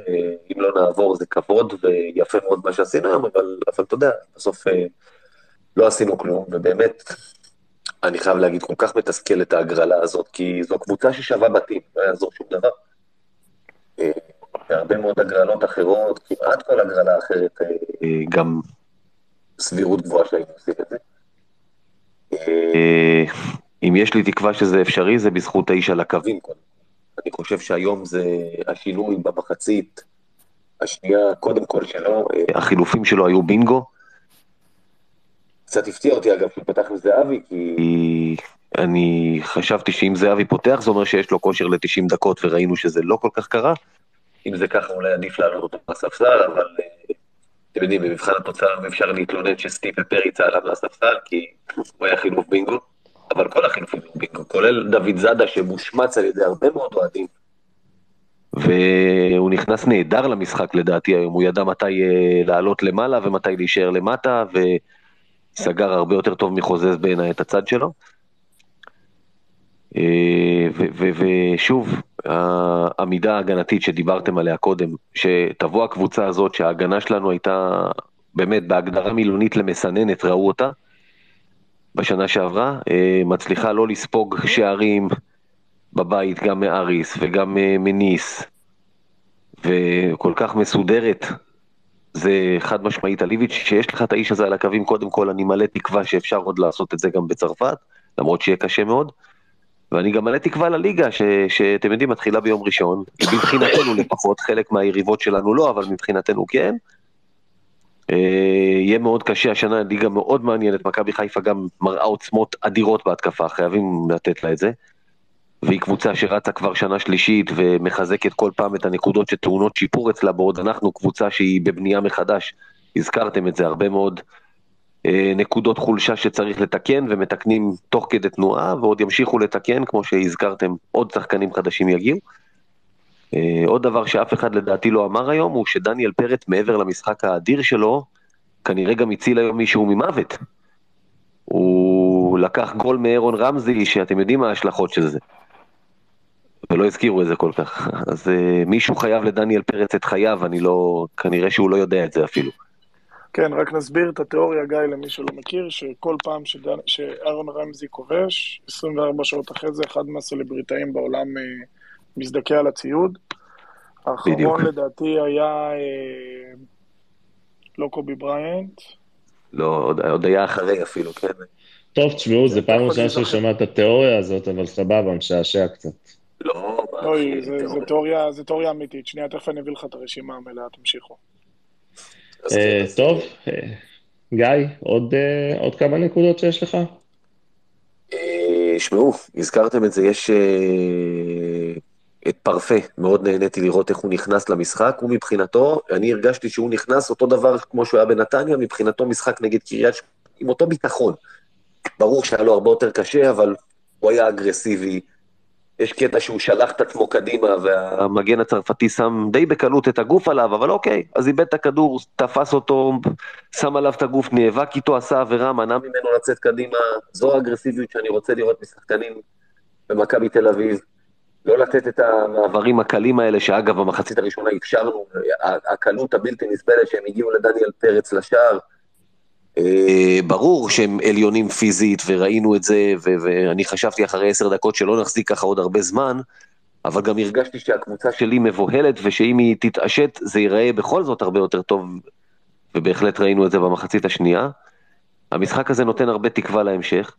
Speaker 12: אם לא נעבור זה כבוד ויפה מאוד מה שעשינו היום, אבל, אבל אתה יודע, בסוף אה, לא עשינו כלום, ובאמת, אני חייב להגיד, כל כך מתסכל את ההגרלה הזאת, כי זו קבוצה ששווה בתים, לא יעזור שום דבר. אה, והרבה מאוד הגרלות אחרות, כמעט כל הגרלה אחרת, אה, גם סבירות גבוהה שהיינו עושים את זה. אה, אם יש לי תקווה שזה אפשרי, זה בזכות האיש על הקווים. אני חושב שהיום זה השינוי במחצית השנייה, קודם כל שלו, אה, החילופים שלו היו בינגו. קצת הפתיע אותי אגב שהוא פתח עם זהבי, כי אני חשבתי שאם זהבי פותח זה אומר שיש לו כושר ל-90 דקות וראינו שזה לא כל כך קרה. אם זה ככה אולי עדיף לעלות אותו בספסל, אבל אה, אתם יודעים, במבחן התוצאה אפשר להתלונן שסטיב ופריצה עליו לספסל, כי הוא היה חילוף בינגו, אבל כל החילופים היו בינגו, כולל דוד זאדה שמושמץ על ידי הרבה מאוד אוהדים. והוא נכנס נהדר למשחק לדעתי היום, הוא ידע מתי uh, לעלות למעלה ומתי להישאר למטה, וסגר הרבה יותר טוב מחוזז בעיניי את הצד שלו. ושוב, העמידה ההגנתית שדיברתם עליה קודם, שתבוא הקבוצה הזאת שההגנה שלנו הייתה באמת בהגדרה מילונית למסננת, ראו אותה בשנה שעברה, אה, מצליחה לא לספוג שערים בבית, גם מאריס וגם אה, מניס, וכל כך מסודרת, זה חד משמעית על איביץ', שיש לך את האיש הזה על הקווים, קודם כל אני מלא תקווה שאפשר עוד לעשות את זה גם בצרפת, למרות שיהיה קשה מאוד. ואני גם מלא תקווה לליגה, ש, שאתם יודעים, מתחילה ביום ראשון, מבחינתנו לפחות, חלק מהיריבות שלנו לא, אבל מבחינתנו כן. אה, יהיה מאוד קשה, השנה ליגה מאוד מעניינת, מכבי חיפה גם מראה עוצמות אדירות בהתקפה, חייבים לתת לה את זה. והיא קבוצה שרצה כבר שנה שלישית ומחזקת כל פעם את הנקודות שטעונות שיפור אצלה, בעוד אנחנו קבוצה שהיא בבנייה מחדש, הזכרתם את זה, הרבה מאוד נקודות חולשה שצריך לתקן ומתקנים תוך כדי תנועה ועוד ימשיכו לתקן, כמו שהזכרתם, עוד שחקנים חדשים יגיעו. אה, עוד דבר שאף אחד לדעתי לא אמר היום, הוא שדניאל פרץ מעבר למשחק האדיר שלו, כנראה גם הציל היום מישהו ממוות. הוא לקח גול מאירון רמזי, שאתם יודעים מה ההשלכות של זה. ולא הזכירו את זה כל כך. אז uh, מישהו חייב לדניאל פרץ את חייו, אני לא, כנראה שהוא לא יודע את זה אפילו.
Speaker 4: כן, רק נסביר את התיאוריה, גיא, למי שלא מכיר, שכל פעם שדנ... שאהרון רמזי כובש, 24 שעות אחרי זה אחד מהסלבריטאים בעולם uh, מזדכה על הציוד. האחרון בדיוק. לדעתי היה uh, לא קובי בריינט.
Speaker 12: לא, עוד, עוד היה אחרי אפילו, כן.
Speaker 1: טוב, תשמעו, זו פעם ראשונה ששמע את התיאוריה הזאת, אבל סבבה, משעשע קצת.
Speaker 12: לא,
Speaker 4: לא, זה תיאוריה אמיתית. שנייה, תכף אני אביא לך את הרשימה המלאה, תמשיכו.
Speaker 1: אה, טוב, אה, גיא, עוד כמה נקודות שיש לך?
Speaker 12: אה, שמעו, הזכרתם את זה, יש את פרפה, מאוד נהניתי לראות איך הוא נכנס למשחק, הוא מבחינתו, אני הרגשתי שהוא נכנס אותו דבר כמו שהוא היה בנתניה, מבחינתו משחק נגד קריית שמונה, עם אותו ביטחון. ברור שהיה לו הרבה יותר קשה, אבל הוא היה אגרסיבי, יש קטע שהוא שלח את עצמו קדימה, והמגן הצרפתי שם די בקלות את הגוף עליו, אבל אוקיי, אז איבד את הכדור, תפס אותו, שם עליו את הגוף, נאבק איתו, עשה עבירה, מנע ממנו לצאת קדימה. זו האגרסיביות שאני רוצה לראות משחקנים במכבי תל אביב. לא לתת את המעברים הקלים האלה, שאגב, במחצית הראשונה אפשרנו, הקלות הבלתי נסבלת שהם הגיעו לדניאל פרץ לשער. אה, ברור שהם עליונים פיזית, וראינו את זה, ואני חשבתי אחרי עשר דקות שלא נחזיק ככה עוד הרבה זמן, אבל גם הרגשתי שהקבוצה שלי מבוהלת, ושאם היא תתעשת זה ייראה בכל זאת הרבה יותר טוב, ובהחלט ראינו את זה במחצית השנייה. המשחק הזה נותן הרבה תקווה להמשך.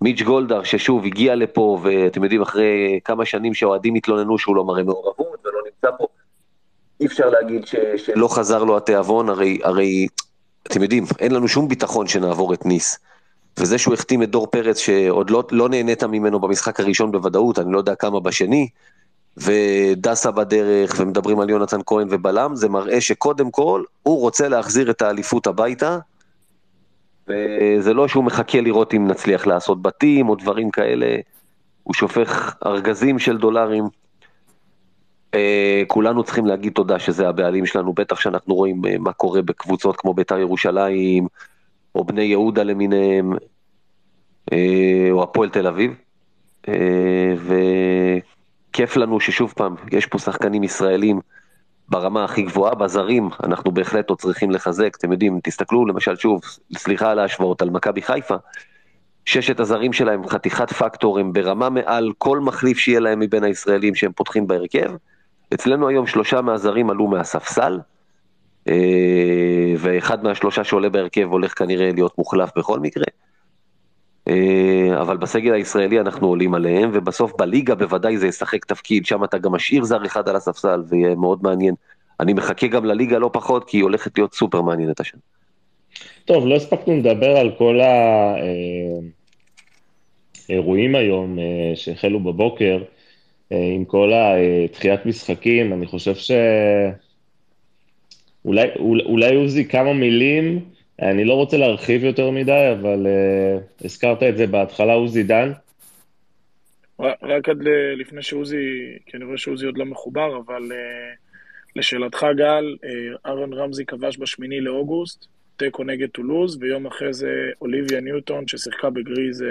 Speaker 12: מיץ' גולדהר, ששוב הגיע לפה, ואתם יודעים, אחרי כמה שנים שהאוהדים התלוננו שהוא לא מראה מעורבות ולא נמצא פה, אי אפשר להגיד ש, שלא חזר לו התיאבון, הרי, הרי אתם יודעים, אין לנו שום ביטחון שנעבור את ניס. וזה שהוא החתים את דור פרץ, שעוד לא, לא נהנית ממנו במשחק הראשון בוודאות, אני לא יודע כמה בשני, ודסה בדרך, ומדברים על יונתן כהן ובלם, זה מראה שקודם כל, הוא רוצה להחזיר את האליפות הביתה, וזה לא שהוא מחכה לראות אם נצליח לעשות בתים או דברים כאלה, הוא שופך ארגזים של דולרים. אה, כולנו צריכים להגיד תודה שזה הבעלים שלנו, בטח שאנחנו רואים אה, מה קורה בקבוצות כמו בית"ר ירושלים, או בני יהודה למיניהם, אה, או הפועל תל אביב. וכיף לנו ששוב פעם, יש פה שחקנים ישראלים ברמה הכי גבוהה, בזרים אנחנו בהחלט עוד צריכים לחזק, אתם יודעים, תסתכלו למשל שוב, סליחה על ההשוואות, על מכבי חיפה, ששת הזרים שלהם חתיכת פקטור, הם ברמה מעל כל מחליף שיהיה להם מבין הישראלים שהם פותחים בהרכב. אצלנו היום שלושה מהזרים עלו מהספסל, אה, ואחד מהשלושה שעולה בהרכב הולך כנראה להיות מוחלף בכל מקרה. אה, אבל בסגל הישראלי אנחנו עולים עליהם, ובסוף בליגה בוודאי זה ישחק תפקיד, שם אתה גם משאיר זר אחד על הספסל, ויהיה מאוד מעניין. אני מחכה גם לליגה לא פחות, כי היא הולכת להיות סופר מעניינת השנה.
Speaker 1: טוב, לא הספקנו לדבר על כל האירועים היום אה, שהחלו בבוקר. אה, עם כל הדחיית משחקים, אני חושב ש... אולי, אולי עוזי כמה מילים, אני לא רוצה להרחיב יותר מדי, אבל uh, הזכרת את זה בהתחלה, עוזי דן.
Speaker 4: רק עד לפני שעוזי, כי אני רואה שעוזי עוד לא מחובר, אבל uh, לשאלתך, גל, אהרון רמזי כבש בשמיני לאוגוסט, תיקו נגד טולוז, ויום אחרי זה אוליביה ניוטון, ששיחקה בגריז,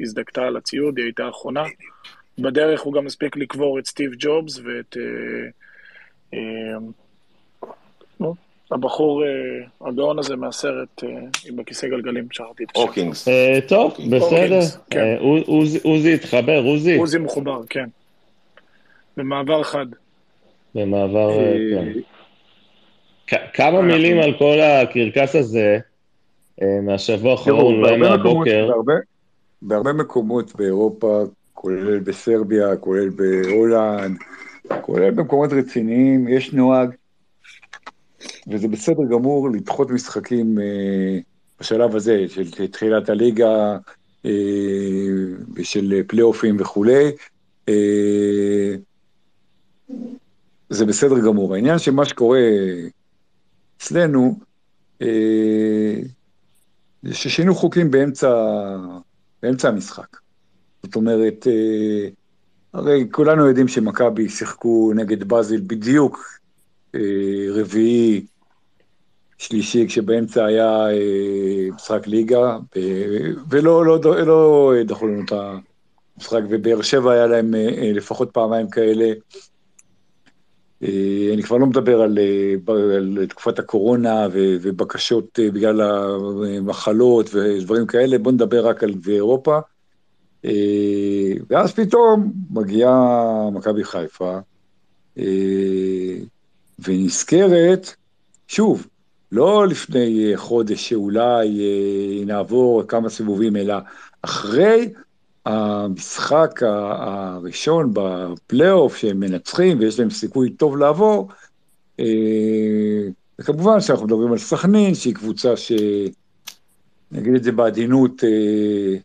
Speaker 4: הזדכתה על הציוד, היא הייתה האחרונה. בדרך הוא גם הספיק לקבור את סטיב ג'ובס ואת... אה, נו, הבחור, הגאון הזה מהסרט עם הכיסא גלגלים, שכחתי את
Speaker 3: השם. הוקינגס.
Speaker 1: טוב, בסדר. כן. עוזי התחבר, עוזי.
Speaker 4: עוזי מחובר, כן. במעבר חד.
Speaker 1: במעבר, כן. כמה מילים על כל הקרקס הזה אה, מהשבוע האחרון, אולי מהבוקר.
Speaker 5: בהרבה מקומות באירופה, כולל בסרביה, כולל בהולנד, כולל במקומות רציניים, יש נוהג, וזה בסדר גמור לדחות משחקים אה, בשלב הזה, של תחילת הליגה אה, ושל פלייאופים וכולי. זה בסדר גמור. העניין שמה שקורה אצלנו, אה, ששינו חוקים באמצע, באמצע המשחק. זאת אומרת, אה, הרי כולנו יודעים שמכבי שיחקו נגד באזיל בדיוק אה, רביעי, שלישי, כשבאמצע היה אה, משחק ליגה, ולא לא, לא, לא דחו לנו את המשחק, ובאר שבע היה להם לפחות פעמיים כאלה. אני כבר לא מדבר על, על תקופת הקורונה ובקשות אה, בגלל המחלות ודברים כאלה, בואו נדבר רק על אירופה. ואז פתאום מגיעה מכבי חיפה ונזכרת, שוב, לא לפני חודש שאולי נעבור כמה סיבובים, אלא אחרי המשחק הראשון בפלייאוף שהם מנצחים ויש להם סיכוי טוב לעבור, אה, וכמובן שאנחנו מדברים על סכנין, שהיא קבוצה ש... נגיד את זה בעדינות, אה,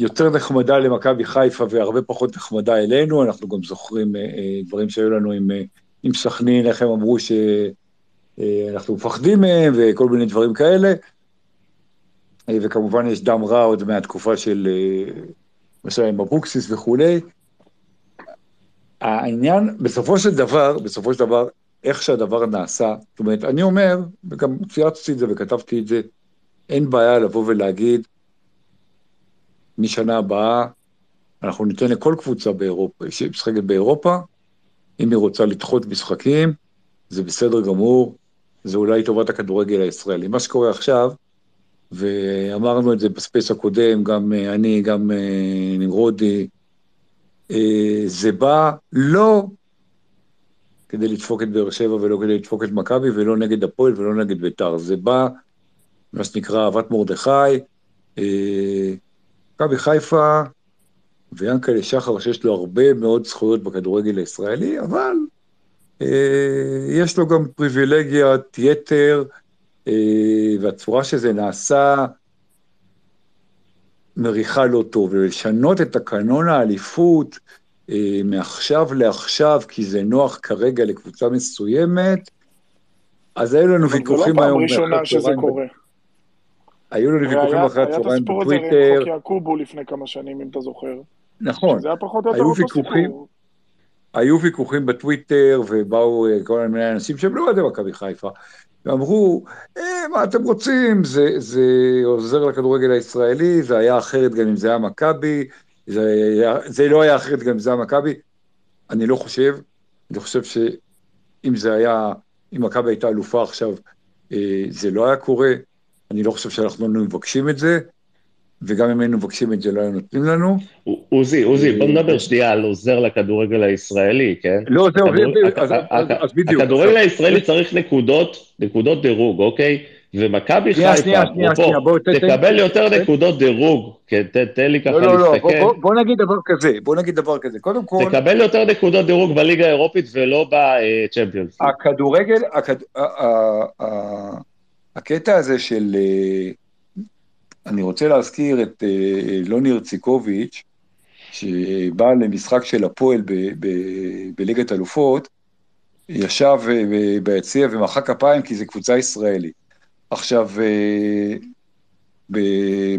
Speaker 5: יותר נחמדה למכבי חיפה והרבה פחות נחמדה אלינו, אנחנו גם זוכרים אה, דברים שהיו לנו עם, עם סכנין, איך הם אמרו שאנחנו מפחדים מהם וכל מיני דברים כאלה. אה, וכמובן יש דם רע עוד מהתקופה של למשל אה, עם אבוקסיס וכולי. העניין, בסופו של דבר, בסופו של דבר, איך שהדבר נעשה, זאת אומרת, אני אומר, וגם צייצתי את זה וכתבתי את זה, אין בעיה לבוא ולהגיד, משנה הבאה, אנחנו ניתן לכל קבוצה באירופה, שמשחקת באירופה, אם היא רוצה לדחות משחקים, זה בסדר גמור, זה אולי טובת הכדורגל הישראלי. מה שקורה עכשיו, ואמרנו את זה ב space הקודם, גם אה, אני, גם אה, נמרודי, אה, זה בא לא כדי לדפוק את באר שבע ולא כדי לדפוק את מכבי ולא נגד הפועל ולא נגד ביתר, זה בא, מה שנקרא, אהבת מרדכי, מכבי חיפה ויאנקלה שחר, שיש לו הרבה מאוד זכויות בכדורגל הישראלי, אבל יש לו גם פריבילגיית יתר, אה, והצורה שזה נעשה מריחה לא טוב, ולשנות את תקנון האליפות אה, מעכשיו לעכשיו, כי זה נוח כרגע לקבוצה מסוימת, אז היו לנו ויכוחים היום.
Speaker 4: זה לא פעם ראשונה שזה קורה.
Speaker 5: היו לנו ויכוחים אחרי הצהריים בטוויטר. היה את הסיפור הזה עם חוק
Speaker 4: יעקובו לפני כמה שנים, אם אתה זוכר.
Speaker 5: נכון.
Speaker 4: זה היה פחות או יותר אותו סיפור.
Speaker 5: היו ויכוחים בטוויטר, ובאו אה, כל מיני אנשים שהם לא אוהדי מכבי חיפה, ואמרו, אה, מה אתם רוצים, זה, זה עוזר לכדורגל הישראלי, זה היה אחרת גם אם זה היה מכבי, זה, זה לא היה אחרת גם אם זה היה מכבי. אני לא חושב, אני חושב שאם זה היה, אם מכבי הייתה אלופה עכשיו, אה, זה לא היה קורה, אני לא חושב שאנחנו לא מבקשים את זה, וגם אם היינו מבקשים את זה, לא היו נותנים לנו.
Speaker 1: עוזי, עוזי, בוא נדבר שנייה על עוזר לכדורגל הישראלי, כן?
Speaker 5: לא, זהו, אז בדיוק.
Speaker 1: הכדורגל הישראלי צריך נקודות, נקודות דירוג, אוקיי? ומכבי חיפה, אפרופו, תקבל יותר נקודות דירוג, כן, תן לי ככה
Speaker 5: להסתכל. לא, לא, לא, בוא נגיד דבר כזה, בוא נגיד דבר כזה, קודם כל...
Speaker 1: תקבל יותר נקודות דירוג בליגה האירופית ולא בצ'מפיונס.
Speaker 5: הכדורגל, הקטע הזה של אה, אני רוצה להזכיר את אה, לוני הרציקוביץ', שבא למשחק של הפועל בליגת אלופות, ישב אה, ביציע ומחא כפיים כי זו קבוצה ישראלית. עכשיו,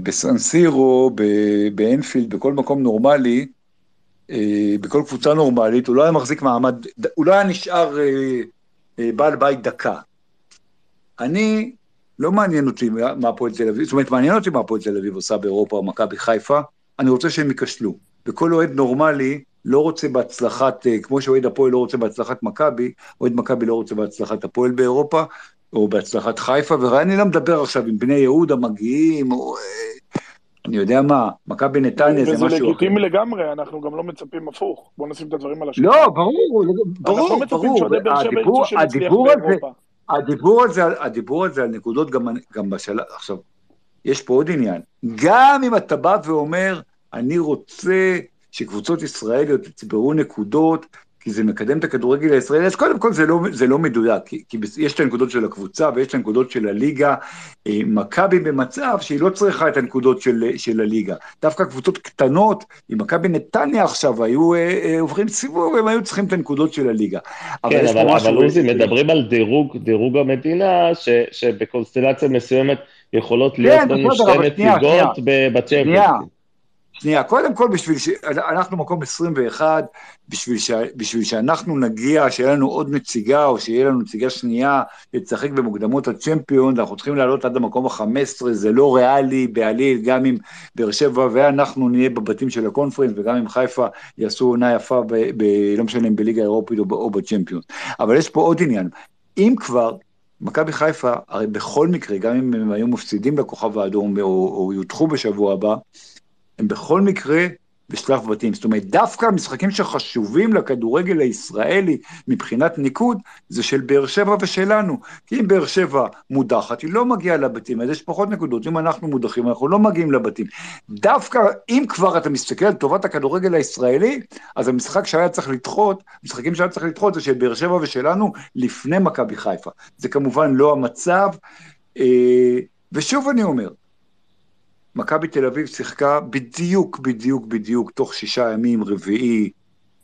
Speaker 5: בסנסירו, באנפילד, בכל מקום נורמלי, בכל קבוצה נורמלית, הוא לא היה מחזיק מעמד, הוא לא היה נשאר בעל בית דקה. אני, לא מעניין אותי מה הפועל תל אביב, זאת אומרת, מעניין אותי מה הפועל תל אביב עושה באירופה או מכבי חיפה, אני רוצה שהם ייכשלו. וכל אוהד נורמלי לא רוצה בהצלחת, אה, כמו שאוהד הפועל לא רוצה בהצלחת מכבי, אוהד מכבי לא רוצה בהצלחת הפועל באירופה, או בהצלחת חיפה, ואני לא מדבר עכשיו עם בני יהודה מגיעים, או... אה, אני יודע מה, מכבי נתניה זה משהו אחר.
Speaker 4: וזה לגיטימי לגמרי, אנחנו גם לא מצפים הפוך. בואו נשים את הדברים על השולחן.
Speaker 5: לא, ברור, ברור,
Speaker 4: אנחנו לא מצפים שאוהדי באר שבע ירצו שנצליח באירופה.
Speaker 5: הדיבור על זה, הדיבור על זה, על נקודות גם, גם בשלב, עכשיו, יש פה עוד עניין. גם אם אתה בא ואומר, אני רוצה שקבוצות ישראליות יצברו נקודות, כי זה מקדם את הכדורגל הישראלי, אז קודם כל זה לא, זה לא מדויק, כי, כי יש את הנקודות של הקבוצה ויש את הנקודות של הליגה. אה, מכבי במצב שהיא לא צריכה את הנקודות של, של הליגה. דווקא קבוצות קטנות, אם מכבי נתניה עכשיו היו אה, אה, עוברים סיבוב, הם היו צריכים את הנקודות של הליגה.
Speaker 1: כן, אבל, אבל, עוזי, מדברים על דירוג, דירוג המדינה, ש, שבקונסטלציה מסוימת יכולות להיות כן, לנו שתי נציגות בצ'מפיונס.
Speaker 5: שנייה, קודם כל בשביל ש... אנחנו מקום 21, בשביל, ש... בשביל שאנחנו נגיע, שיהיה לנו עוד נציגה, או שיהיה לנו נציגה שנייה, לשחק במוקדמות הצ'מפיון, אנחנו צריכים לעלות עד המקום ה-15, זה לא ריאלי בעליל, גם אם באר שבע ואנחנו נהיה בבתים של הקונפרנס, וגם אם חיפה יעשו עונה יפה, ב... ב... לא משנה אם בליגה האירופית או, ב... או בצ'מפיון. אבל יש פה עוד עניין, אם כבר, מכבי חיפה, הרי בכל מקרה, גם אם הם היו מפסידים לכוכב האדום או, או יודחו בשבוע הבא, הם בכל מקרה בשלב בתים. זאת אומרת, דווקא המשחקים שחשובים לכדורגל הישראלי מבחינת ניקוד, זה של באר שבע ושלנו. כי אם באר שבע מודחת, היא לא מגיעה לבתים, אז יש פחות נקודות. אם אנחנו מודחים, אנחנו לא מגיעים לבתים. דווקא אם כבר אתה מסתכל על טובת הכדורגל הישראלי, אז המשחק שהיה צריך לדחות, המשחקים שהיה צריך לדחות זה של באר שבע ושלנו לפני מכבי חיפה. זה כמובן לא המצב. אה, ושוב אני אומר, מכבי תל אביב שיחקה בדיוק, בדיוק, בדיוק, תוך שישה ימים, רביעי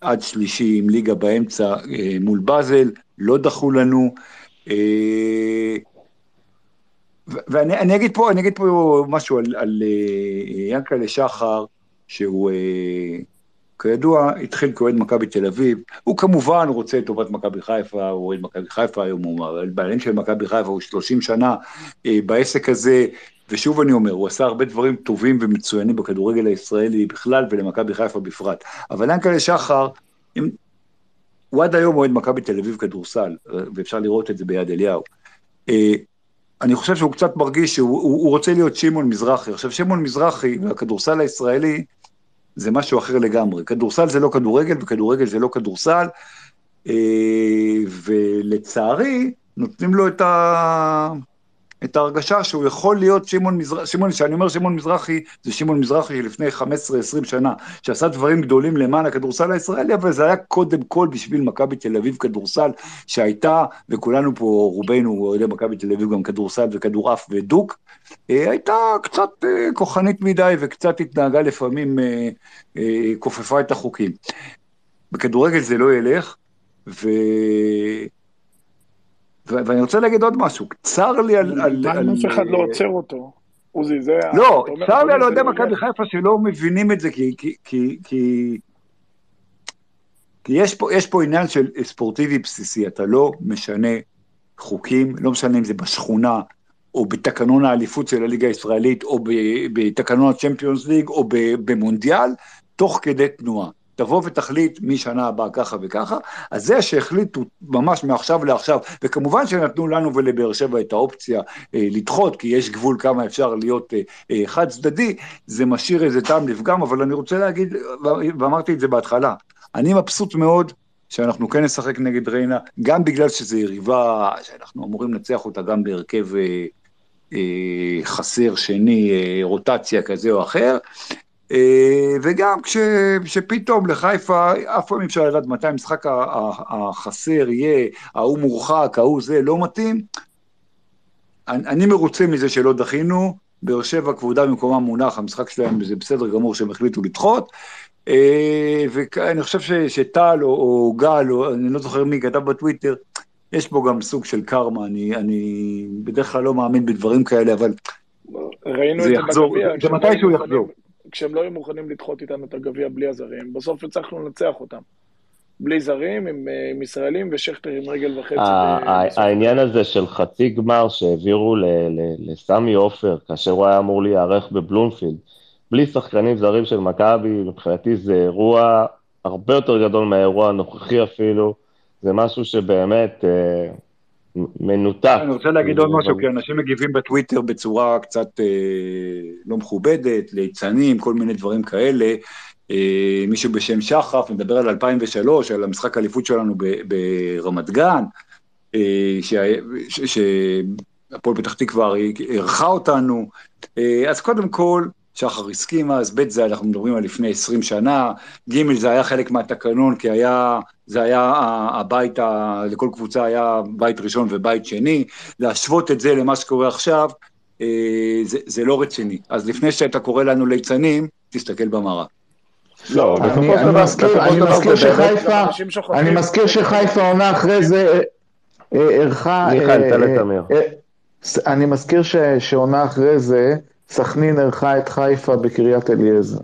Speaker 5: עד שלישי עם ליגה באמצע אה, מול באזל, לא דחו לנו. אה, ואני אגיד פה, אני אגיד פה משהו על, על אה, ינקלה שחר, שהוא כידוע התחיל כאוהד מכבי תל אביב, הוא כמובן רוצה את טובת מכבי חיפה, הוא אוהד מכבי חיפה היום, הוא בעלים של מכבי חיפה, הוא 30 שנה בעסק הזה, ושוב אני אומר, הוא עשה הרבה דברים טובים ומצוינים בכדורגל הישראלי בכלל ולמכבי חיפה בפרט. אבל ינקלה שחר, אם... הוא עד היום אוהד מכבי תל אביב כדורסל, ואפשר לראות את זה ביד אליהו. אה, אני חושב שהוא קצת מרגיש שהוא הוא, הוא רוצה להיות שמעון מזרחי. עכשיו, שמעון מזרחי והכדורסל הישראלי זה משהו אחר לגמרי. כדורסל זה לא כדורגל וכדורגל זה לא כדורסל, אה, ולצערי, נותנים לו את ה... את ההרגשה שהוא יכול להיות שמעון מזרחי, שמעון, כשאני אומר שמעון מזרחי, זה שמעון מזרחי לפני 15-20 שנה, שעשה דברים גדולים למען הכדורסל הישראלי, אבל זה היה קודם כל בשביל מכבי תל אביב כדורסל, שהייתה, וכולנו פה, רובנו אוהדי מכבי תל אביב גם כדורסל וכדורעף ודוק, אה, הייתה קצת אה, כוחנית מדי וקצת התנהגה לפעמים, אה, כופפה את החוקים. בכדורגל זה לא ילך, ו... ואני רוצה להגיד עוד משהו, צר לי על...
Speaker 4: על אף אחד לא עוצר אותו. עוזי, זה...
Speaker 5: לא, צר לי על אוהדי מכבי חיפה שלא מבינים את זה, כי... כי, כי, כי... כי יש פה, יש פה עניין של ספורטיבי בסיסי, אתה לא משנה חוקים, לא משנה אם זה בשכונה, או בתקנון האליפות של הליגה הישראלית, או בתקנון הצ'מפיונס ליג, או במונדיאל, תוך כדי תנועה. תבוא ותחליט משנה הבאה ככה וככה, אז זה שהחליטו ממש מעכשיו לעכשיו, וכמובן שנתנו לנו ולבאר שבע את האופציה אה, לדחות, כי יש גבול כמה אפשר להיות אה, אה, חד צדדי, זה משאיר איזה טעם לפגם, אבל אני רוצה להגיד, ואמרתי את זה בהתחלה, אני מבסוט מאוד שאנחנו כן נשחק נגד ריינה, גם בגלל שזו יריבה שאנחנו אמורים לנצח אותה גם בהרכב אה, אה, חסר שני, אה, רוטציה כזה או אחר, אה, וגם כשפתאום לחיפה, אף פעם אי אפשר לדעת מתי המשחק החסר יהיה, ההוא מורחק, ההוא זה, לא מתאים. אני, אני מרוצה מזה שלא דחינו, באר שבע כבודה במקומה מונח, המשחק שלהם זה בסדר גמור שהם החליטו לדחות. אה, ואני חושב שטל או, או גל, או אני לא זוכר מי כתב בטוויטר, יש פה גם סוג של קרמה, אני, אני בדרך כלל לא מאמין בדברים כאלה, אבל זה יחזור, זה מתישהו יחזור.
Speaker 4: כשהם לא היו מוכנים לדחות איתנו את הגביע בלי הזרים, בסוף הצלחנו לנצח אותם. בלי זרים, עם, אה, עם ישראלים, ושכטר עם רגל וחצי.
Speaker 1: ה-
Speaker 4: בסוף.
Speaker 1: העניין הזה של חצי גמר שהעבירו לסמי עופר, כאשר הוא היה אמור להיערך בבלומפילד, בלי שחקנים זרים של מכבי, מבחינתי זה אירוע הרבה יותר גדול מהאירוע הנוכחי אפילו, זה משהו שבאמת אה, מנותק.
Speaker 5: אני רוצה להגיד עוד משהו, כי אנשים מגיבים בטוויטר בצורה קצת אה, לא מכובדת, ליצנים, כל מיני דברים כאלה. אה, מישהו בשם שחף מדבר על 2003, על המשחק האליפות שלנו ברמת גן, אה, שהפועל פתח תקווה אירחה אותנו. אז קודם כל, שחר הסכים אז, ב' זה אנחנו מדברים על לפני 20 שנה, ג' זה היה חלק מהתקנון, כי היה, זה היה הבית, ה- לכל קבוצה היה בית ראשון ובית שני, להשוות את זה למה שקורה עכשיו, אה, זה, זה לא רציני. אז לפני שאתה קורא לנו ליצנים, תסתכל במראה.
Speaker 1: לא, בסופו
Speaker 8: אני
Speaker 1: של
Speaker 8: אני
Speaker 1: דבר-
Speaker 8: אני מזכיר שחיפה. אני מזכיר שחיפה עונה אחרי זה אה, אה, אירחה...
Speaker 1: מיכאל,
Speaker 8: אה,
Speaker 1: תן לתמיר.
Speaker 8: אני מזכיר ש- שעונה אחרי זה, סכנין אירחה את חיפה בקריית אליעזר.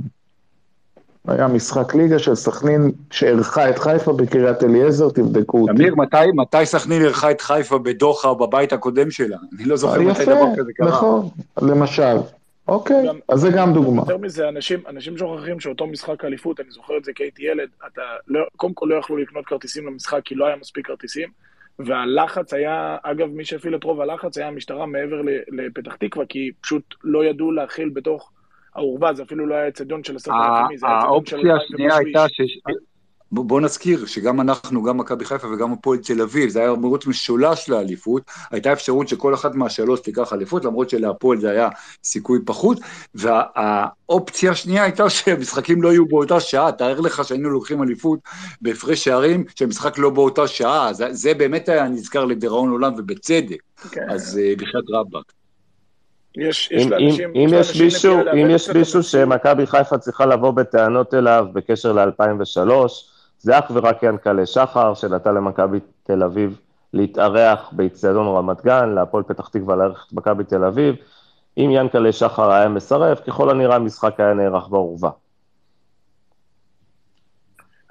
Speaker 8: היה משחק ליגה של סכנין שאירחה את חיפה בקריית אליעזר, תבדקו אותי.
Speaker 5: אמיר, מתי, מתי סכנין אירחה את חיפה בדוחה או בבית הקודם שלה? אני לא זוכר מתי
Speaker 8: יפה,
Speaker 5: דבר כזה קרה.
Speaker 8: נכון, למשל. אוקיי,
Speaker 4: גם-
Speaker 8: אז זה גם דוגמה.
Speaker 4: יותר מזה, אנשים, אנשים שוכחים שאותו משחק אליפות, אני זוכר את זה כי הייתי ילד, אתה לא, קודם כל לא יכלו לקנות כרטיסים למשחק כי לא היה מספיק כרטיסים, והלחץ היה, אגב, מי שהפעיל את רוב הלחץ היה המשטרה מעבר לפתח תקווה, כי פשוט לא ידעו להכיל בתוך האורווה, זה אפילו לא היה אצטדיון של עשרת אלפים זה היה אצטדיון של
Speaker 5: האופציה השנייה הייתה. בוא נזכיר שגם אנחנו, גם מכבי חיפה וגם הפועל תל אביב, זה היה מרוץ משולש לאליפות, הייתה אפשרות שכל אחת מהשלוש תיקח אליפות, למרות שלהפועל זה היה סיכוי פחות, והאופציה השנייה הייתה שהמשחקים לא יהיו באותה שעה, תאר לך שהיינו לוקחים אליפות בהפרש שערים, שהמשחק לא באותה שעה, זה, זה באמת היה נזכר לדיראון עולם ובצדק,
Speaker 4: כן.
Speaker 5: אז uh, בחייאת רבאק.
Speaker 4: יש, יש
Speaker 1: אם,
Speaker 4: לאנשים,
Speaker 1: אם, אם יש מישהו, אם יש מישהו. שמכבי חיפה צריכה לבוא בטענות אליו בקשר ל-2003, זה אך ורק ינקלה שחר, שנתן למכבי תל אביב להתארח באיצטדיון רמת גן, להפועל פתח תקווה לארח את מכבי תל אביב. אם ינקלה שחר היה מסרב, ככל הנראה המשחק היה נערך בעורווה.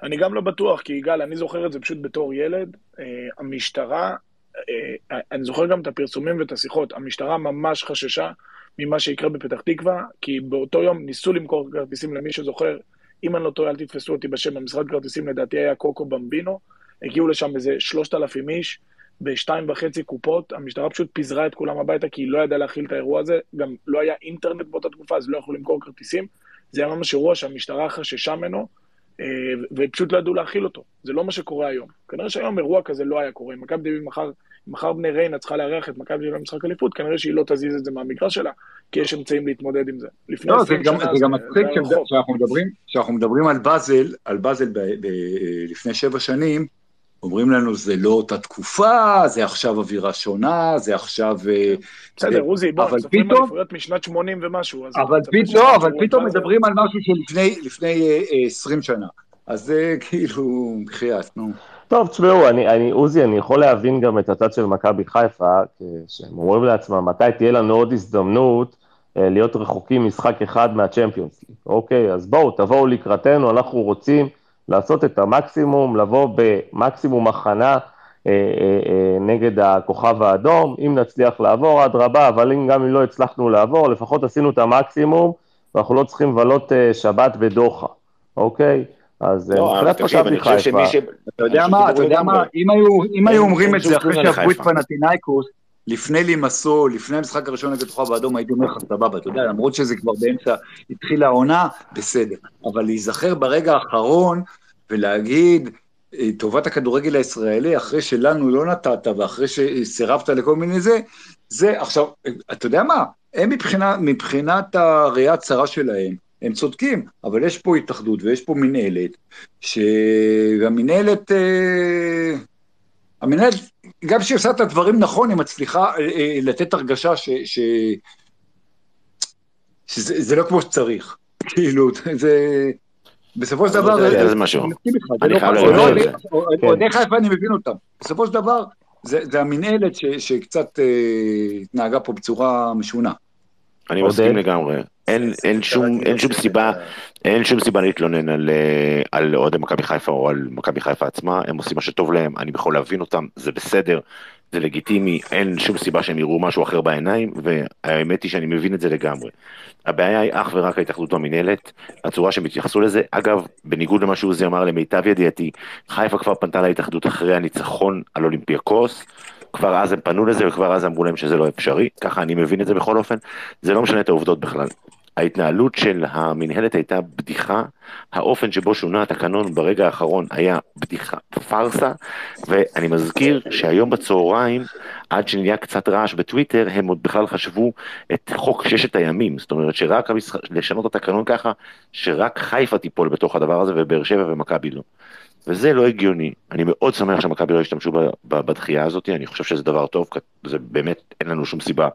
Speaker 4: אני גם לא בטוח, כי יגאל, אני זוכר את זה פשוט בתור ילד. אה, המשטרה, אה, אני זוכר גם את הפרסומים ואת השיחות, המשטרה ממש חששה ממה שיקרה בפתח תקווה, כי באותו יום ניסו למכור כרטיסים למי שזוכר, אם אני לא טועה, אל תתפסו אותי בשם, המשרד כרטיסים לדעתי היה קוקו במבינו, הגיעו לשם איזה שלושת אלפים איש, בשתיים וחצי קופות, המשטרה פשוט פיזרה את כולם הביתה, כי היא לא ידעה להכיל את האירוע הזה, גם לא היה אינטרנט באותה תקופה, אז לא יכלו למכור כרטיסים. זה היה ממש אירוע שהמשטרה חששה ממנו, ופשוט לא ידעו להכיל אותו. זה לא מה שקורה היום. כנראה שהיום אירוע כזה לא היה קורה. אם מכבי תל אביב מחר, מחר בני ריינה צריכה לארח את מכבי תל אביב במשחק אליפות, כנראה שהיא לא תזיז את זה מהמגרש שלה, כי יש אמצעים להתמודד עם זה. לפני
Speaker 5: לא, זה
Speaker 4: 20
Speaker 5: גם,
Speaker 4: שנה
Speaker 5: זה גם מצחיק
Speaker 4: היה
Speaker 5: שאנחנו-
Speaker 4: רחוק.
Speaker 5: שאנחנו מדברים, מדברים על באזל, על באזל ב, ב, לפני שבע שנים, אומרים לנו זה לא אותה תקופה, זה עכשיו אווירה שונה, זה עכשיו... אה,
Speaker 4: בסדר, עוזי, בוא,
Speaker 5: אבל
Speaker 4: סופרים
Speaker 5: פתאום-
Speaker 4: אליפויות משנת 80 ומשהו. אז
Speaker 5: אבל פתאום, לא, אבל פתאום? מדברים על משהו שלפני לפני, אה, 20 שנה. אז זה כאילו, בחייאת, נו.
Speaker 1: טוב, תשמעו, אני, אני, עוזי, אני יכול להבין גם את הצד של מכבי חיפה, שהם אומרים לעצמם, מתי תהיה לנו עוד הזדמנות אה, להיות רחוקים משחק אחד מהצ'מפיונס ליג. אוקיי, אז בואו, תבואו לקראתנו, אנחנו רוצים לעשות את המקסימום, לבוא במקסימום הכנה אה, אה, אה, נגד הכוכב האדום, אם נצליח לעבור, אדרבה, אבל אם גם אם לא הצלחנו לעבור, לפחות עשינו את המקסימום, ואנחנו לא צריכים לבלות אה, שבת בדוחה, אוקיי? אז אה,
Speaker 3: לא,
Speaker 1: מבחינת מכבי. חיפה,
Speaker 5: אתה יודע מה. אם היו, אומרים את זה אחרי שעברו את. פנטינאיקוס, לפני לימסול, לפני המשחק הראשון נגד כוכב האדום, הייתי אומר לך, סבבה, אתה יודע, למרות שזה כבר באמצע, התחילה העונה, בסדר. אבל להיזכר ברגע האחרון ולהגיד, אה, טובת הכדורגל הישראלי, אחרי שלנו לא נתת ואחרי שסירבת לכל מיני זה, זה עכשיו, אתה יודע מה, הם מבחינה, מבחינת הראייה הצרה שלהם, הם צודקים, אבל יש פה התאחדות ויש פה מנהלת, שהמנהלת, אה, המנהלת, גם כשהיא עושה את הדברים נכון, היא מצליחה אה, אה, לתת הרגשה ש, ש, שזה זה לא כמו שצריך. כאילו, זה... בסופו של דבר...
Speaker 3: זה משהו.
Speaker 5: אני לא
Speaker 3: חייב. להגיד
Speaker 5: אוהדי-
Speaker 3: על זה.
Speaker 1: כן.
Speaker 5: אוהדי חיפה אני מבין אותם. בסופו של דבר, זה ש- שקצת אה, התנהגה פה בצורה משונה.
Speaker 3: אני? מסכים לגמרי. אין, אין, שום, אין שום סיבה, אין שום סיבה להתלונן על, אה, על אוהדי מכבי חיפה או על מכבי חיפה עצמה, הם עושים מה שטוב להם, אני יכול להבין אותם, זה בסדר, זה לגיטימי, אין שום סיבה שהם יראו משהו אחר בעיניים, והאמת היא שאני מבין את זה לגמרי. הבעיה היא אך ורק ההתאחדות במינהלת, הצורה שהם התייחסו לזה, אגב, בניגוד למה שעוזי אמר למיטב ידיעתי, חיפה כבר פנתה להתאחדות אחרי הניצחון על אולימפיאקוס, כבר אז הם פנו לזה וכבר אז אמרו להם שזה לא אפשרי, ככה אני מבין את זה בכל אופן, זה לא משנה את העובדות בכלל. ההתנהלות של המנהלת הייתה בדיחה, האופן שבו שונה התקנון ברגע האחרון היה בדיחה, פארסה, ואני מזכיר שהיום בצהריים, עד שנהיה קצת רעש בטוויטר, הם עוד בכלל חשבו את חוק ששת הימים, זאת אומרת שרק המשח... לשנות את התקנון ככה, שרק חיפה תיפול בתוך הדבר הזה ובאר שבע ומכבי לא. וזה לא הגיוני. אני מאוד שמח שמכבי לא השתמשו בדחייה הזאת, אני חושב שזה דבר טוב, זה באמת, אין לנו שום סיבה,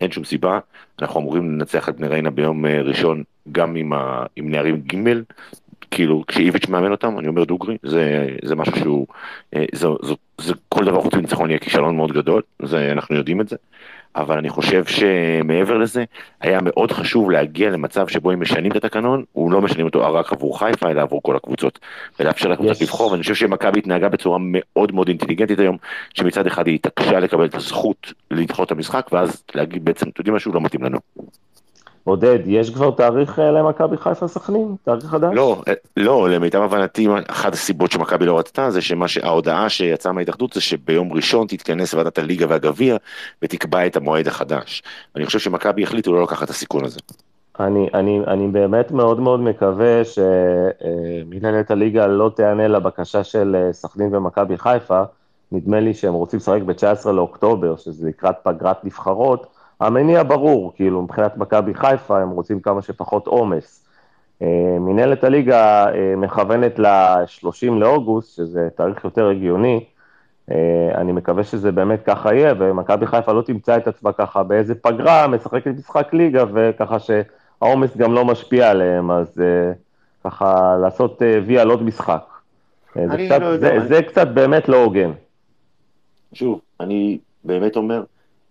Speaker 3: אין שום סיבה. אנחנו אמורים לנצח את בני ריינה ביום אה, ראשון, גם עם, ה, עם נערים ג', כאילו כשאיביץ' מאמן אותם, אני אומר דוגרי, זה, זה משהו שהוא, אה, זה, זה, זה כל דבר חוץ מניצחון יהיה כישלון מאוד גדול, זה, אנחנו יודעים את זה. אבל אני חושב שמעבר לזה, היה מאוד חשוב להגיע למצב שבו אם משנים את התקנון, הוא לא משנים אותו רק עבור חיפה, אלא עבור כל הקבוצות. ולאפשר לקבוצות yes. לבחור, ואני חושב שמכבי התנהגה בצורה מאוד מאוד אינטליגנטית היום, שמצד אחד היא התעקשה לקבל את הזכות לדחות את המשחק, ואז להגיד בעצם, אתם יודעים משהו, לא מתאים לנו.
Speaker 1: עודד, יש כבר תאריך אה, למכבי חיפה סכנין? תאריך חדש?
Speaker 3: לא, אה, לא, למיטב הבנתי, אחת הסיבות שמכבי לא רצתה זה שמה שההודעה שיצאה מההתאחדות זה שביום ראשון תתכנס ועדת הליגה והגביע ותקבע את המועד החדש. אני חושב שמכבי החליטו לא לקחת את הסיכון הזה.
Speaker 1: אני, אני, אני באמת מאוד מאוד מקווה שמנהלת הליגה לא תיענה לבקשה של אה, סכנין ומכבי חיפה. נדמה לי שהם רוצים לשחק ב-19 לאוקטובר, שזה לקראת פגרת נבחרות. המניע ברור, כאילו מבחינת מכבי חיפה הם רוצים כמה שפחות עומס. אה, מנהלת הליגה אה, מכוונת ל-30 לאוגוסט, שזה תאריך יותר הגיוני. אה, אני מקווה שזה באמת ככה יהיה, ומכבי חיפה לא תמצא את עצמה ככה באיזה פגרה, משחקת משחק ליגה, וככה שהעומס גם לא משפיע עליהם, אז ככה לעשות וי על עוד משחק. זה, קצת, לא זה, זה קצת באמת לא הוגן.
Speaker 3: שוב, אני באמת אומר,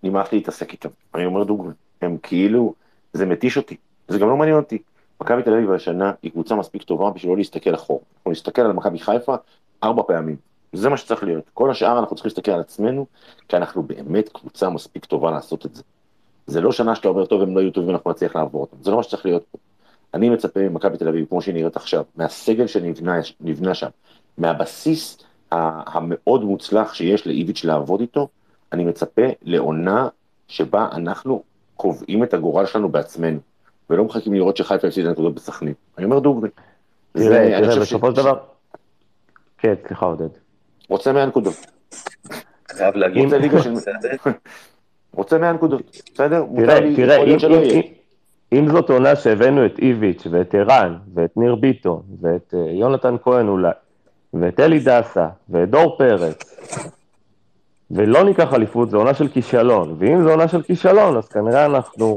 Speaker 3: נמאס להתעסק איתם. אני אומר דוגרי, הם כאילו, זה מתיש אותי, זה גם לא מעניין אותי. מכבי תל אביב השנה היא קבוצה מספיק טובה בשביל לא להסתכל אחור. אנחנו נסתכל על מכבי חיפה ארבע פעמים. זה מה שצריך להיות. כל השאר אנחנו צריכים להסתכל על עצמנו, כי אנחנו באמת קבוצה מספיק טובה לעשות את זה. זה לא שנה שאתה אומר, טוב, הם לא יהיו טובים, אנחנו נצליח לעבור אותם. זה לא מה שצריך להיות פה. אני מצפה ממכבי תל אביב, כמו שהיא נראית עכשיו, מהסגל שנבנה שם, מהבסיס המאוד מוצלח שיש לאיביץ' לעבוד איתו, אני מצפה לעונה שבה אנחנו קובעים את הגורל שלנו בעצמנו, ולא מחכים לראות שחיפה הפסידה נקודות בסכנין. אני אומר דוגרי.
Speaker 1: תראה, תראה, בסופו של דבר... כן, סליחה עודד.
Speaker 3: רוצה 100 נקודות.
Speaker 12: חייב להגיד.
Speaker 3: רוצה ליגה של... רוצה 100 נקודות, בסדר?
Speaker 1: תראה, תראה, אם זאת עונה שהבאנו את איביץ' ואת ערן ואת ניר ביטון ואת אה, יונתן כהן אולי ואת אלי דסה ואת דור פרץ ולא ניקח אליפות, זו עונה של כישלון. ואם זו עונה של כישלון, אז כנראה אנחנו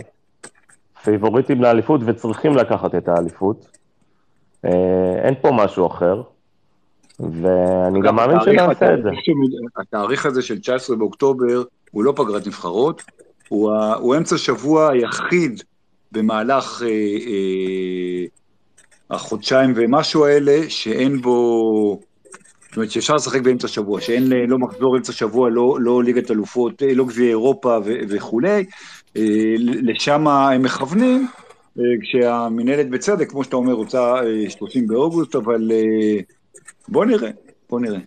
Speaker 1: פייבוריטים לאליפות וצריכים לקחת את האליפות. אה, אין פה משהו אחר, ואני גם מאמין שנעשה את זה.
Speaker 5: התאריך הזה של 19 באוקטובר הוא לא פגרת נבחרות, הוא, הוא אמצע שבוע היחיד במהלך אה, אה, החודשיים ומשהו האלה שאין בו זאת אומרת שאפשר לשחק באמצע שבוע, שאין לא מחזור אמצע שבוע, לא, לא ליגת אלופות, לא גביע אירופה ו- וכולי, אה, לשם הם מכוונים, אה, כשהמינהלת בצדק, כמו שאתה אומר, רוצה 30 אה, באוגוסט, אבל בוא נראה, בוא נראה.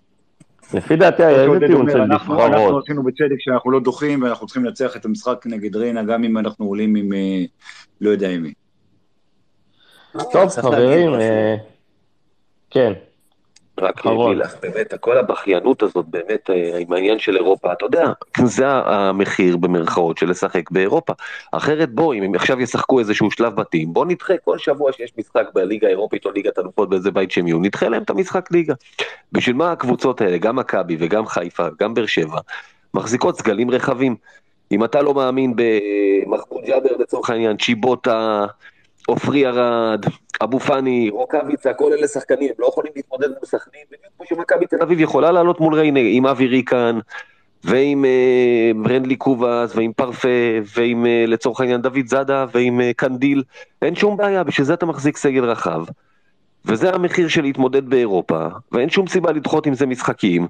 Speaker 1: לפי דעתי היה איזה טיעון של נבחרות.
Speaker 5: אנחנו עשינו בצדק שאנחנו לא דוחים ואנחנו צריכים לנצח את המשחק נגד ריינה, גם אם אנחנו עולים עם לא יודע עם מי.
Speaker 1: טוב, חברים, כן.
Speaker 12: רק לך, באמת, כל הבכיינות הזאת, באמת, אה, עם העניין של אירופה, אתה יודע, זה המחיר במרכאות של לשחק באירופה. אחרת בוא, אם הם עכשיו ישחקו איזשהו שלב בתים, בוא נדחה כל שבוע שיש משחק בליגה האירופית או ליגת אלופות באיזה בית שהם יהיו, נדחה להם את המשחק ליגה. בשביל מה הקבוצות האלה, גם מכבי וגם חיפה, גם באר שבע, מחזיקות סגלים רחבים. אם אתה לא מאמין במחמוד ג'אבר לצורך העניין, צ'יבוטה, עופרי ארד, אבו פאני, רוקאביצה, כל אלה שחקנים, הם לא יכולים להתמודד עם סכנין, בדיוק כמו שמכבי תל אביב יכולה לעלות מול ריינה, עם אבי ריקן, ועם אה, ברנדלי קובאס, ועם פרפה, ועם אה, לצורך העניין דוד זאדה, ועם אה, קנדיל, אין שום בעיה, בשביל זה אתה מחזיק סגל רחב. וזה המחיר של להתמודד באירופה, ואין שום סיבה לדחות עם זה משחקים.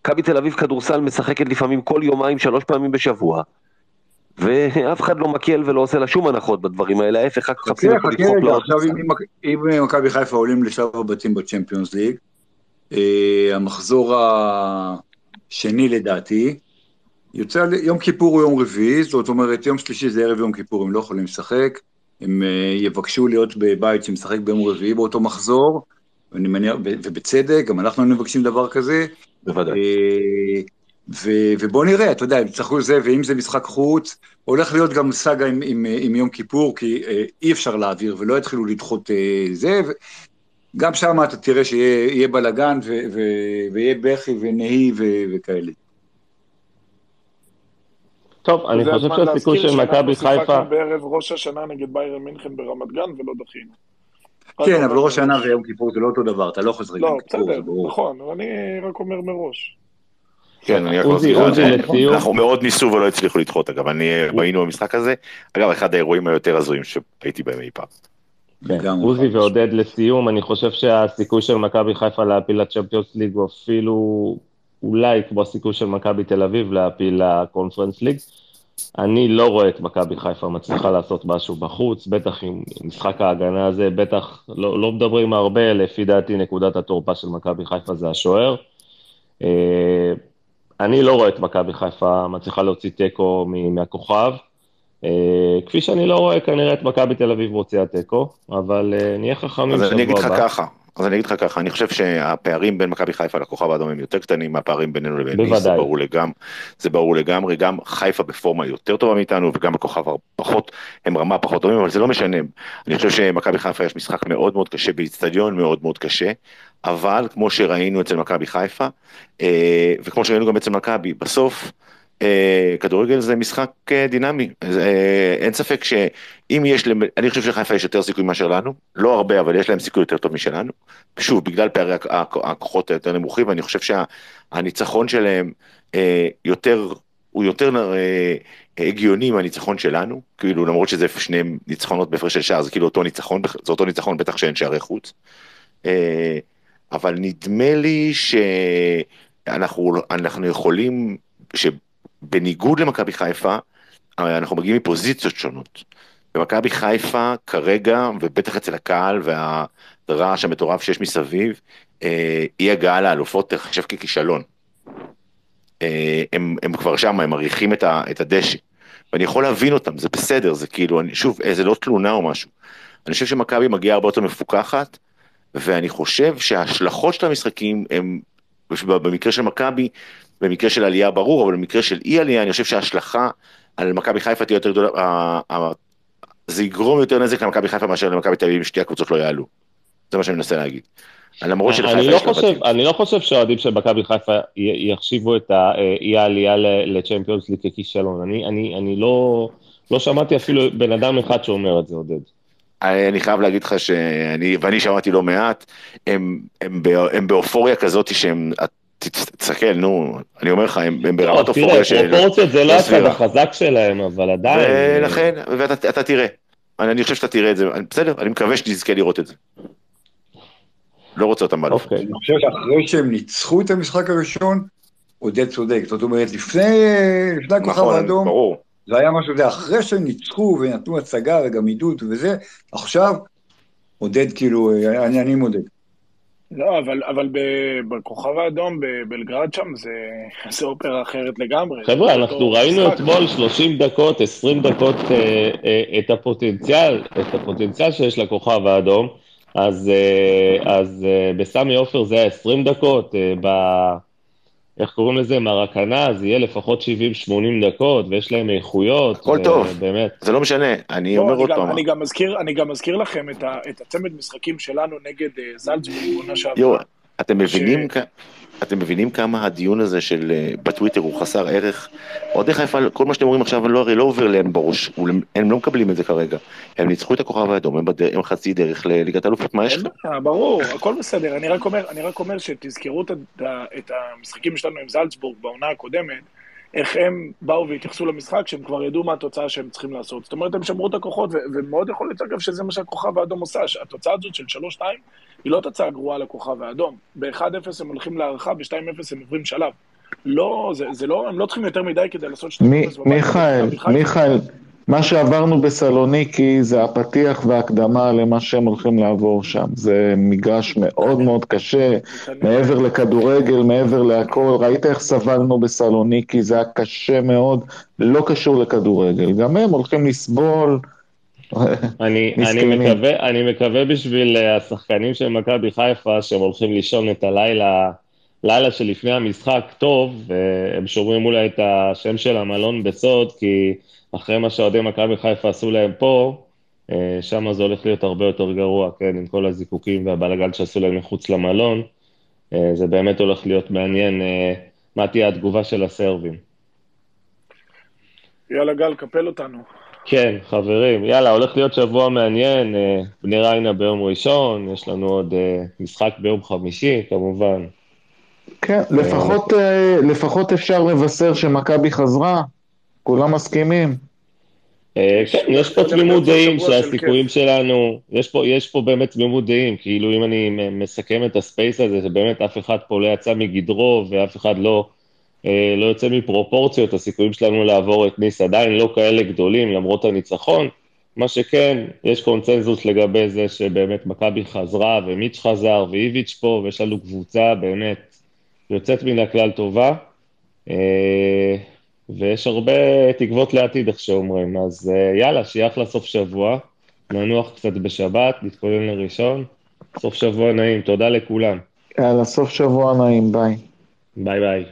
Speaker 12: מכבי תל אביב כדורסל משחקת לפעמים כל יומיים, שלוש פעמים בשבוע. ואף אחד לא מקל ולא עושה לה שום הנחות בדברים האלה, ההפך, רק מחפשים איפה לדחוק לעוד
Speaker 5: עכשיו. אם- אם מכבי חיפה עולים לשלב הבתים בצ'מפיונס ליג, אה, המחזור השני לדעתי, יוצא יום כיפור הוא יום רביעי, זאת אומרת יום שלישי זה ערב יום כיפור, הם לא יכולים לשחק, הם אה, יבקשו להיות בבית שמשחק ביום רביעי באותו מחזור, ואני מניח, ובצדק, גם אנחנו מבקשים דבר כזה.
Speaker 12: בוודאי.
Speaker 5: ו- ובוא נראה, אתה יודע, הם יצטרכו זה, ואם זה משחק חוץ, הולך להיות גם סאגה עם, עם, עם יום כיפור, כי אה, אי אפשר להעביר ולא יתחילו לדחות אה, זה, ו- גם שם אתה תראה שיהיה יהיה בלאגן ו- ו- ויהיה בכי ונהי ו- וכאלה.
Speaker 1: טוב, אני חושב
Speaker 4: הזמן
Speaker 1: שהסיכוי של מכבי
Speaker 4: שאנחנו
Speaker 1: חיפה...
Speaker 4: שיחקנו בערב ראש השנה נגד ביירן מינכן ברמת גן ולא דחינו.
Speaker 5: כן, אבל ראש שנה ויום כיפור זה לא אותו דבר, אתה לא חוזר
Speaker 4: לא,
Speaker 5: ליום כיפור,
Speaker 4: בסדר,
Speaker 5: זה ברור.
Speaker 4: נכון, אבל אני רק אומר מראש.
Speaker 3: כן, אני רק
Speaker 1: עוזי,
Speaker 3: זה-
Speaker 1: לסיום.
Speaker 3: אנחנו מאוד ניסו ולא הצליחו לדחות, אגב, אני היינו במשחק הזה, אגב, אחד האירועים היותר הזויים שהייתי בהם אי פעם.
Speaker 1: כן. עוזי ועודד לסיום, אני חושב שהסיכוי של מכבי חיפה להפיל לצ'מפיונס ליג הוא אפילו אולי כמו הסיכוי של מכבי תל אביב להפיל לקונפרנס ליג. אני לא רואה את מכבי חיפה מצליחה לעשות משהו בחוץ, בטח עם עם משחק ההגנה הזה, בטח לא, לא מדברים הרבה, לפי דעתי נקודת התורפה של מכבי חיפה זה השוער. אני לא רואה את מכבי חיפה מצליחה להוציא תיקו מהכוכב. אה, כפי שאני לא רואה כנראה את מכבי תל אביב מוציאה תיקו, אבל אה, נהיה חכמים
Speaker 3: אז אני אגיד
Speaker 1: שבוע
Speaker 3: לך
Speaker 1: הבא.
Speaker 3: ככה, אז אני אגיד לך ככה, אני חושב שהפערים בין מכבי חיפה לכוכב האדום הם יותר קטנים מהפערים בינינו לבין ניס, זה. ברור לגמרי, זה ברור לגמרי, גם חיפה בפורמה יותר טובה מאיתנו וגם הכוכב פחות, הם רמה פחות טובים, אבל זה לא משנה, אני חושב שמכבי חיפה יש משחק מאוד מאוד קשה באיצטדיון מאוד מאוד קשה, אבל כמו שראינו אצל מכבי חיפה, אה, וכמו שראינו גם אצל מכבי, בסוף, אה, כדורגל זה משחק אה, דינמי, אין ספק שאם יש, אני חושב שלחיפה יש יותר סיכוי מאשר לנו, לא הרבה אבל יש להם סיכוי יותר טוב משלנו, שוב בגלל פערי הכ- הכ- הכוחות היותר נמוכים ואני חושב שהניצחון שלהם יותר, הוא יותר הגיוני מהניצחון שלנו, כאילו למרות שזה שניהם ניצחונות בהפרש של שער, זה כאילו אותו ניצחון, זה אותו ניצחון בטח שאין שערי חוץ. אה, אבל נדמה לי שאנחנו אנחנו יכולים, שבניגוד למכבי חיפה, אה, אנחנו מגיעים מפוזיציות שונות. במכבי חיפה כרגע, ובטח אצל הקהל והרעש המטורף שיש מסביב, אה, אי הגעה לאלופות תחשב ככישלון. אה, הם, הם כבר שם, הם מריחים את הדשא. ואני יכול להבין אותם, זה בסדר, זה כאילו, אני, שוב, אה, זה לא תלונה או משהו. אני חושב שמכבי מגיעה הרבה יותר מפוקחת, ואני חושב שההשלכות של המשחקים הם, במקרה של מכבי, במקרה של עלייה ברור, אבל במקרה של אי עלייה, אני חושב שההשלכה על מכבי חיפה תהיה יותר גדולה, זה יגרום יותר נזק למכבי חיפה מאשר למכבי תל אביב שתי הקבוצות לא יעלו. זה מה שאני מנסה להגיד. למרות
Speaker 1: אני
Speaker 3: שלחיפה
Speaker 1: לא
Speaker 3: יש
Speaker 1: חושב,
Speaker 3: לבתים.
Speaker 1: אני לא חושב שהאוהדים של מכבי חיפה יחשיבו את האי העלייה ל- לצ'מפיונס ליג ככישלון. אני, אני, אני לא, לא שמעתי אפילו בן אדם אחד שאומר את זה, עודד.
Speaker 3: אני חייב להגיד לך שאני, ואני שמעתי לא מעט, הם, הם, בא- הם באופוריה כזאת שהם, תסתכל, נו, אני אומר לך, הם, הם ברמת
Speaker 1: לא, תראה,
Speaker 3: אופוריה של...
Speaker 1: פרופורציות זה לא הצד
Speaker 3: סבירה.
Speaker 1: החזק שלהם, אבל עדיין... אה,
Speaker 3: ולכן, ואתה אתה תראה, אני, אני חושב שאתה תראה את זה, אני- בסדר, אני מקווה שנזכה לראות את זה. לא רוצה אותם באלופות.
Speaker 1: אוקיי.
Speaker 5: אני חושב שאחרי שהם ניצחו את המשחק הראשון, עודד צודק. זאת אומרת, לפני לפני הכוכב
Speaker 3: נכון,
Speaker 5: האדום,
Speaker 3: ברור.
Speaker 5: זה היה משהו, זה אחרי שהם ניצחו ונתנו הצגה וגם עידוד וזה, עכשיו, עודד כאילו, אני, אני מודד.
Speaker 4: לא, אבל, אבל ב- בכוכב האדום בבלגרד שם זה, זה אופרה אחרת לגמרי.
Speaker 1: חבר'ה, אנחנו ראינו
Speaker 4: משחק.
Speaker 1: אתמול 30 דקות, 20 דקות אה, אה, את הפוטנציאל, את הפוטנציאל שיש לכוכב האדום, אז, אה, אז אה, בסמי עופר זה היה 20 דקות, אה, ב... איך קוראים לזה? מרקנה, זה יהיה לפחות 70-80 דקות, ויש להם איכויות.
Speaker 3: הכל טוב.
Speaker 1: באמת.
Speaker 3: זה לא משנה, אני
Speaker 4: לא,
Speaker 3: אומר
Speaker 4: אני,
Speaker 3: עוד
Speaker 4: גם,
Speaker 3: פעם,
Speaker 4: אני, אני גם מזכיר לכם את, ה, את הצמד משחקים שלנו נגד uh, זלצבורג בעונה שעברה.
Speaker 3: יואו, אתם
Speaker 4: ש-
Speaker 3: מבינים, כ- אתם מבינים כמה הדיון הזה של אה, בטוויטר הוא חסר ערך? אוהדי חיפה, כל מה שאתם אומרים עכשיו לא, הרי לא עובר להם בראש, הם לא מקבלים את זה כרגע. הם ניצחו את הכוכב האדום, הם, בדר, הם חצי דרך לליגת אלופות, מה יש לך?
Speaker 4: ברור, הכל בסדר. אני רק אומר, אני רק אומר שתזכרו את, את המשחקים שלנו עם זלצבורג בעונה הקודמת, איך הם באו והתייחסו למשחק, שהם כבר ידעו מה התוצאה שהם צריכים לעשות. זאת אומרת, הם שמרו את הכוחות, ומאוד יכול להיות, אגב, שזה מה שהכוכב האדום עושה, שהתוצאה הזאת של 3-2 היא לא תוצאה גרועה לכוכב האדום. ב-1-0 הם הולכים להערכה, ב-2-0 הם עוברים שלב. לא, זה, זה לא, הם לא צריכים יותר מדי כדי לעשות 2-0 בבית.
Speaker 8: מיכאל, מיכאל, מה שעברנו בסלוניקי זה הפתיח וההקדמה למה שהם הולכים לעבור שם. זה מגרש מאוד מאוד קשה, מעבר לכדורגל, מעבר להכל. ראית איך סבלנו בסלוניקי, זה היה קשה מאוד, לא קשור לכדורגל. גם הם הולכים לסבול.
Speaker 1: אני, אני, מקווה, אני מקווה בשביל אה, השחקנים של מכבי חיפה שהם הולכים לישון את הלילה, לילה שלפני המשחק טוב, והם שומרים אולי את השם של המלון בסוד, כי אחרי מה שאוהדי מכבי חיפה עשו להם פה, אה, שם זה הולך להיות הרבה יותר גרוע, כן, עם כל הזיקוקים והבלאגן שעשו להם מחוץ למלון. אה, זה באמת הולך להיות מעניין מה תהיה התגובה של הסרבים.
Speaker 4: יאללה גל, קפל אותנו.
Speaker 1: כן, חברים, יאללה, הולך להיות שבוע מעניין, אה, בני ריינה ביום ראשון, יש לנו עוד אה, משחק ביום חמישי, כמובן.
Speaker 8: כן, לפחות, אה, לפחות אפשר לבשר שמכבי חזרה, כולם מסכימים.
Speaker 1: כן, יש פה תמימות דעים שהסיכויים שלנו, יש פה, יש פה באמת תמימות דעים, כאילו אם אני מסכם את הספייס הזה, שבאמת אף אחד פה לא יצא מגדרו ואף אחד לא לא יוצא מפרופורציות, הסיכויים שלנו לעבור את ניס עדיין לא כאלה גדולים למרות הניצחון. מה שכן, יש קונצנזוס לגבי זה שבאמת מכבי חזרה ומיץ' חזר ואיביץ' פה, ויש לנו קבוצה באמת יוצאת מן הכלל טובה, אה, ויש הרבה תקוות לעתיד, איך שאומרים. אז אה, יאללה, שיהיה אחלה סוף שבוע, ננוח קצת בשבת, נתכונן לראשון. סוף שבוע נעים, תודה לכולם.
Speaker 8: יאללה, סוף שבוע נעים, ביי.
Speaker 1: ביי ביי.